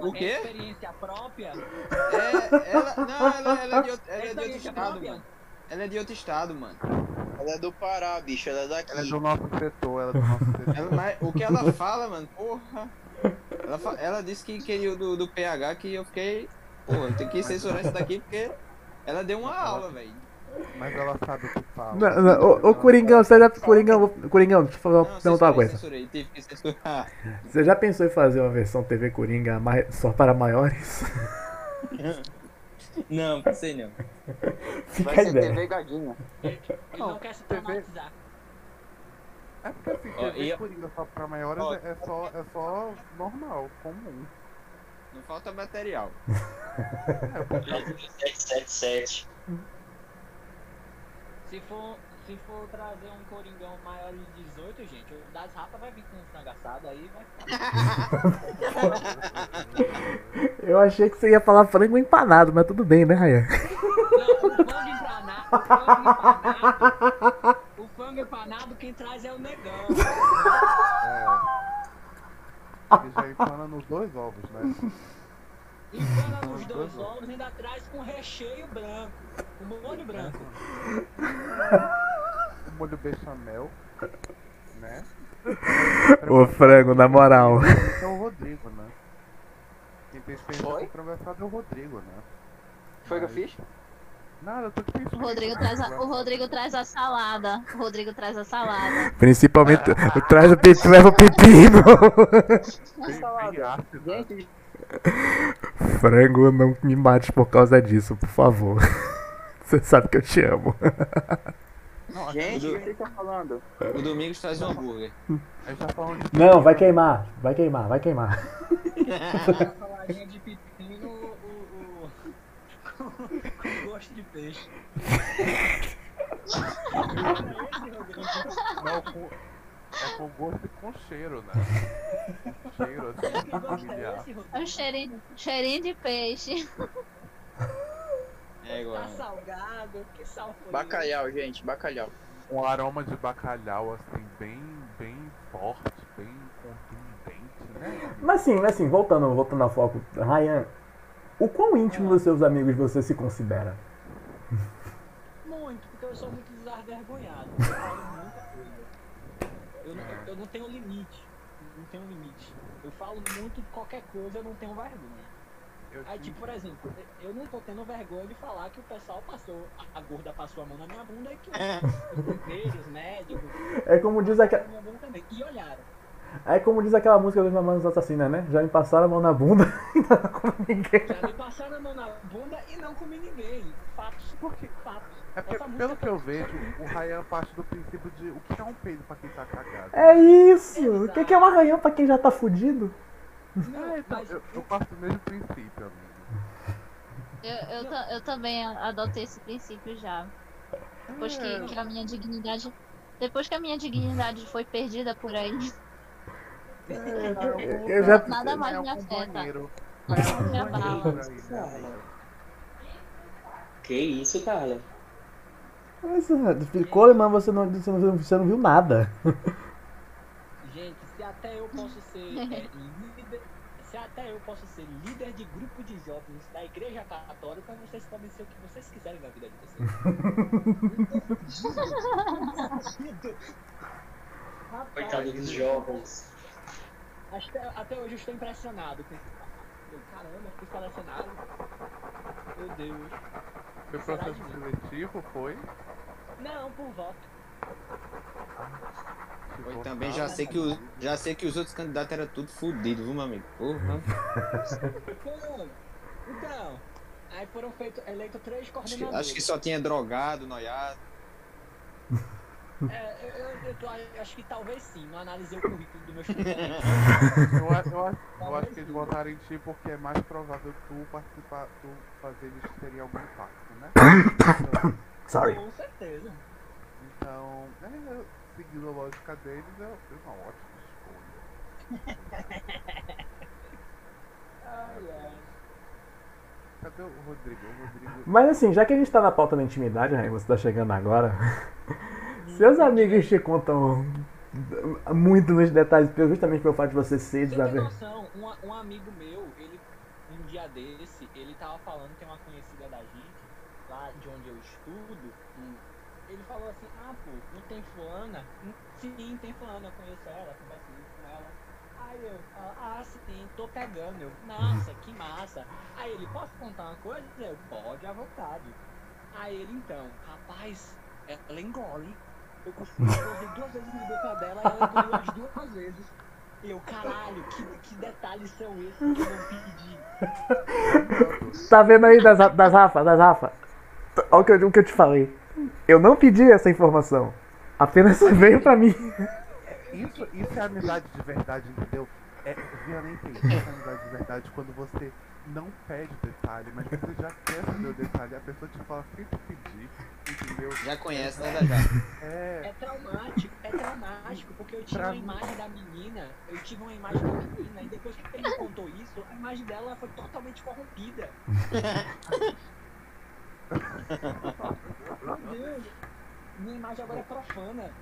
Speaker 8: O quê?
Speaker 9: É experiência própria?
Speaker 8: É, ela. Não, ela, ela é de outro, ela é de outro
Speaker 9: Experiência
Speaker 8: estado,
Speaker 9: própria?
Speaker 8: mano. Ela é de outro estado, mano.
Speaker 2: Ela é do Pará, bicho, ela é daqui.
Speaker 6: Ela é do nosso setor, ela é do nosso setor.
Speaker 8: Ela- mas o que ela fala, mano, porra. Ela, fa- ela disse que queria o do, do PH que eu fiquei. Porra, tem que censurar isso daqui porque ela deu uma aula, velho.
Speaker 6: Mas ela sabe o que fala.
Speaker 1: Não, não, ô, ô Coringão, você já. Coringão, Coringão, deixa eu uma-
Speaker 8: Não,
Speaker 1: perguntar uma coisa.
Speaker 8: censurei, tive que censurar.
Speaker 1: Você já pensou em fazer uma versão TV Coringa só para maiores?
Speaker 8: Não, pensei não.
Speaker 1: Fica
Speaker 2: Vai
Speaker 1: a
Speaker 2: ser
Speaker 1: ideia.
Speaker 2: TV Gadinha.
Speaker 9: Ele não quer se traumatizar.
Speaker 6: É porque assim,
Speaker 8: Ó,
Speaker 6: TV
Speaker 8: e-
Speaker 6: Coringa só pra maiores
Speaker 8: Ó.
Speaker 6: é, é só, é só normal, comum.
Speaker 8: Não falta material.
Speaker 6: É, porque
Speaker 11: 777.
Speaker 9: Se for, se for trazer um coringão maior de 18, gente, o das rapas vai vir com um frango assado aí, vai
Speaker 1: Eu achei que você ia falar frango empanado, mas tudo bem, né, Ryan?
Speaker 9: Não, o frango empanado, o frango empanado, o frango empanado quem traz é o negão.
Speaker 6: ele já empana nos dois ovos, né?
Speaker 9: Empana nos dois ovos, ainda traz com recheio branco, com molho branco.
Speaker 6: O molho bechamel, né?
Speaker 1: Ô frango, na moral.
Speaker 6: Esse é o Rodrigo, né? Quem tem experiência assado é o Rodrigo, né?
Speaker 2: Foi o que eu fiz?
Speaker 6: Nada, eu tô aqui
Speaker 5: O Rodrigo traz a, o Rodrigo traz a salada. O Rodrigo traz a salada.
Speaker 1: Principalmente, traz o pepino, leva o pepino.
Speaker 6: Né?
Speaker 2: Gente,
Speaker 1: Frango, não me mate por causa disso, por favor. Você sabe que eu te amo.
Speaker 6: Não,
Speaker 2: gente, o que você tá falando?
Speaker 8: O Domingos traz um hambúrguer.
Speaker 6: tá falando de
Speaker 1: Não, vai queimar, vai queimar, vai queimar.
Speaker 9: De pepino, o, o, com, com gosto de peixe.
Speaker 6: Não, com, é com gosto e com cheiro, né? Cheiro assim,
Speaker 9: é?
Speaker 5: É um cheirinho, cheirinho de peixe.
Speaker 8: É igual.
Speaker 9: Tá salgado, que sal foi
Speaker 2: Bacalhau, gente, bacalhau.
Speaker 6: Um aroma de bacalhau assim, bem, bem forte, bem contundente, né?
Speaker 1: Mas assim, mas assim, voltando, voltando ao foco, Ryan, o quão íntimo dos seus amigos você se considera?
Speaker 9: Muito, porque eu sou muito desarvergonhado. Eu falo muita coisa. Eu não, eu não tenho limite. Não tenho limite. Eu falo muito de qualquer coisa, eu não tenho vergonha.
Speaker 6: Eu
Speaker 9: Aí, tipo, por exemplo, eu não tô tendo vergonha de falar que o pessoal passou, a gorda passou a mão na minha bunda e que os bombeiros, os médicos,
Speaker 1: É como diz aquela,
Speaker 9: na minha bunda também. E olharam.
Speaker 1: é como diz aquela música dos Mamonas Assassinas, né? Já me passaram a mão na bunda e não com ninguém.
Speaker 9: Já me passaram a mão na bunda e não comi ninguém. Fatos.
Speaker 6: Porque-
Speaker 9: Fatos.
Speaker 6: É porque, pelo que eu vejo, o Ryan parte do princípio de o que é um peido pra quem tá cagado.
Speaker 1: É isso! O que que é um arranhão pra quem já tá fudido?
Speaker 9: Não,
Speaker 6: É, então,
Speaker 9: mas
Speaker 6: eu, eu parto do mesmo princípio, amigo.
Speaker 5: Eu, eu, eu também adotei esse princípio já. Depois que, que a minha dignidade. Depois que a minha dignidade foi perdida por aí,
Speaker 1: Eu, eu já.
Speaker 5: nada mais
Speaker 6: É
Speaker 5: me afeta. Não
Speaker 6: É né?
Speaker 3: Que isso, cara?
Speaker 1: Mas, ah, Coleman, você não, você, não, você não viu nada.
Speaker 9: Gente, se até eu posso ser é, líder, se até eu posso ser líder de grupo de jovens da igreja católica, vocês podem ser o que vocês quiserem na vida de vocês.
Speaker 3: Coitado dos jovens.
Speaker 9: Até, até hoje eu estou impressionado Caramba, fui selecionado. Meu Deus.
Speaker 6: Foi processo seletivo, foi?
Speaker 9: Não, por voto.
Speaker 6: Se
Speaker 10: Foi também já sei, que os, já sei que os outros candidatos eram tudo fodidos, viu, meu amigo? Porra.
Speaker 9: Então, aí foram feitos, eleitos três
Speaker 10: Acho que,
Speaker 9: coordenadores.
Speaker 10: acho que só tinha drogado, noiado.
Speaker 9: É, eu, eu, eu tô- acho que talvez sim, não analisei o currículo do meu.
Speaker 6: Eu, eu, acho- eu acho que eles votaram em ti porque é mais provável tu participar, tu fazer eles terem algum impacto, né? Então,
Speaker 1: Sorry.
Speaker 9: Com certeza.
Speaker 6: então é, seguindo a lógica deles, é é uma ótima escolha.
Speaker 9: Ai, ai.
Speaker 6: Cadê o Rodrigo? O Rodrigo.
Speaker 1: Mas assim, já que a gente tá na pauta da intimidade, Ryan, você tá chegando agora. Seus amigos te contam muito nos detalhes, justamente pelo fato de você ser
Speaker 9: Você tem
Speaker 1: desaver.
Speaker 9: noção, um, um amigo meu, ele, um dia desse, ele tava falando que é uma conhecida da gente, lá de onde eu estudo, hum, ele falou assim, ah pô, não tem fulana? Hum, Sim, tem fulana, eu conheço ela, converso com ela. Aí eu, ah, sim, tô pegando. Eu, nossa, que massa. Aí ele, posso contar uma coisa? Eu, pode, à vontade. Aí ele, então, rapaz, ela engole. Eu consegui duas vezes na boca dela ela engoliu as duas vezes. Eu, caralho, que, que detalhes são esses que eu não pedi?
Speaker 1: Tá vendo aí das, das Rafa, das Rafa? Olha o que, eu, o que eu te falei. Eu não pedi essa informação. Apenas veio pra mim.
Speaker 6: Isso, isso é amizade de verdade, entendeu? É, entende, isso é amizade de verdade quando você não pede detalhe, mas você já quer saber o detalhe, a pessoa te fala sem tu pedir, entendeu?
Speaker 10: Já conhece, né, já?
Speaker 6: É,
Speaker 9: É traumático, é traumático, porque eu tinha
Speaker 6: Pra
Speaker 9: uma imagem da menina, eu tive uma imagem da menina, e depois que ele me contou isso, a imagem dela foi totalmente corrompida. Meu Deus, minha imagem agora é profana.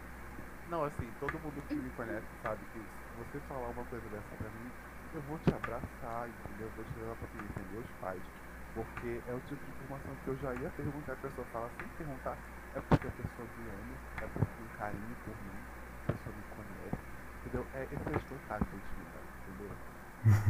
Speaker 6: não, assim, todo mundo que me conhece sabe que se você falar uma coisa dessa pra mim, eu vou te abraçar, entendeu? Eu vou te levar pra conhecer meus pais. Porque é o tipo de informação que eu já ia perguntar, a pessoa fala sem perguntar, é porque a pessoa me ama, é porque tem carinho por mim, a pessoa me conhece, entendeu? É, esse é o espetáculo de intimidade, entendeu?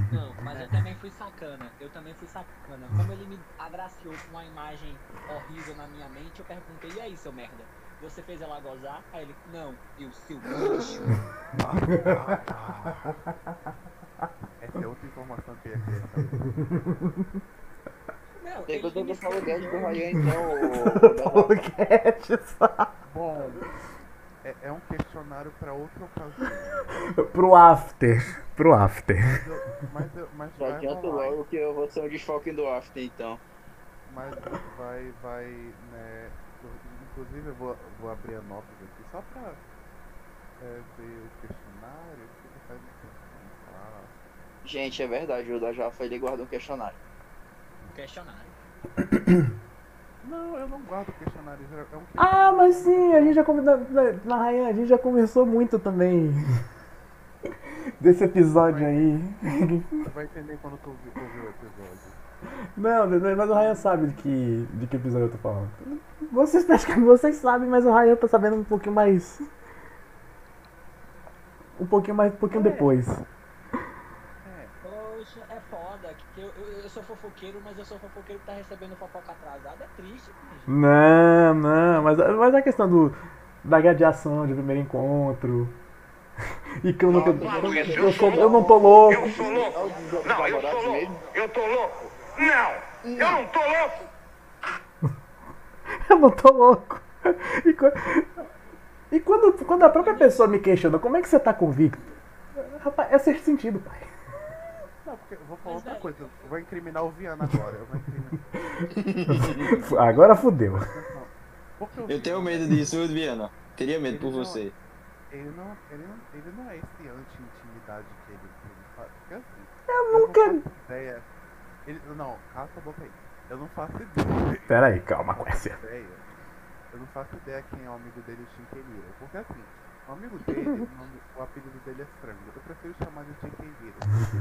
Speaker 9: Não, mas eu também fui sacana, eu também fui sacana. Como ele me agraciou com uma imagem horrível na minha mente, eu perguntei, e aí, seu merda? Você fez ela gozar? Aí ele, não, eu, seu lixo.
Speaker 6: Essa é outra informação que eu ia querer.
Speaker 9: Não,
Speaker 12: Tem que
Speaker 9: ele
Speaker 12: eu
Speaker 9: me
Speaker 12: falar o
Speaker 9: falou-
Speaker 12: Guedes do Ryan, então. ô,
Speaker 1: Guedes.
Speaker 6: Bom, é, é um questionário pra outra ocasião.
Speaker 1: Pro after. Pro after.
Speaker 6: Mas, eu, mas, eu, mas
Speaker 12: Já
Speaker 6: vai
Speaker 12: adianto logo que eu vou ser um desfoque do After, então.
Speaker 6: mas vai, vai, né, inclusive eu vou, vou abrir a nota aqui só pra é, ver o questionário, o que ele faz no questionário.
Speaker 12: Gente, é verdade, o da Jafa ele guarda um questionário.
Speaker 9: questionário.
Speaker 6: Não, eu não guardo questionário, é um questionário.
Speaker 1: Ah, mas sim, a gente já conversou. Na, Ryan, a gente já conversou muito também. desse episódio aí.
Speaker 6: Tu vai entender quando tu ouvir, ouvir o episódio.
Speaker 1: Não, mas o Ryan sabe de que, de que episódio eu tô falando. Vocês praticamente vocês sabem, mas o Ryan tá sabendo um pouquinho mais. Um pouquinho mais, um pouquinho depois.
Speaker 9: Poxa, é foda. Que eu, eu, eu sou fofoqueiro, mas eu sou fofoqueiro que tá recebendo fofoca atrasada. É triste, gente.
Speaker 1: Não, não, mas, mas a questão do. Da gadeação de primeiro encontro. E que eu não, eu, eu, sou, eu não tô louco.
Speaker 7: Eu sou louco. Não, eu sou louco. Eu tô louco. Não, eu não tô louco.
Speaker 1: eu não tô louco. E, e quando, quando a própria pessoa me questiona, como é que você tá convicto? Rapaz, é sexto sentido, pai.
Speaker 6: Não, porque eu vou falar outra coisa. Eu vou incriminar o Viana agora. Eu vou incriminar.
Speaker 1: Agora fudeu.
Speaker 6: Porque o
Speaker 10: Eu tenho medo disso, Viana. Teria medo por
Speaker 6: Ele não-
Speaker 10: você.
Speaker 6: Ele não, ele, não, ele não é esse anti-intimidade que ele, ele faz. Porque assim.
Speaker 1: Eu
Speaker 6: não
Speaker 1: nunca.
Speaker 6: ideia. Ele, não, cala a boca aí. Eu não faço ideia.
Speaker 1: Pera aí, calma,
Speaker 6: ideia. Eu não faço ideia quem é o amigo dele, o Chinqueira. Porque assim, o amigo dele, o, apelido dele é frango. Eu prefiro chamar de Chinqueira.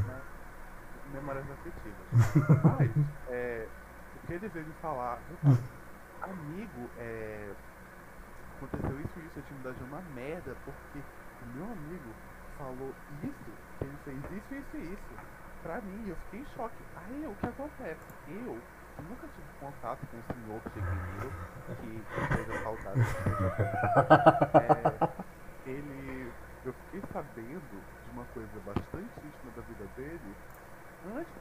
Speaker 6: Né? Memórias afetivas. Mas, é, o que ele veio me falar, eu amigo, é, aconteceu isso e isso, a intimidade é uma merda, porque o meu amigo falou isso, que ele fez isso, isso e isso, pra mim, eu fiquei em choque. Aí, o que acontece? Eu, nunca tive contato com o senhor Chequinho, que seja saudável, é, ele, eu fiquei sabendo de uma coisa bastante íntima da vida dele, antes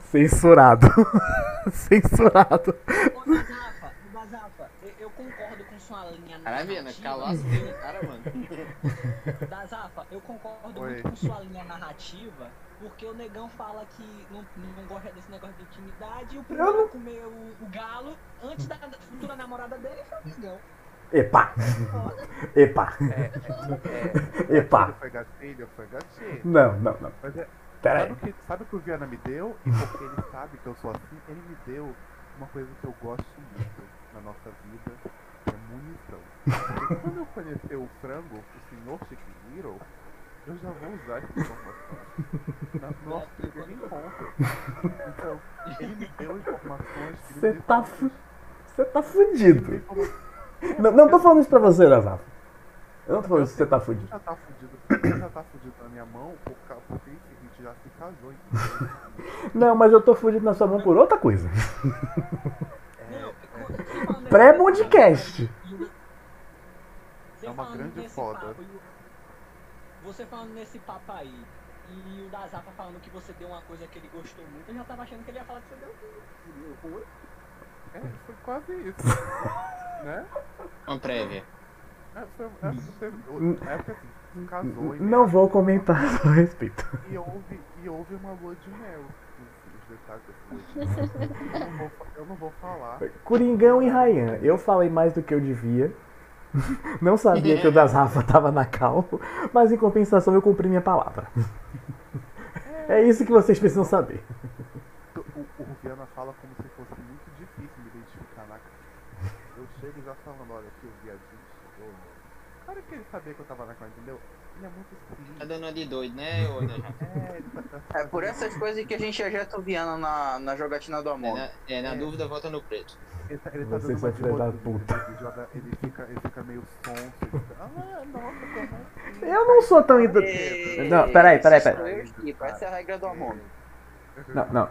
Speaker 1: Censurado. Censurado.
Speaker 9: Ô, Bazafa, ô, Bazafa, eu, eu concordo com sua linha
Speaker 10: Caralho,
Speaker 9: narrativa.
Speaker 10: calou as pernas, cara, mano.
Speaker 9: Dazafa, eu concordo
Speaker 6: Oi.
Speaker 9: muito com sua linha narrativa, porque o negão fala que não, não gosta desse negócio de intimidade e o primeiro a comer o, o galo antes da futura namorada dele foi o negão.
Speaker 1: Epa. Epa.
Speaker 6: É,
Speaker 1: Epa.
Speaker 6: Ele foi gatilho, foi gatilho.
Speaker 1: Não, não, não.
Speaker 6: Mas é,
Speaker 1: Pera
Speaker 6: sabe,
Speaker 1: aí.
Speaker 6: o que, sabe o que o Viana me deu? E porque ele sabe que eu sou assim, ele me deu uma coisa que eu gosto muito na nossa vida, que é munição. Quando eu conhecer o frango, o senhor Chiquiniro, eu já vou usar essa informação na- no nosso primeiro encontro. Então, ele me deu informações que
Speaker 1: Você tá, fu- você tá fudido. Não, não tô falando isso pra você, Nazafa. Eu não tô falando isso que você tá fudido.
Speaker 6: já tá fudido, você já tá fudido na minha mão, por porque a gente já se casou. Então,
Speaker 1: Não, mas eu tô fudido na sua mão por outra coisa.
Speaker 6: é,
Speaker 1: Pré-podcast.
Speaker 9: Você
Speaker 6: É uma grande
Speaker 9: nesse
Speaker 6: foda.
Speaker 9: Você falando nesse papo aí, e o Dazafa falando que você deu uma coisa que ele gostou muito, eu já tava achando que ele ia falar que você deu ruim.
Speaker 6: É, foi quase isso. né?
Speaker 10: Uma prévia.
Speaker 6: É, foi, é, foi, é porque assim, casou e,
Speaker 1: Não vou comentar a respeito.
Speaker 6: e, houve, e houve uma lua de mel. Mel. Eu não vou, eu não vou falar.
Speaker 1: Coringão e Rayan. Eu falei mais do que eu devia. Não sabia que o das Rafa tava na cal, mas em compensação eu cumpri minha palavra. É isso que vocês precisam saber.
Speaker 6: O, o, Viana fala como se fosse muito difícil me identificar na cara. Eu chego já falando, olha aqui o viadinho chegou. O cara que ele sabia que eu tava na cara, entendeu? Ele é muito
Speaker 10: Tá dando de doido, né, ô?
Speaker 6: É,
Speaker 12: É por essas coisas que a gente ejeta o Viana na, na jogatina do
Speaker 10: É
Speaker 12: amor.
Speaker 10: na, é, na dúvida, volta no preto.
Speaker 6: Ele tá, ele tá
Speaker 1: Você
Speaker 6: dando
Speaker 1: só
Speaker 6: uma
Speaker 1: da puta.
Speaker 6: Ele, joga, ele, fica, ele fica meio sonso. Fica, ah, nossa, assim?
Speaker 1: Eu não sou tão. indo-
Speaker 12: Ei,
Speaker 1: Não, peraí, peraí, peraí.
Speaker 12: Essa é a regra do amor.
Speaker 1: Não, não.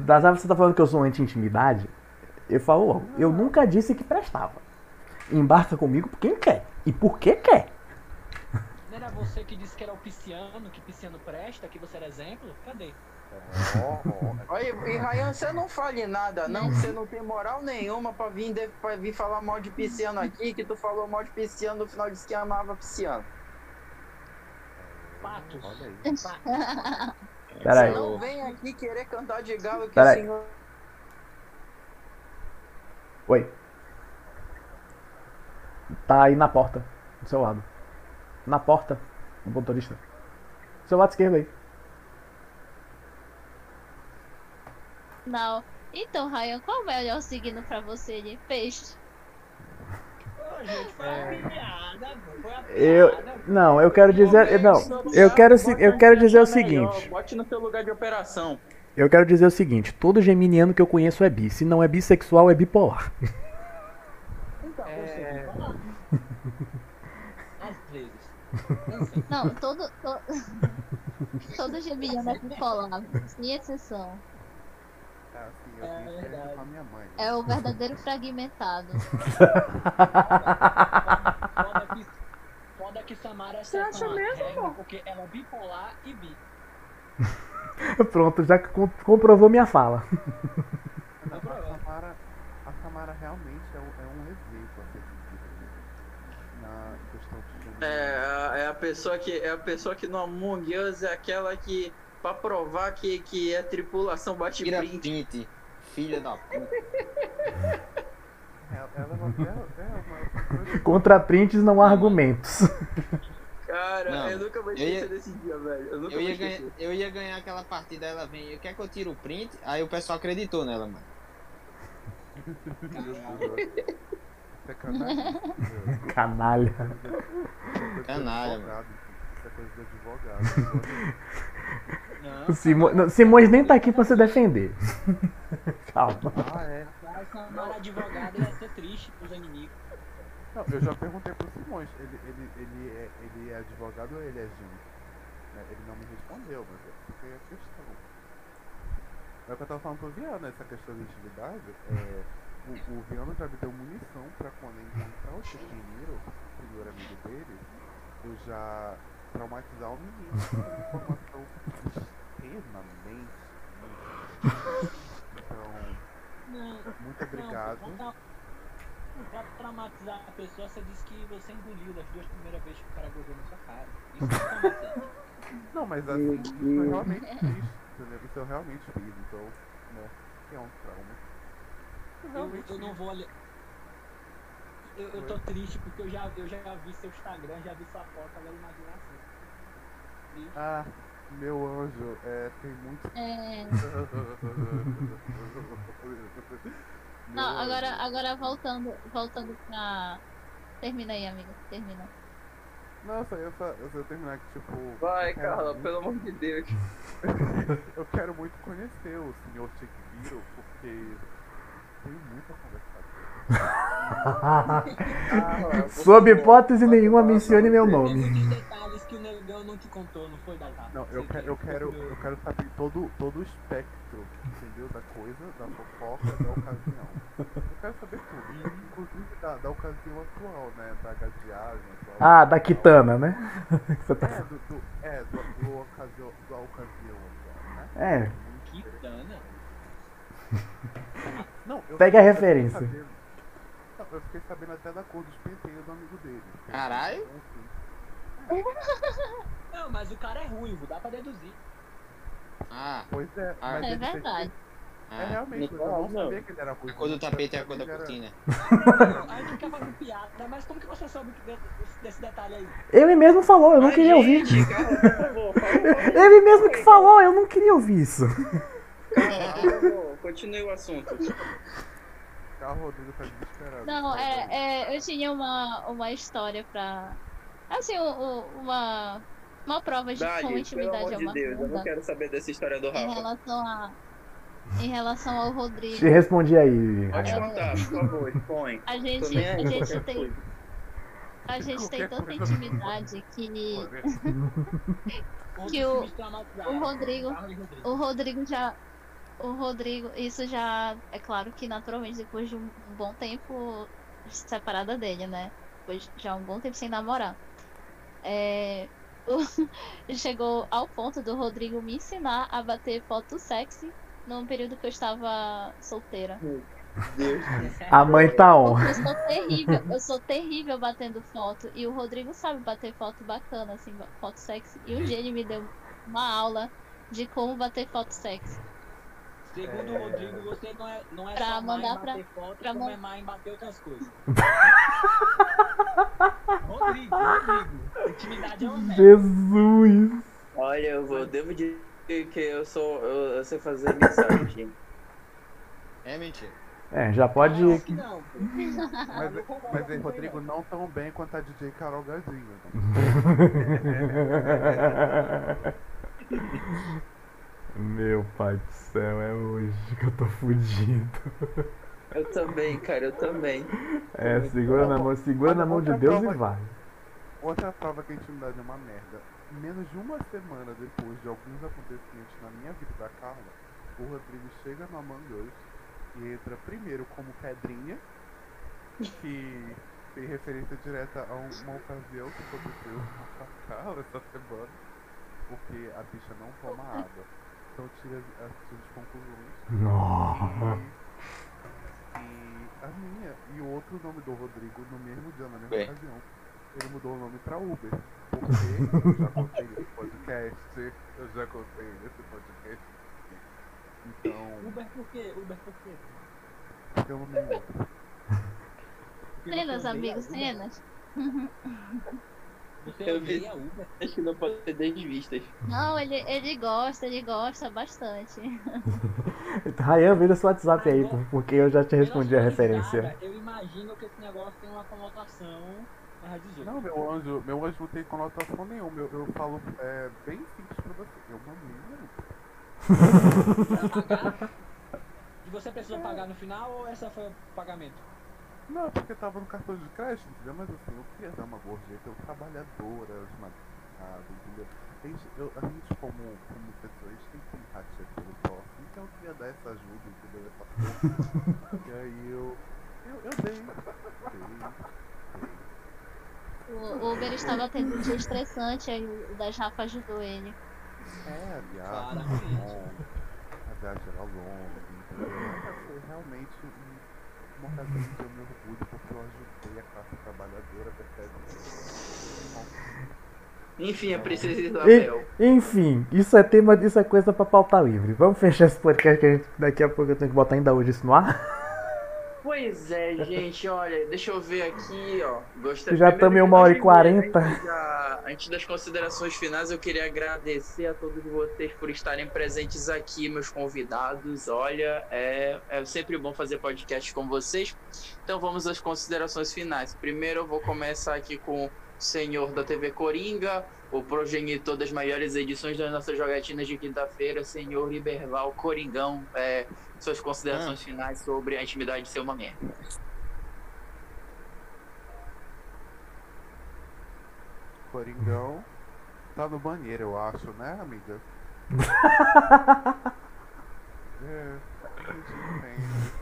Speaker 1: Das Rafa, você tá falando que eu sou anti-intimidade? Eu falo. Eu nunca disse que prestava. Embarca comigo por quem quer. E por que quer.
Speaker 9: Você que disse que era o pisciano, que pisciano presta, que você era exemplo? Cadê?
Speaker 6: Ó,
Speaker 12: Olha, e Ryan, você não fale nada, não, você não tem moral nenhuma pra vir, de- pra vir falar mal de pisciano aqui, que tu falou mal de pisciano no final disse que amava pisciano.
Speaker 9: Patos.
Speaker 6: olha aí.
Speaker 9: Patos.
Speaker 1: Peraí.
Speaker 12: Não vem aqui querer cantar de galo que
Speaker 1: Peraí.
Speaker 12: o senhor.
Speaker 1: Oi. Tá aí na porta. Do seu lado. Na porta. O motorista. Seu lado esquerdo aí.
Speaker 5: Não. Então, Ryan, qual é o melhor signo pra você de peixe?
Speaker 9: gente, foi a piada, pô, foi a
Speaker 1: Eu, não, eu quero dizer, não, eu quero, eu quero dizer o seguinte.
Speaker 12: Bote no seu lugar de operação.
Speaker 1: Eu quero dizer o seguinte, todo geminiano que eu conheço é bi. Se não é bissexual, é bipolar.
Speaker 9: Então,
Speaker 12: É.
Speaker 5: Não, todo. to- todo geminiano é bipolar, sem exceção.
Speaker 6: É assim, eu
Speaker 9: É
Speaker 6: mãe.
Speaker 5: É o verdadeiro fragmentado.
Speaker 9: Foda que, foda que Samara
Speaker 4: Você acha mesmo,
Speaker 9: regra,
Speaker 4: pô?
Speaker 9: porque ela é bipolar e bi.
Speaker 1: Pronto, já com- comprovou minha fala.
Speaker 6: Não, a Samara, a Samara realmente é um, é um exemplo a ser seguido na questão de gênero.
Speaker 12: É, a- é a pessoa que é a pessoa que no Among Us é aquela que pra provar que, que é tripulação bate
Speaker 10: Tira
Speaker 12: print.
Speaker 10: print, filha da puta.
Speaker 6: Ela, ela é ela é coisa
Speaker 1: Contra prints não há argumentos.
Speaker 12: Cara,
Speaker 10: Não,
Speaker 12: eu nunca vou
Speaker 10: eu ia-
Speaker 12: esquecer desse dia, velho. Eu nunca
Speaker 10: Eu ia, ganhar,
Speaker 12: esquecer.
Speaker 10: eu ia ganhar aquela partida, ela vem, quer que eu tire o print? Aí o pessoal acreditou nela, mano.
Speaker 6: Isso é canalha.
Speaker 1: Canalha.
Speaker 10: Canalha, mano.
Speaker 6: Isso é coisa de advogado.
Speaker 9: Não,
Speaker 1: O Simo- não, Simões nem tá aqui pra se defender. Calma.
Speaker 6: Ah, é.
Speaker 9: a Samara advogada ia ser triste pros inimigos.
Speaker 6: Não, eu já perguntei pro Simões, ele, ele, ele, é, ele é advogado ou ele é gênio? Né, Ele não me respondeu, mas essa foi a questão. É o que eu tava falando pro Viana, essa questão de intimidade, é, o, o já me deu munição pra quando eu encontrar o Chiquinheiro, o primeiro amigo dele, eu já traumatizar o menino com uma informação extremamente. Então, muito obrigado.
Speaker 9: Não, pra, pra traumatizar a pessoa, você disse que você engoliu das duas primeiras vezes que o cara gozou na sua cara. Isso é.
Speaker 6: Não, mas assim, isso eu realmente fiz, entendeu? Isso eu realmente fiz, então, né, é um trauma. Eu
Speaker 9: Eu, eu não vou olhar. Eu, eu tô triste porque eu já, eu já vi seu Instagram, já vi sua foto, agora imagina assim. Triste.
Speaker 6: Ah, meu anjo, é, tem muito...
Speaker 5: É. Não,
Speaker 6: anjo.
Speaker 5: agora, agora voltando, voltando pra. Termina aí, amigo. Termina.
Speaker 6: Não, só ia, fa- eu só terminar que, tipo...
Speaker 12: Vai,
Speaker 6: eu quero
Speaker 12: Carla,
Speaker 6: muito-
Speaker 12: pelo amor de Deus.
Speaker 6: Eu quero muito conhecer o senhor Chiquiro, porque tenho muito a conversar com ele.
Speaker 1: Sob hipótese nenhuma, mencione meu nome.
Speaker 9: muitos detalhes que o negão não te contou, não foi, Dazar?
Speaker 6: Não, eu, que- eu quero, eu quero saber todo, todo o espectro, entendeu? Da coisa, da fofoca, da ocasião. Eu quero saber tudo, inclusive da, da ocasião atual, né? Da gaseagem atual.
Speaker 1: Ah, da Kitana, né? Tá-
Speaker 6: É, do, do, é, do, do ocasião, da ocasião atual, né?
Speaker 1: É,
Speaker 6: Não, eu
Speaker 1: Pega a referência.
Speaker 6: sabendo- não, eu fiquei sabendo até da cor dos penteios do amigo dele.
Speaker 10: Caralho.
Speaker 6: Então,
Speaker 9: Não, mas o cara é ruivo, dá pra deduzir.
Speaker 10: Ah,
Speaker 6: Pois é,
Speaker 10: Ah,
Speaker 6: mas
Speaker 5: É verdade.
Speaker 6: É
Speaker 10: ah.
Speaker 6: realmente, eu não sabia que ele era ruim.
Speaker 10: A cor do tapete é a cor da cortina.
Speaker 9: Não, a gente quer fazer piada, mas como que você soube desse detalhe aí?
Speaker 1: ele mesmo falou, eu não
Speaker 12: Ai,
Speaker 1: queria ouvir.
Speaker 12: gente, Carla, por favor, fala, fala.
Speaker 1: Ele mesmo que falou, eu não queria ouvir isso.
Speaker 12: Por favor, continue o assunto.
Speaker 6: Carro Rodrigo tá desesperado.
Speaker 5: Não, é, é, eu tinha uma, uma história pra. Assim, um- um- uma, uma prova de como
Speaker 12: Dali, pelo
Speaker 5: intimidade é
Speaker 12: de
Speaker 5: uma
Speaker 12: Deus, eu não quero saber dessa história do
Speaker 5: em
Speaker 12: Rafa.
Speaker 5: relação a. Em relação ao Rodrigo.
Speaker 1: Te respondi aí,
Speaker 12: Pode
Speaker 1: Rafael.
Speaker 12: contar, por favor, expõe.
Speaker 5: A gente, a gente tem. A gente tem tanta intimidade que Que o- o Rodrigo. o Rodrigo já. O Rodrigo, isso já. É claro que naturalmente depois de um bom tempo separada dele, né? Depois já um bom tempo sem namorar. É, o- chegou ao ponto do Rodrigo me ensinar a bater foto sexy num período que eu estava solteira.
Speaker 12: Deus.
Speaker 1: A mãe tá on.
Speaker 5: Eu sou terrível, eu sou terrível batendo foto. E o Rodrigo sabe bater foto bacana, assim, foto sexy. E um dia ele me deu uma aula de como bater foto sexy.
Speaker 9: Segundo o Rodrigo, você não é, não é
Speaker 5: Pra
Speaker 9: só má em
Speaker 5: mandar
Speaker 9: bater
Speaker 5: pra-
Speaker 9: foto,
Speaker 5: pra
Speaker 9: como
Speaker 5: man-
Speaker 9: é má em bater outras coisas. Rodrigo, Rodrigo. Intimidade é uma merda.
Speaker 1: Jesus.
Speaker 12: Olha, eu vou, devo dizer que eu sou. Eu, eu sei fazer mensagem.
Speaker 10: É mentira.
Speaker 1: É, já pode.
Speaker 9: Acho que não.
Speaker 6: Mas, mas aí, Rodrigo, não tão bem quanto a DJ Carol Gazinho.
Speaker 1: Meu pai do céu, é hoje que eu tô fudido.
Speaker 2: Eu também, cara, eu também.
Speaker 1: É, segura na mão, segura na mão de Deus e vai.
Speaker 6: Outra prova que a intimidade é uma merda. Menos de uma semana depois de alguns acontecimentos na minha vida da Carla, o Rodrigo chega no Among Us e entra primeiro como pedrinha, que tem referência direta a um- uma ocasião que aconteceu com a Carla essa semana, porque a bicha não toma água. Então tira as, as suas conclusões.
Speaker 1: Nossa.
Speaker 6: E, e a minha e o outro nome do Rodrigo no mesmo dia, na mesma
Speaker 8: Bem.
Speaker 6: ocasião. Ele mudou o nome pra Uber. Porque eu já contei nesse podcast. Eu já contei nesse podcast. Então,
Speaker 9: Uber por quê? Uber por quê?
Speaker 6: pelo menos.
Speaker 9: Porque
Speaker 5: Cenas,
Speaker 9: você odeia
Speaker 5: amigos, cenas.
Speaker 9: Você
Speaker 2: Eu vi-
Speaker 9: odeia Uber?
Speaker 2: Acho que não pode ter desvistas.
Speaker 5: Não, ele, ele gosta, ele gosta bastante.
Speaker 1: Rayan, vira seu WhatsApp aí, por- porque eu já te respondi a referência.
Speaker 9: Eu imagino que esse negócio tem uma conotação mais 18.
Speaker 6: Não, meu anjo, meu anjo não tem conotação nenhuma. Eu, eu falo é, bem simples pra você. Eu mamei
Speaker 9: pagar? E você precisou pagar no final ou essa foi o pagamento?
Speaker 6: Não, porque tava no cartão de crédito, entendeu? Mas assim, eu queria dar uma gorjeta, eu trabalhadora, esmagada, entendeu? A gente, eu, a gente como, como pessoa, a gente tem simpatia pelo próximo, então eu queria dar essa ajuda, entendeu? Essa força. e aí eu. Eu, eu dei. Dei.
Speaker 5: O o Uber estava tendo um dia estressante, aí o das Rafa ajudou ele.
Speaker 6: É, a viagem era
Speaker 9: Claramente.
Speaker 6: longa, a viagem era longa, entendeu? Mas Foi realmente eu me orgulho porque eu ajudei a classe trabalhadora?
Speaker 2: Enfim, a Princesa
Speaker 1: E-
Speaker 2: Isabel.
Speaker 1: enfim, isso é tema, isso é coisa pra pautar livre. Vamos fechar esse podcast que a gente, daqui a pouco eu tenho que botar ainda hoje isso no ar.
Speaker 2: Pois é, gente, olha, deixa eu ver aqui, ó. Gostei.
Speaker 1: Já estamos em uma hora e
Speaker 2: nós,
Speaker 1: quarenta.
Speaker 2: Antes das considerações finais, eu queria agradecer a todos vocês por estarem presentes aqui, meus convidados. Olha, é, é sempre bom fazer podcast com vocês. Então vamos às considerações finais. Primeiro eu vou começar aqui com o senhor da TV Coringa, o progenitor das maiores edições das nossas jogatinas de quinta-feira, senhor Liberval Coringão. É, suas considerações finais sobre a intimidade de ser uma merda.
Speaker 6: Coringão tá no banheiro, eu acho, né, amiga? é, a gente entende.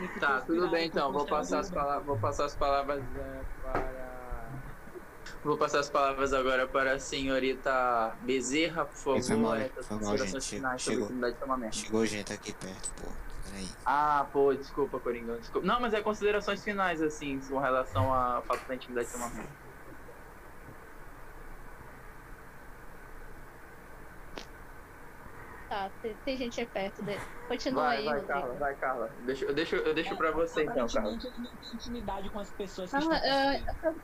Speaker 9: Ficou
Speaker 2: Tá, tudo bem então. Vou passar as palavras, vou passar as palavras é, para Vou passar as palavras agora para a senhorita Bezerra, por favor.
Speaker 8: Foi mal,
Speaker 2: é,
Speaker 8: foi mal,
Speaker 2: considerações
Speaker 8: gente. Chegou.
Speaker 2: de.
Speaker 8: Chegou gente aqui perto, pô. Peraí.
Speaker 2: Ah, pô, desculpa, Coringão. Desculpa. Não, mas é considerações finais, assim, com relação ao fato da intimidade uma merda.
Speaker 5: Tá, tem, tem gente aí perto dele. Continua
Speaker 2: Vai,
Speaker 5: aí,
Speaker 2: vai,
Speaker 5: Rodrigo.
Speaker 2: Carla, vai, Carla. Deixa, eu deixo, eu deixo pra você então, Carla.
Speaker 9: Ele não tem intimidade com as pessoas que
Speaker 5: Ah,
Speaker 9: estão
Speaker 5: é,
Speaker 9: dele.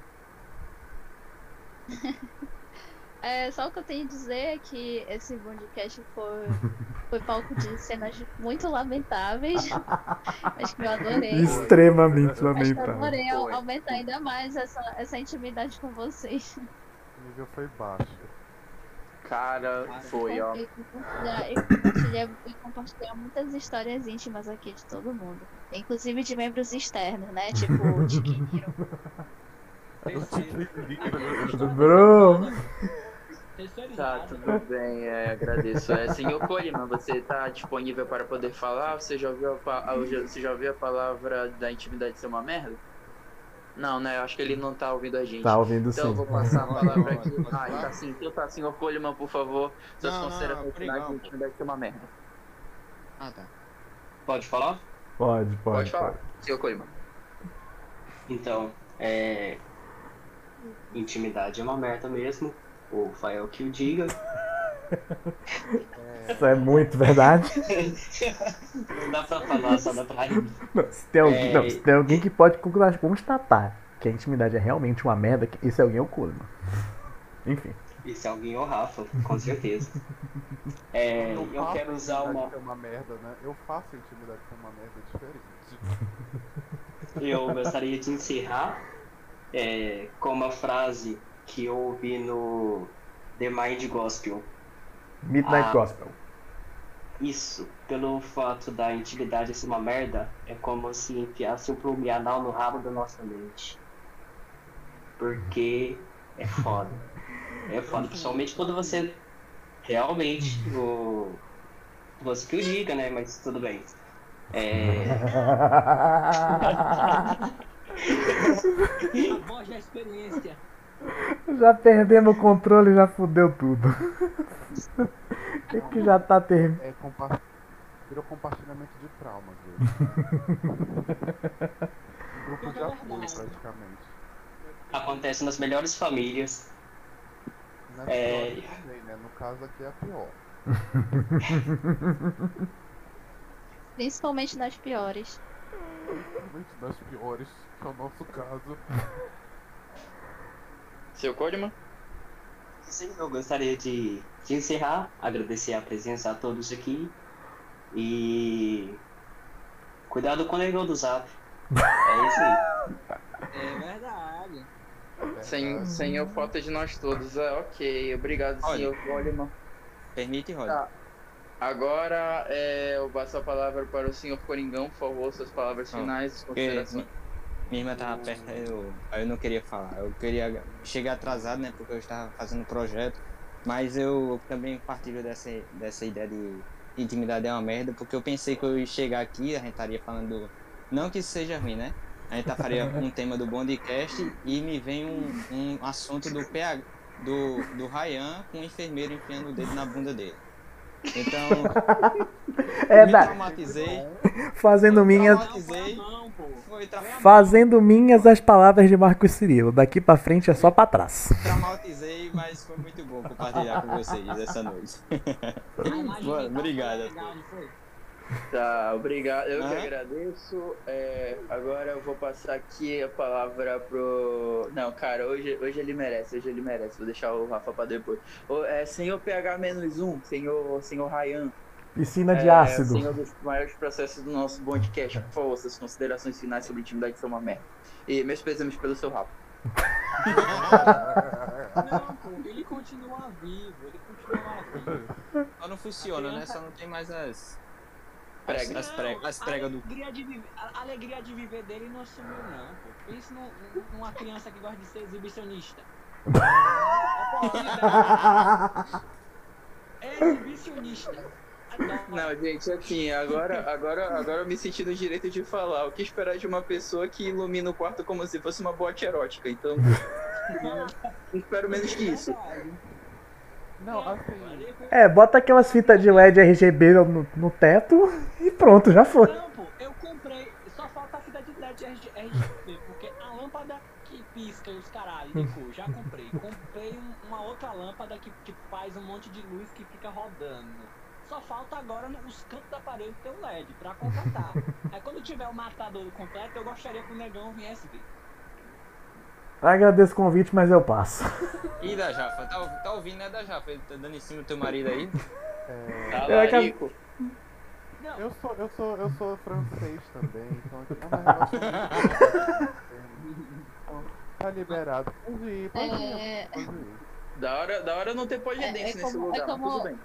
Speaker 5: É, só o que eu tenho a dizer é que esse podcast foi, foi palco de cenas muito lamentáveis, mas que eu adorei.
Speaker 1: Extremamente
Speaker 5: que eu
Speaker 1: lamentável.
Speaker 5: adorei
Speaker 2: Foi.
Speaker 5: aumentar ainda mais essa, essa intimidade com vocês.
Speaker 6: O nível foi baixo.
Speaker 2: Cara, foi, ó.
Speaker 5: E compartilhar, e compartilhar, e compartilhar muitas histórias íntimas aqui de todo mundo. Inclusive de membros externos, né? Tipo o Tiquinho.
Speaker 1: Bro!
Speaker 2: Tá,
Speaker 9: Terceirizado.
Speaker 2: tudo bem, é, agradeço. É, senhor Coleman, você tá disponível para poder falar? Você já ouviu a, você já ouviu a palavra da intimidade ser uma merda? Não, né? Eu acho que ele não tá ouvindo a gente.
Speaker 1: Tá ouvindo
Speaker 2: Então eu
Speaker 1: sim.
Speaker 2: vou passar a palavra
Speaker 8: Pode,
Speaker 2: aqui.
Speaker 8: pode
Speaker 2: Ah, tá sim. Então tá, senhor Coleman, por favor. Suas considerações
Speaker 8: pô.
Speaker 2: intimidade ser uma merda.
Speaker 8: Ah, tá.
Speaker 3: Pode falar?
Speaker 1: Pode,
Speaker 2: Pode,
Speaker 1: pode.
Speaker 2: falar, senhor Coleman.
Speaker 3: Então, é. Intimidade é uma merda mesmo. O Fael que o diga.
Speaker 1: Isso é muito verdade.
Speaker 3: Não dá pra falar, só dá pra rir.
Speaker 1: Não, se, tem alguém,
Speaker 3: É.
Speaker 1: não, se tem alguém que pode constatar que a intimidade é realmente uma merda, esse alguém é o Coleman. Enfim.
Speaker 3: Esse alguém é o Rafa, com certeza. É,
Speaker 6: Eu
Speaker 3: eu quero usar uma.
Speaker 6: ser uma merda, né? Eu faço intimidade ser uma merda diferente.
Speaker 3: Eu gostaria de encerrar é, com uma frase que eu ouvi no The Mind Gospel.
Speaker 1: Midnight
Speaker 3: Ah.
Speaker 1: Gospel.
Speaker 3: Isso, pelo fato da intimidade ser uma merda, é como se enfiasse um plugue anal no rabo da nossa mente. Porque é foda. É foda, principalmente quando você realmente. O... Você que o diga, né? Mas tudo bem. É.
Speaker 9: A voz da experiência.
Speaker 1: Já perdemos o controle, já fudeu tudo. O que, que já tá terminando?
Speaker 6: É compa... Virou compartilhamento de traumas. viu? Um grupo de apoio, praticamente.
Speaker 3: Acontece nas melhores famílias.
Speaker 6: Nas
Speaker 3: É.
Speaker 6: também, né? No caso aqui é a pior.
Speaker 5: Principalmente nas piores.
Speaker 6: Principalmente das piores, é o nosso caso.
Speaker 2: Seu Codeman?
Speaker 3: Sim, eu gostaria de, de encerrar, agradecer a presença a todos aqui e cuidado com o negão do zap. É isso aí.
Speaker 9: É verdade.
Speaker 2: Sem, senhor foto de nós todos. É, ok, obrigado,
Speaker 8: Olha.
Speaker 2: senhor Coleman.
Speaker 8: Permite, Rod.
Speaker 2: Tá. Agora é, eu passo a palavra para o senhor Coringão, por favor, suas palavras
Speaker 8: Ah,
Speaker 2: finais,
Speaker 8: Porque
Speaker 2: considerações.
Speaker 8: Minha irmã tava perto, aí eu, aí eu não queria falar. Eu queria. Cheguei atrasado, né? Porque eu estava fazendo projeto. Mas eu também partilho dessa, dessa ideia de intimidade é uma merda, porque eu pensei que eu ia chegar aqui, a gente estaria falando. Não que isso seja ruim, né? A gente faria um tema do Bondcast e me vem um, um assunto do PH, do, do Ryan com o enfermeiro enfiando o dedo na bunda dele. Então,
Speaker 1: É,
Speaker 8: me
Speaker 1: da-
Speaker 8: traumatizei.
Speaker 1: Fazendo minhas,
Speaker 8: Traumatizei.
Speaker 1: Fazendo minhas as palavras de Marcos Cirilo. Daqui pra frente é só pra trás.
Speaker 8: traumatizei, mas foi muito bom compartilhar com vocês essa noite. Mano, obrigado.
Speaker 2: Tá, obrigado. Eu que
Speaker 8: Hã?
Speaker 2: agradeço. É, agora eu vou passar aqui a palavra pro. Não, cara, hoje, hoje ele merece, hoje ele merece. Vou deixar o Rafa pra depois. Ô, é, senhor PH-1, senhor, senhor Ryan.
Speaker 1: Piscina de
Speaker 2: é,
Speaker 1: ácido.
Speaker 2: Senhor dos maiores processos do nosso podcast. Por favor, suas considerações finais sobre intimidade são uma merda. E meus pesames pelo seu Rafa.
Speaker 9: Não, pô, ele continua vivo, ele continua vivo.
Speaker 8: Só não funciona, né? Só não tem mais as.
Speaker 2: Pregas.
Speaker 8: As, as, prega- as
Speaker 9: a
Speaker 8: pregas do.
Speaker 9: alegria de viver, a alegria de viver dele não sumiu, não, pô. Pense num- numa criança que gosta de ser exibicionista. É exibicionista.
Speaker 2: Não, gente, assim, agora, agora, agora eu me senti no direito de falar. O que esperar de uma pessoa que ilumina o quarto como se fosse uma boate erótica? Então, não espero menos que isso.
Speaker 6: Não, assim.
Speaker 1: É, bota aquelas fitas de LED RGB no, no teto e pronto, já foi.
Speaker 9: Não, pô, eu comprei, só falta a fita de LED RG- RGB, porque a lâmpada que pisca e os caralho de cor, já comprei. Comprei um- uma outra lâmpada que, que faz um monte de luz que fica rodando. Só falta agora nos cantos da parede ter um LED pra completar. Aí quando tiver o matador completo, eu gostaria que o negão viesse ver.
Speaker 1: Agradeço o convite, mas eu passo.
Speaker 8: E da Jafa? Tá, tá ouvindo, né, da Jafa? Ele tá dando em cima do teu marido aí?
Speaker 2: Tá
Speaker 1: Eu
Speaker 2: lá,
Speaker 1: acabo-
Speaker 2: Rico.
Speaker 6: Eu sou, eu sou, eu sou francês também, então aqui é uma relação Então, Tá liberado. Pode ir, pode
Speaker 5: É.
Speaker 6: ir, pode ir.
Speaker 2: Da hora, da hora não ter polidense
Speaker 5: É- é
Speaker 2: nesse
Speaker 5: como-
Speaker 2: lugar,
Speaker 5: é como-
Speaker 2: tudo bem.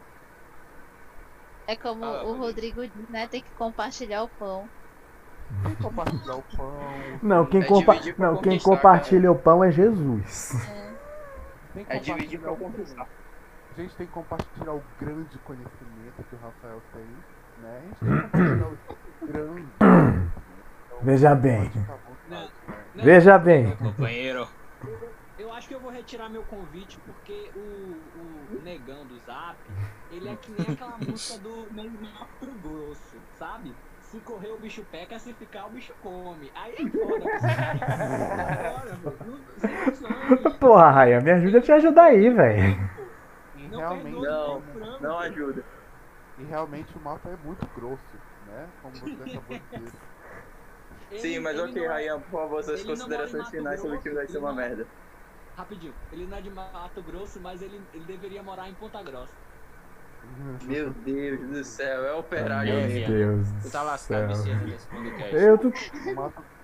Speaker 5: É como
Speaker 8: Ah,
Speaker 5: o Rodrigo diz, né? Tem que compartilhar o pão.
Speaker 6: Quem compartilhar o pão?
Speaker 1: Não, quem,
Speaker 2: É
Speaker 1: compa não, quem compartilha o pão é Jesus.
Speaker 6: Tem
Speaker 2: É dividir pra conquistar.
Speaker 6: A gente tem que compartilhar o grande conhecimento que o Rafael tem, né? A gente tem que compartilhar o grande. Então,
Speaker 1: Veja bem.
Speaker 9: Não,
Speaker 6: né?
Speaker 9: não,
Speaker 1: Veja bem.
Speaker 8: Companheiro.
Speaker 9: Eu acho que eu vou retirar meu convite porque o, o negão do Zap, ele é que nem aquela música do Neymar pro grosso, sabe? Se correr o bicho peca, se ficar o bicho come. Aí é foda,
Speaker 1: Porra, Raia, me ajuda a te ajudar aí, velho.
Speaker 6: Realmente,
Speaker 2: Não, não ajuda.
Speaker 6: e realmente o mapa é muito grosso, né? Como você acabou de dizer.
Speaker 9: Ele-
Speaker 2: Sim, mas ok,
Speaker 9: é-
Speaker 2: Ryan, por favor, suas
Speaker 9: em
Speaker 2: considerações
Speaker 9: Mato
Speaker 2: finais sobre o que vai ser uma
Speaker 9: não-
Speaker 2: merda.
Speaker 9: rapidinho. Ele não é de Mato Grosso, mas ele, ele deveria morar em Ponta Grossa.
Speaker 2: Meu Deus do céu, é operário
Speaker 1: Meu
Speaker 2: mesmo.
Speaker 1: Deus
Speaker 8: Tu tá lascado nesse podcast.
Speaker 1: Eu tô...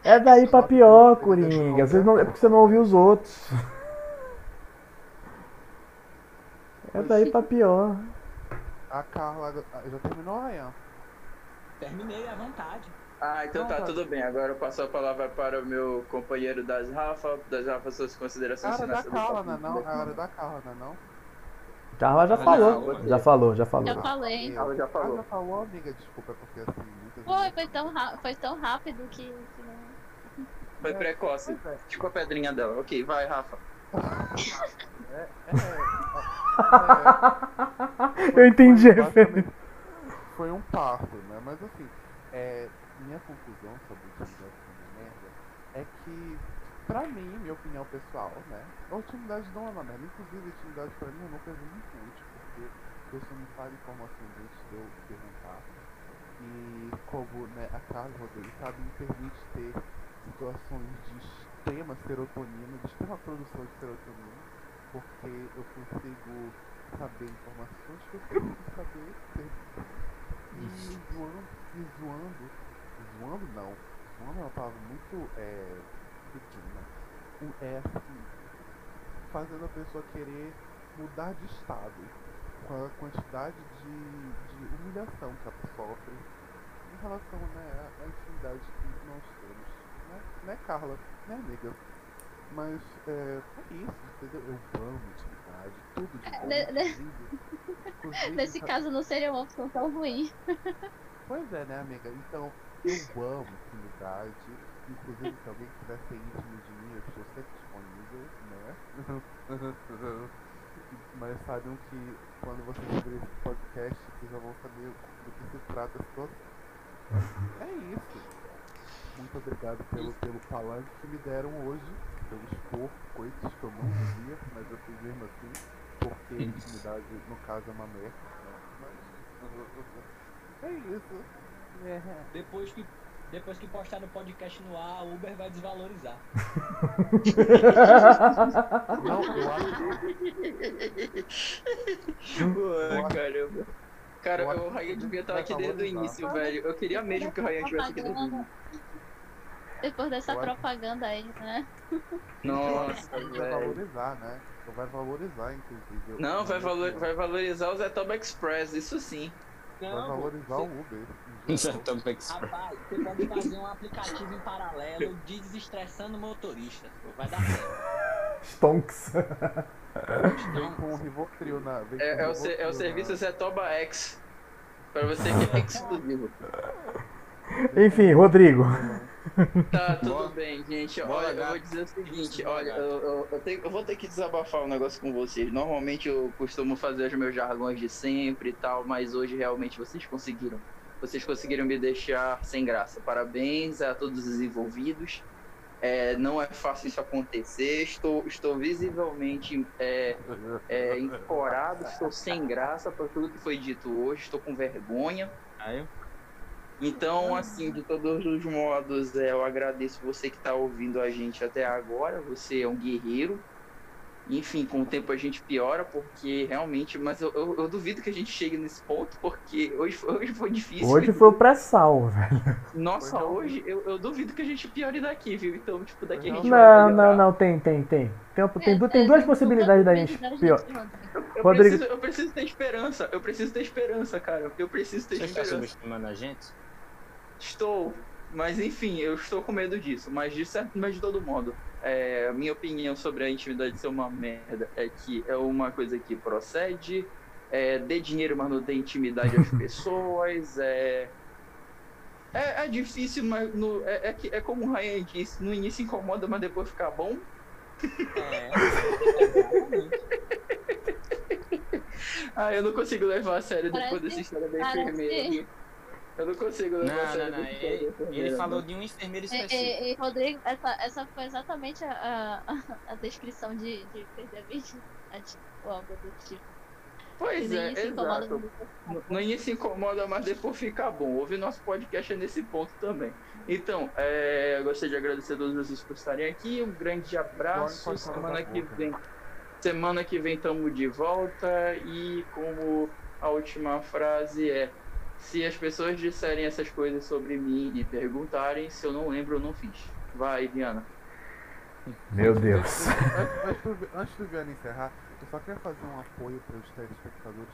Speaker 1: É daí pra pior, Coringa. Vocês não... É porque você não ouviu os outros. É daí pra pior.
Speaker 6: A Carla ah, já terminou, Ryan?
Speaker 9: Terminei à vontade.
Speaker 2: Ah, então
Speaker 6: Não,
Speaker 2: tá,
Speaker 6: cara.
Speaker 2: tudo bem. Agora eu passo a palavra para o meu companheiro das Rafa. Das Rafa, suas
Speaker 6: A
Speaker 2: considerações
Speaker 6: hora da
Speaker 2: finais sobre o
Speaker 6: Carla, né?
Speaker 2: tópico.
Speaker 6: Não? A hora da Carla, né? Não?
Speaker 1: Carla já falou.
Speaker 2: você-
Speaker 1: Já falou, já falou.
Speaker 5: Já falei.
Speaker 2: Carla já
Speaker 6: Ah,
Speaker 2: falou.
Speaker 6: já falou, amiga? Desculpa, é porque assim, muitas
Speaker 5: Foi, foi tão, foi tão rápido que.
Speaker 2: Foi precoce. Ficou a pedrinha dela. Ok, vai, Rafa.
Speaker 6: É, é, é,
Speaker 1: Eu entendi
Speaker 6: foi um parto, né? Mas assim, é, minha conclusão sobre o intimidade como merda é que, pra mim, minha opinião pessoal, né? A intimidade não é uma merda. Inclusive, a intimidade pra mim é uma coisa muito útil, porque a pessoa me fala informações antes de eu perguntar. E como né, a Carla Rodrigues sabe, me permite ter situações de extrema serotonina, de extrema produção de serotonina, porque eu consigo saber informações que eu preciso saber ter. E zoando, zoando, zoando não, zoando é uma palavra muito é, pequena, O- é assim, fazendo a pessoa querer mudar de estado com a quantidade de, de humilhação que ela sofre em relação né, à, à intimidade que nós temos. Né, né Carla? Né, amiga? Mas é, é isso, entendeu? Eu amo intimidade, tudo de bom.
Speaker 5: ne- ne-
Speaker 6: inclusive- inclusive,
Speaker 5: Nesse
Speaker 6: sabe-
Speaker 5: caso não seria uma opção tão ruim.
Speaker 6: Pois é, né, amiga? Então, eu amo intimidade. Inclusive, se alguém quiser ser íntimo de mim, eu estou sempre disponível, né? Mas saibam que quando vocês ouvirem esse podcast, vocês já vão saber do que se trata a situação. É isso. Muito obrigado pelo, pelo palanque que me deram hoje, pelo expor coisas que eu não dizia, mas eu fiz mesmo assim, porque intimidade, no caso, é uma merda. Né? Mas. É isso. É.
Speaker 9: Depois que, depois que postar o podcast no ar, o Uber vai desvalorizar.
Speaker 6: Não, eu acho
Speaker 2: Ué, caramba. Cara, o Ryan devia estar
Speaker 6: vai
Speaker 2: aqui desde o início, velho. Eu queria mesmo que o Ryan estivesse aqui desde o início.
Speaker 5: Depois dessa
Speaker 6: acho-
Speaker 5: propaganda aí, né?
Speaker 2: Nossa,
Speaker 6: vai
Speaker 2: velho.
Speaker 6: valorizar, né? Vai valorizar, inclusive.
Speaker 2: Não, vai, valor, vai valorizar o Zetoba Express, isso sim.
Speaker 6: Vai valorizar o Uber.
Speaker 9: rapaz, você pode fazer um aplicativo em paralelo de desestressando motorista. Vai dar certo.
Speaker 1: Stonks.
Speaker 6: Vem com o Rivotril na.
Speaker 2: É, é o, se- é o serviço
Speaker 6: na-
Speaker 2: Zetoba X. Pra você que é exclusivo.
Speaker 1: Enfim, Rodrigo.
Speaker 2: Tá, tudo
Speaker 8: Boa.
Speaker 2: bem, gente.
Speaker 8: Boa,
Speaker 2: Olha, eu vou dizer o seguinte, olha, eu, eu- eu tenho- eu vou ter que desabafar um negócio com vocês. Normalmente eu costumo fazer os meus jargões de sempre e tal, mas hoje realmente vocês conseguiram. Vocês conseguiram me deixar sem graça. Parabéns a todos os envolvidos. É, não é fácil isso acontecer. Estou, estou visivelmente é, é, encorado, estou sem graça por tudo que foi dito hoje. Estou com vergonha.
Speaker 8: Aí,
Speaker 2: Então, assim, de todos os modos, é, eu agradeço você que está ouvindo a gente até agora. Você é um guerreiro. Enfim, com o tempo a gente piora, porque realmente. Mas eu, eu- eu duvido que a gente chegue nesse ponto, porque hoje, foi- hoje foi difícil.
Speaker 1: Hoje foi o pré-sal, velho.
Speaker 2: Nossa, hoje eu, eu duvido que a gente piore daqui, viu? Então, tipo, daqui a gente
Speaker 1: Não,
Speaker 2: vai.
Speaker 1: não, não, tem, tem, tem. Tem, tem, du- tem duas possibilidades da gente pior.
Speaker 2: Eu,
Speaker 1: Rodrigo-
Speaker 2: preciso, eu preciso ter esperança. Eu preciso ter esperança, cara. Eu preciso ter
Speaker 8: você está
Speaker 2: esperança.
Speaker 8: subestimando a gente?
Speaker 2: Estou, mas enfim, eu estou com medo disso. Mas de, certo, mas de todo modo, é, a minha opinião sobre a intimidade ser uma merda é que é uma coisa que procede, é, dê dinheiro, mas não dê intimidade às pessoas. É, é, é difícil, mas no, é, é, que- é como o Ryan disse: no início incomoda, mas depois fica bom.
Speaker 9: É, exatamente.
Speaker 2: Ah, eu não consigo levar a sério depois
Speaker 5: Parece-
Speaker 2: dessa história da enfermeira. Eu não consigo
Speaker 8: Não, não, não. Ele, ele falou de um enfermeiro
Speaker 5: E,
Speaker 8: específico.
Speaker 5: e- e, Rodrigo, essa, essa foi exatamente a, a, a descrição de, de perder a virgindade ou algo do tipo.
Speaker 2: Pois é, exato. No- início incomoda, mas depois fica bom. Ouvir nosso podcast é nesse ponto também. Então, é, eu gostaria de agradecer a todos vocês por estarem aqui. Um grande abraço. Semana que
Speaker 6: boca.
Speaker 2: vem. Semana que vem estamos de volta. E como a última frase é: se as pessoas disserem essas coisas sobre mim e perguntarem se eu não lembro, eu não fiz. Vai, Diana.
Speaker 1: Meu Deus.
Speaker 6: Antes, antes do- Viana encerrar, eu só queria fazer um apoio para os telespectadores.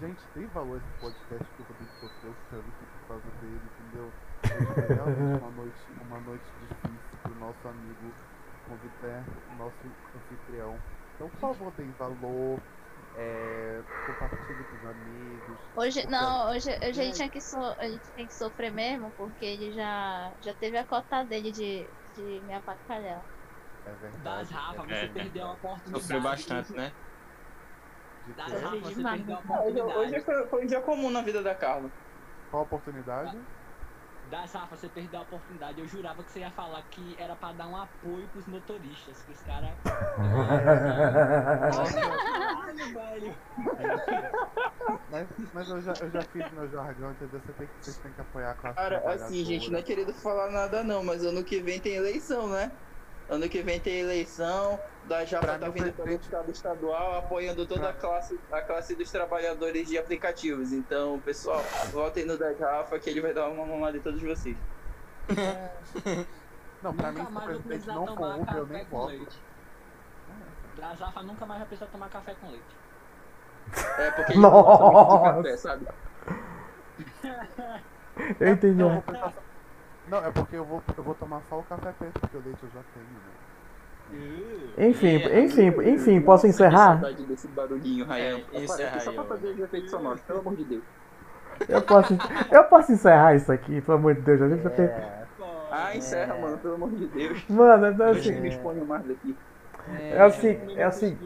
Speaker 6: Gente, tem valor esse podcast que o Rodrigo sofreu tanto por causa dele, entendeu? Foi realmente uma noite, uma noite difícil pro nosso amigo convidar, nosso anfitrião. Então, por favor, deem valor, é, compartilhe com os amigos.
Speaker 5: Hoje, não, hoje, hoje a, gente tinha que so, a gente tem que sofrer mesmo, porque ele já, já teve a cota dele de, de me apacalhar.
Speaker 6: É verdade.
Speaker 9: Das Rafa, você
Speaker 8: É.
Speaker 9: perdeu a oportunidade.
Speaker 8: Sofreu bastante, né?
Speaker 6: De
Speaker 9: Das Rafa, você
Speaker 5: demais.
Speaker 9: perdeu a
Speaker 2: Hoje, hoje
Speaker 9: oportunidade.
Speaker 2: foi, foi um dia comum na vida da Carla.
Speaker 6: Qual a oportunidade?
Speaker 9: Das Rafa, você perdeu a oportunidade. Eu jurava que você ia falar que era pra dar um apoio pros motoristas, que os caras.
Speaker 6: Mas, mas eu, já, eu já fiz meu jargão, entendeu? Você tem que, vocês têm que apoiar a classe
Speaker 2: Cara, assim, gente, não é querendo falar nada não, mas ano que vem tem eleição, né? Ano que vem tem eleição, da Japa tá
Speaker 6: mim,
Speaker 2: vindo pelo
Speaker 6: presidente-
Speaker 2: estado estadual, apoiando toda a classe, a classe dos trabalhadores de aplicativos. Então, pessoal, votem no da Japa que ele vai dar uma mamada em todos vocês.
Speaker 6: Não, pra mim,
Speaker 9: Nunca
Speaker 6: se o
Speaker 9: mais vou
Speaker 6: presidente não for Uber, eu nem
Speaker 9: com
Speaker 6: voto.
Speaker 9: Das Rafa nunca mais vai precisar tomar café com leite.
Speaker 2: É porque ele não gosta muito de café, sabe?
Speaker 1: Eu entendi.
Speaker 6: Não, eu vou pensar não, é porque eu vou, eu vou tomar só o café preto, porque o leite eu já tenho, né?
Speaker 1: Enfim, enfim, enfim, posso encerrar?
Speaker 2: Desse barulhinho, Ryan.
Speaker 8: É, encerra
Speaker 2: só
Speaker 8: aí,
Speaker 2: pra fazer os efeitos sonoros, pelo amor de Deus.
Speaker 1: Eu posso, eu posso encerrar isso aqui, pelo amor de Deus. A gente já tem...
Speaker 2: Ah, encerra, mano, pelo amor de Deus.
Speaker 1: Mano, então
Speaker 2: Eu
Speaker 1: assim.
Speaker 2: me exponho mais daqui.
Speaker 1: É assim, é assim.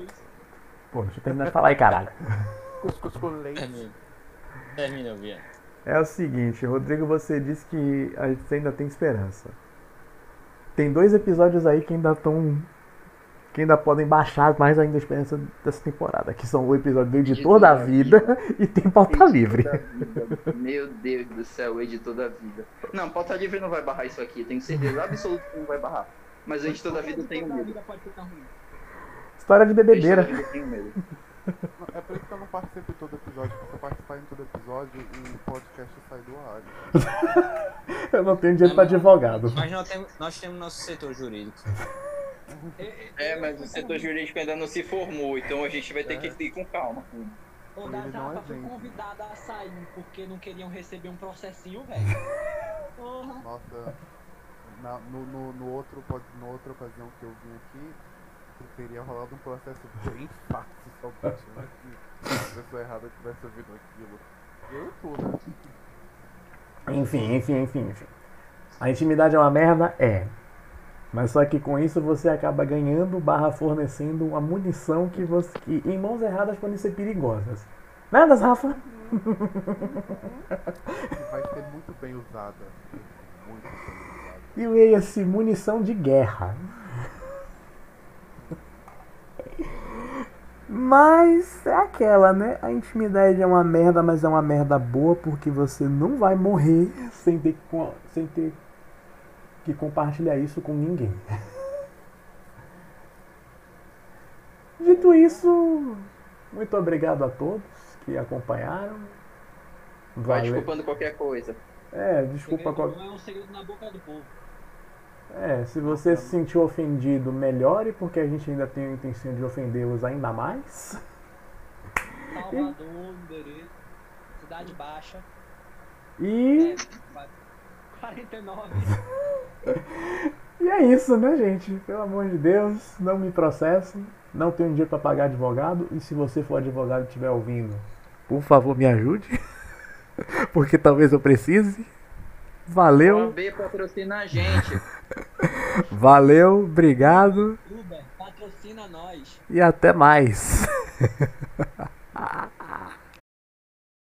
Speaker 1: Pô, deixa eu terminar de falar aí, caralho.
Speaker 6: Cuscuz com leite.
Speaker 8: Termina. Termina, Viana.
Speaker 1: É o seguinte, Rodrigo, você disse que a gente ainda tem esperança. Tem dois episódios aí que ainda estão. que ainda podem baixar mais ainda a esperança dessa temporada, que são o episódio do editor da vida e tem pauta livre.
Speaker 2: Meu Deus do céu, o editor da vida. Não, pauta livre não vai barrar isso aqui, tenho certeza absoluta que não vai barrar. Mas o editor da vida
Speaker 9: Toda a
Speaker 2: medo.
Speaker 9: vida pode ser tão ruim.
Speaker 1: História de
Speaker 2: O editor da
Speaker 1: bebedeira.
Speaker 6: É por isso que eu não participo de todo episódio, porque se eu participar em todo episódio, o podcast sai do ar.
Speaker 1: Eu não tenho dinheiro pra advogado.
Speaker 8: Mas nós temos, nós temos nosso setor jurídico.
Speaker 2: É, mas o setor jurídico ainda não se formou, então a gente vai ter que ir com calma.
Speaker 9: Das
Speaker 6: não é
Speaker 9: foi
Speaker 6: gente.
Speaker 9: convidada a sair porque não queriam receber um processinho, velho.
Speaker 6: Nossa, na, no, no, no outro, no outra ocasião que eu vim aqui, teria rolado um processo bem fácil só que a pessoa errada tivesse ouvido aquilo. E eu tô, né?
Speaker 1: Enfim, enfim, enfim, enfim. A intimidade é uma merda? É. Mas só que com isso você acaba ganhando barra fornecendo uma munição que, você, que em mãos erradas podem ser perigosas. Nada, Rafa?
Speaker 6: E vai ser muito bem usada. Muito bem usada.
Speaker 1: E leia-se munição de guerra. Mas é aquela, né? A intimidade é uma merda, mas é uma merda boa porque você não vai morrer sem ter, que sem ter que compartilhar isso com ninguém. Dito isso, muito obrigado a todos que acompanharam.
Speaker 2: Vai desculpando qualquer coisa.
Speaker 1: É, desculpa qualquer.
Speaker 9: não é um segredo na boca do povo.
Speaker 1: É, se você se sentiu ofendido, melhore, porque a gente ainda tem a intenção de ofendê-los ainda mais.
Speaker 9: Salvador, Iberê, Cidade Baixa,
Speaker 1: E,
Speaker 9: é, 49.
Speaker 1: e é isso, né, gente? Pelo amor de Deus, não me processem. Não tenho dinheiro para pagar advogado. E se você for advogado e estiver ouvindo, por favor, me ajude. Porque talvez eu precise. Valeu,
Speaker 2: AB patrocina a gente.
Speaker 1: valeu, obrigado
Speaker 9: Uber, patrocina nós.
Speaker 1: e até mais.